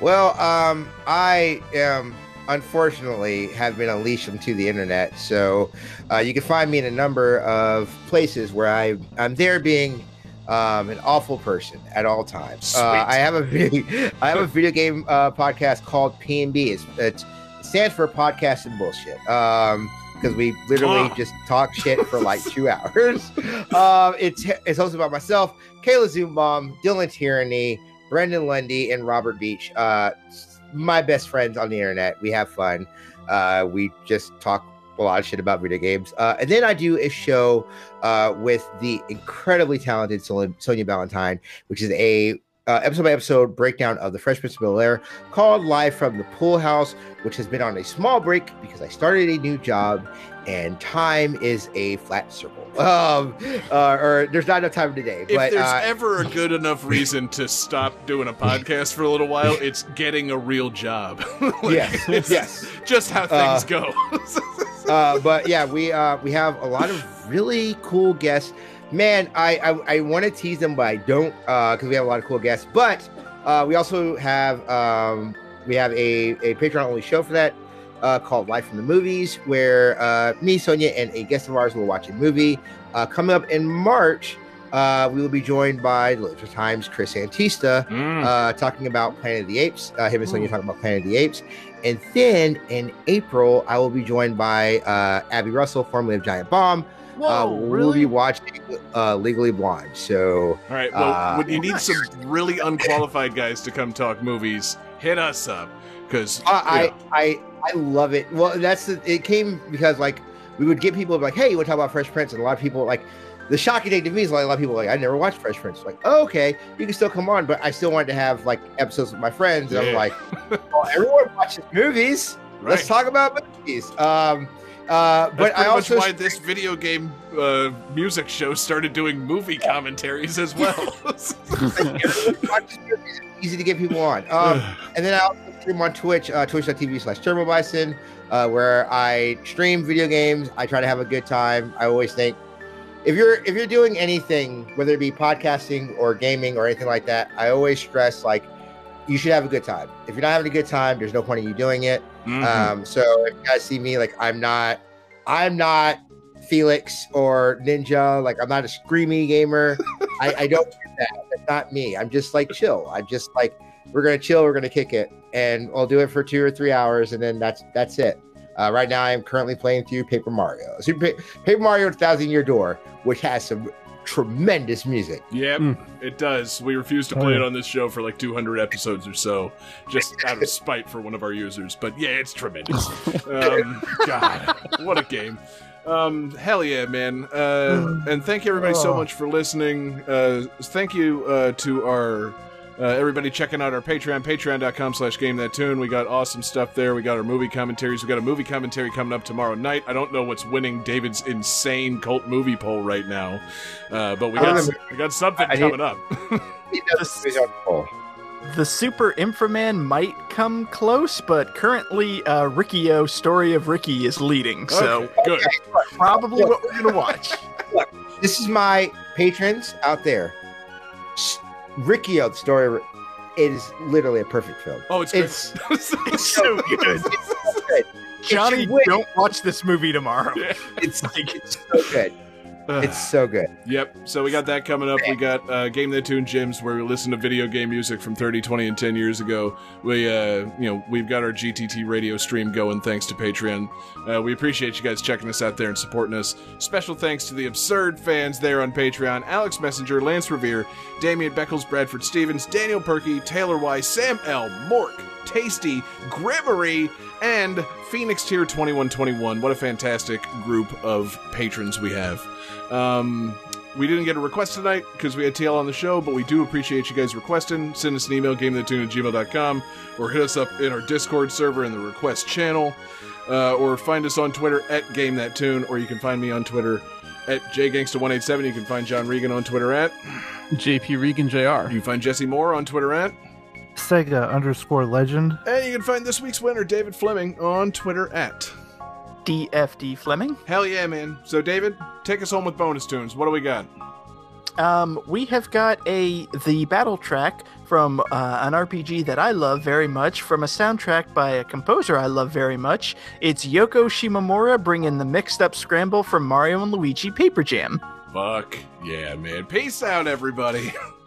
Well, um, I am unfortunately have been unleashed onto the internet, so uh, you can find me in a number of places where I I'm there being um, an awful person at all times. Uh, I have a video I have a video game uh, podcast called P and B. It's, it's it stands for podcast and bullshit. Um, because we literally Ah. just talk shit for like two hours. Um, it's it's hosted by myself, Kayla Zoombaum, Dylan Tyranny, Brendan Lundy, and Robert Beach. Uh, my best friends on the internet. We have fun. Uh, we just talk a lot of shit about video games. Uh, and then I do a show uh, with the incredibly talented Sonia Valentine, which is a uh, episode by episode breakdown of the Fresh Prince of Bel Air called Live from the Pool House, which has been on a small break because I started a new job and time is a flat circle. Um, uh, or there's not enough time today. If but there's uh, ever a good enough reason to stop doing a podcast for a little while, it's getting a real job. Like, yes, it's yes. just how Uh, things go. uh, but yeah, we uh, we have a lot of really cool guests. Man, I I, I want to tease them, but I don't because we have a lot of cool guests. But uh, we also have um, we have a, a Patreon only show for that uh, called Life from the Movies, where uh, me, Sonia, and a guest of ours will watch a movie. Uh, coming up in March, uh, we will be joined by the Literature Times Chris Antista Mm. uh, talking about Planet of the Apes. Uh, him and Sonia talking about Planet of the Apes. And then in April, I will be joined by uh, Abby Russell, formerly of Giant Bomb. Uh, We'll be watching uh, Legally Blonde. So All right. Well, Uh, when you need some really unqualified guys to come talk movies, hit us up because I, I I I love it. Well, that's the, it came because like we would get people like, hey, you want to talk about Fresh Prince? And a lot of people like the shocking thing to me is like a lot of people like I never watched Fresh Prince. Like, oh, okay, you can still come on, but I still wanted to have like episodes with my friends. And I'm like, well, everyone watches movies. right. Let's talk about movies. Um, uh, That's but I also much why this video game uh, music show started doing movie commentaries as well. watch movies. It's easy to get people on. Um, and then I also stream on Twitch, uh, twitch.tv slash Turbo Bison, uh, where I stream video games. I try to have a good time. I always think if you're if you're doing anything, whether it be podcasting or gaming or anything like that, I always stress like you should have a good time. If you're not having a good time, there's no point in you doing it. Mhm. Um, so if you guys see me, like I'm not, I'm not Felix or Ninja. Like I'm not a screamy gamer. I, I don't do that. That's not me. I'm just like chill. I'm just like we're gonna chill. We're gonna kick it, and I'll do it for two or three hours, and then that's that's it. Uh, right now, I'm currently playing through Paper Mario, Super Pa- Paper Mario Thousand Year Door, which has some tremendous music. Yep, Mm. it does. We refuse to Oh, play it on this show for like 200 episodes or so, just out of spite for one of our users. But yeah, it's tremendous. Um, God, what a game. Um, hell yeah, man. Uh, and thank you everybody so Oh. much for listening. Uh, thank you uh, to our Uh, everybody checking out our Patreon, patreon.com slash game that tune. We got awesome stuff there. We got our movie commentaries. We got a movie commentary coming up tomorrow night. I don't know what's winning David's insane cult movie poll right now, uh, but we got, don't we got something I- I coming up. He does his poll. The Super Inframan might come close, but currently uh, Riki-Oh Story of Ricky is leading, so Okay, good. probably what we're gonna watch. This is my patrons out there. Riki-Oh, the story, it is literally a perfect film. Oh, it's It's- It's so good. good. Johnny, should win. don't watch this movie tomorrow. It's, it's so good. It's so good. Yep. So we got that coming up. We got uh, Game That Tune Gyms where we listen to video game music from 30, 20, and 10 years ago. We, uh, you know, we've got our GTT radio stream going thanks to Patreon. Uh, we appreciate you guys checking us out there and supporting us. Special thanks to the absurd fans there on Patreon Alex Messenger, Lance Revere, Damian Beckles, Bradford Stevens, Daniel Perky, Taylor Y, Sam L, Mork, Tasty, Gregory, and Phoenix Tier 2121. What a fantastic group of patrons we have. Um, we didn't get a request tonight because we had TL on the show, but we do appreciate you guys requesting. Send us an email, gamethatune at gmail.com, or hit us up in our Discord server in the request channel, uh, or find us on Twitter at GameThatTune, or you can find me on Twitter at JGangsta187. You can find John Regan on Twitter at. JP Regan You can find Jesse Moore on Twitter at. Sega underscore legend. And you can find this week's winner, David Fleming, on Twitter at. DFD Fleming. Hell yeah, man. So, David, take us home with bonus tunes. What do we got? Um, we have got a the battle track from uh, an RPG that I love very much, from a soundtrack by a composer I love very much. It's Yoko Shimomura bringing the mixed up scramble from Mario and Luigi Paper Jam. Fuck yeah, man. Peace out, everybody.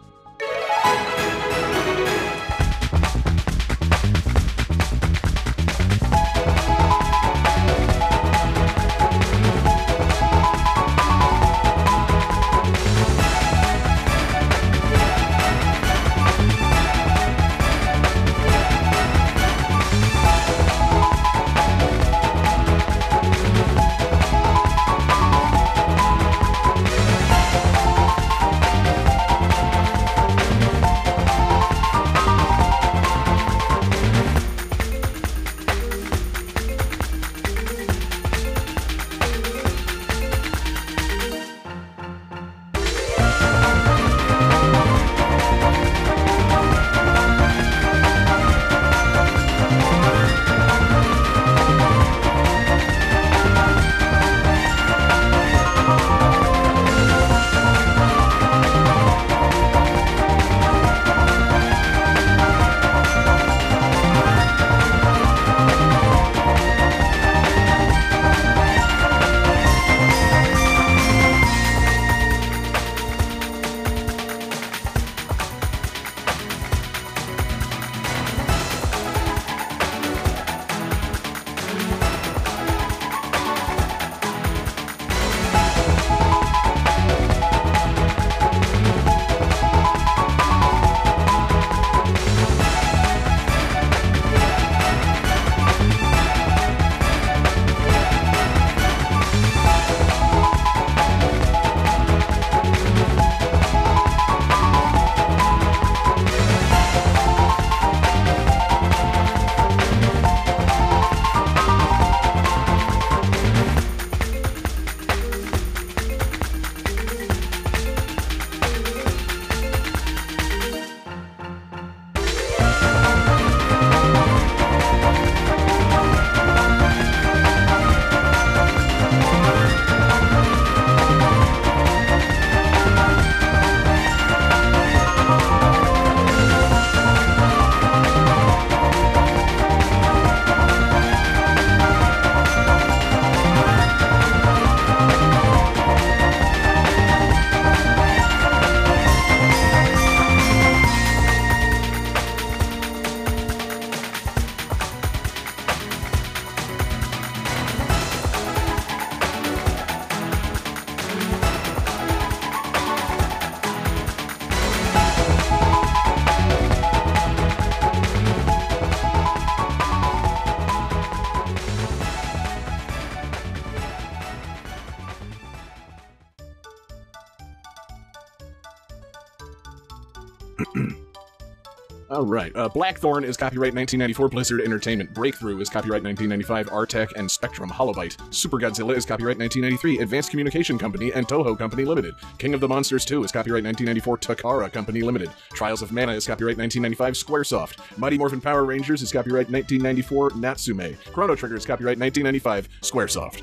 All right. Uh, Blackthorne is copyright 1994 Blizzard Entertainment. Breakthrough is copyright 1995 Artec and Spectrum Holobyte. Super Godzilla is copyright 1993 Advanced Communication Company and Toho Company Limited. King of the Monsters 2 is copyright 1994 Takara Company Limited. Trials of Mana is copyright 1995 Squaresoft. Mighty Morphin Power Rangers is copyright 1994 Natsume. Chrono Trigger is copyright 1995 Squaresoft.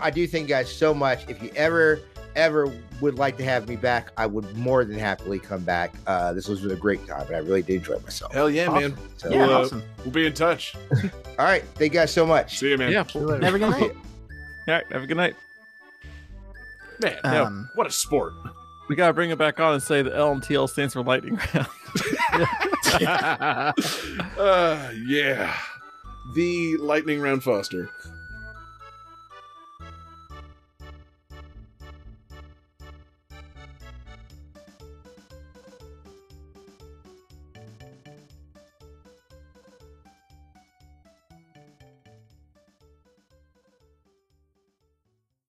I do thank you guys so much. If you ever, ever would like to have me back, I would more than happily come back. Uh, this was a great time, and I really did enjoy myself. Hell yeah, man. So, Yeah, We'll, uh, awesome. We'll be in touch. all right, thank you guys so much. See you, man. Yeah. See you later. Have a good night. All right. Have a good night. Man, now, Um, what a sport. We gotta bring it back on and say the LMTL stands for lightning round. uh, yeah. The Lightning Round Foster.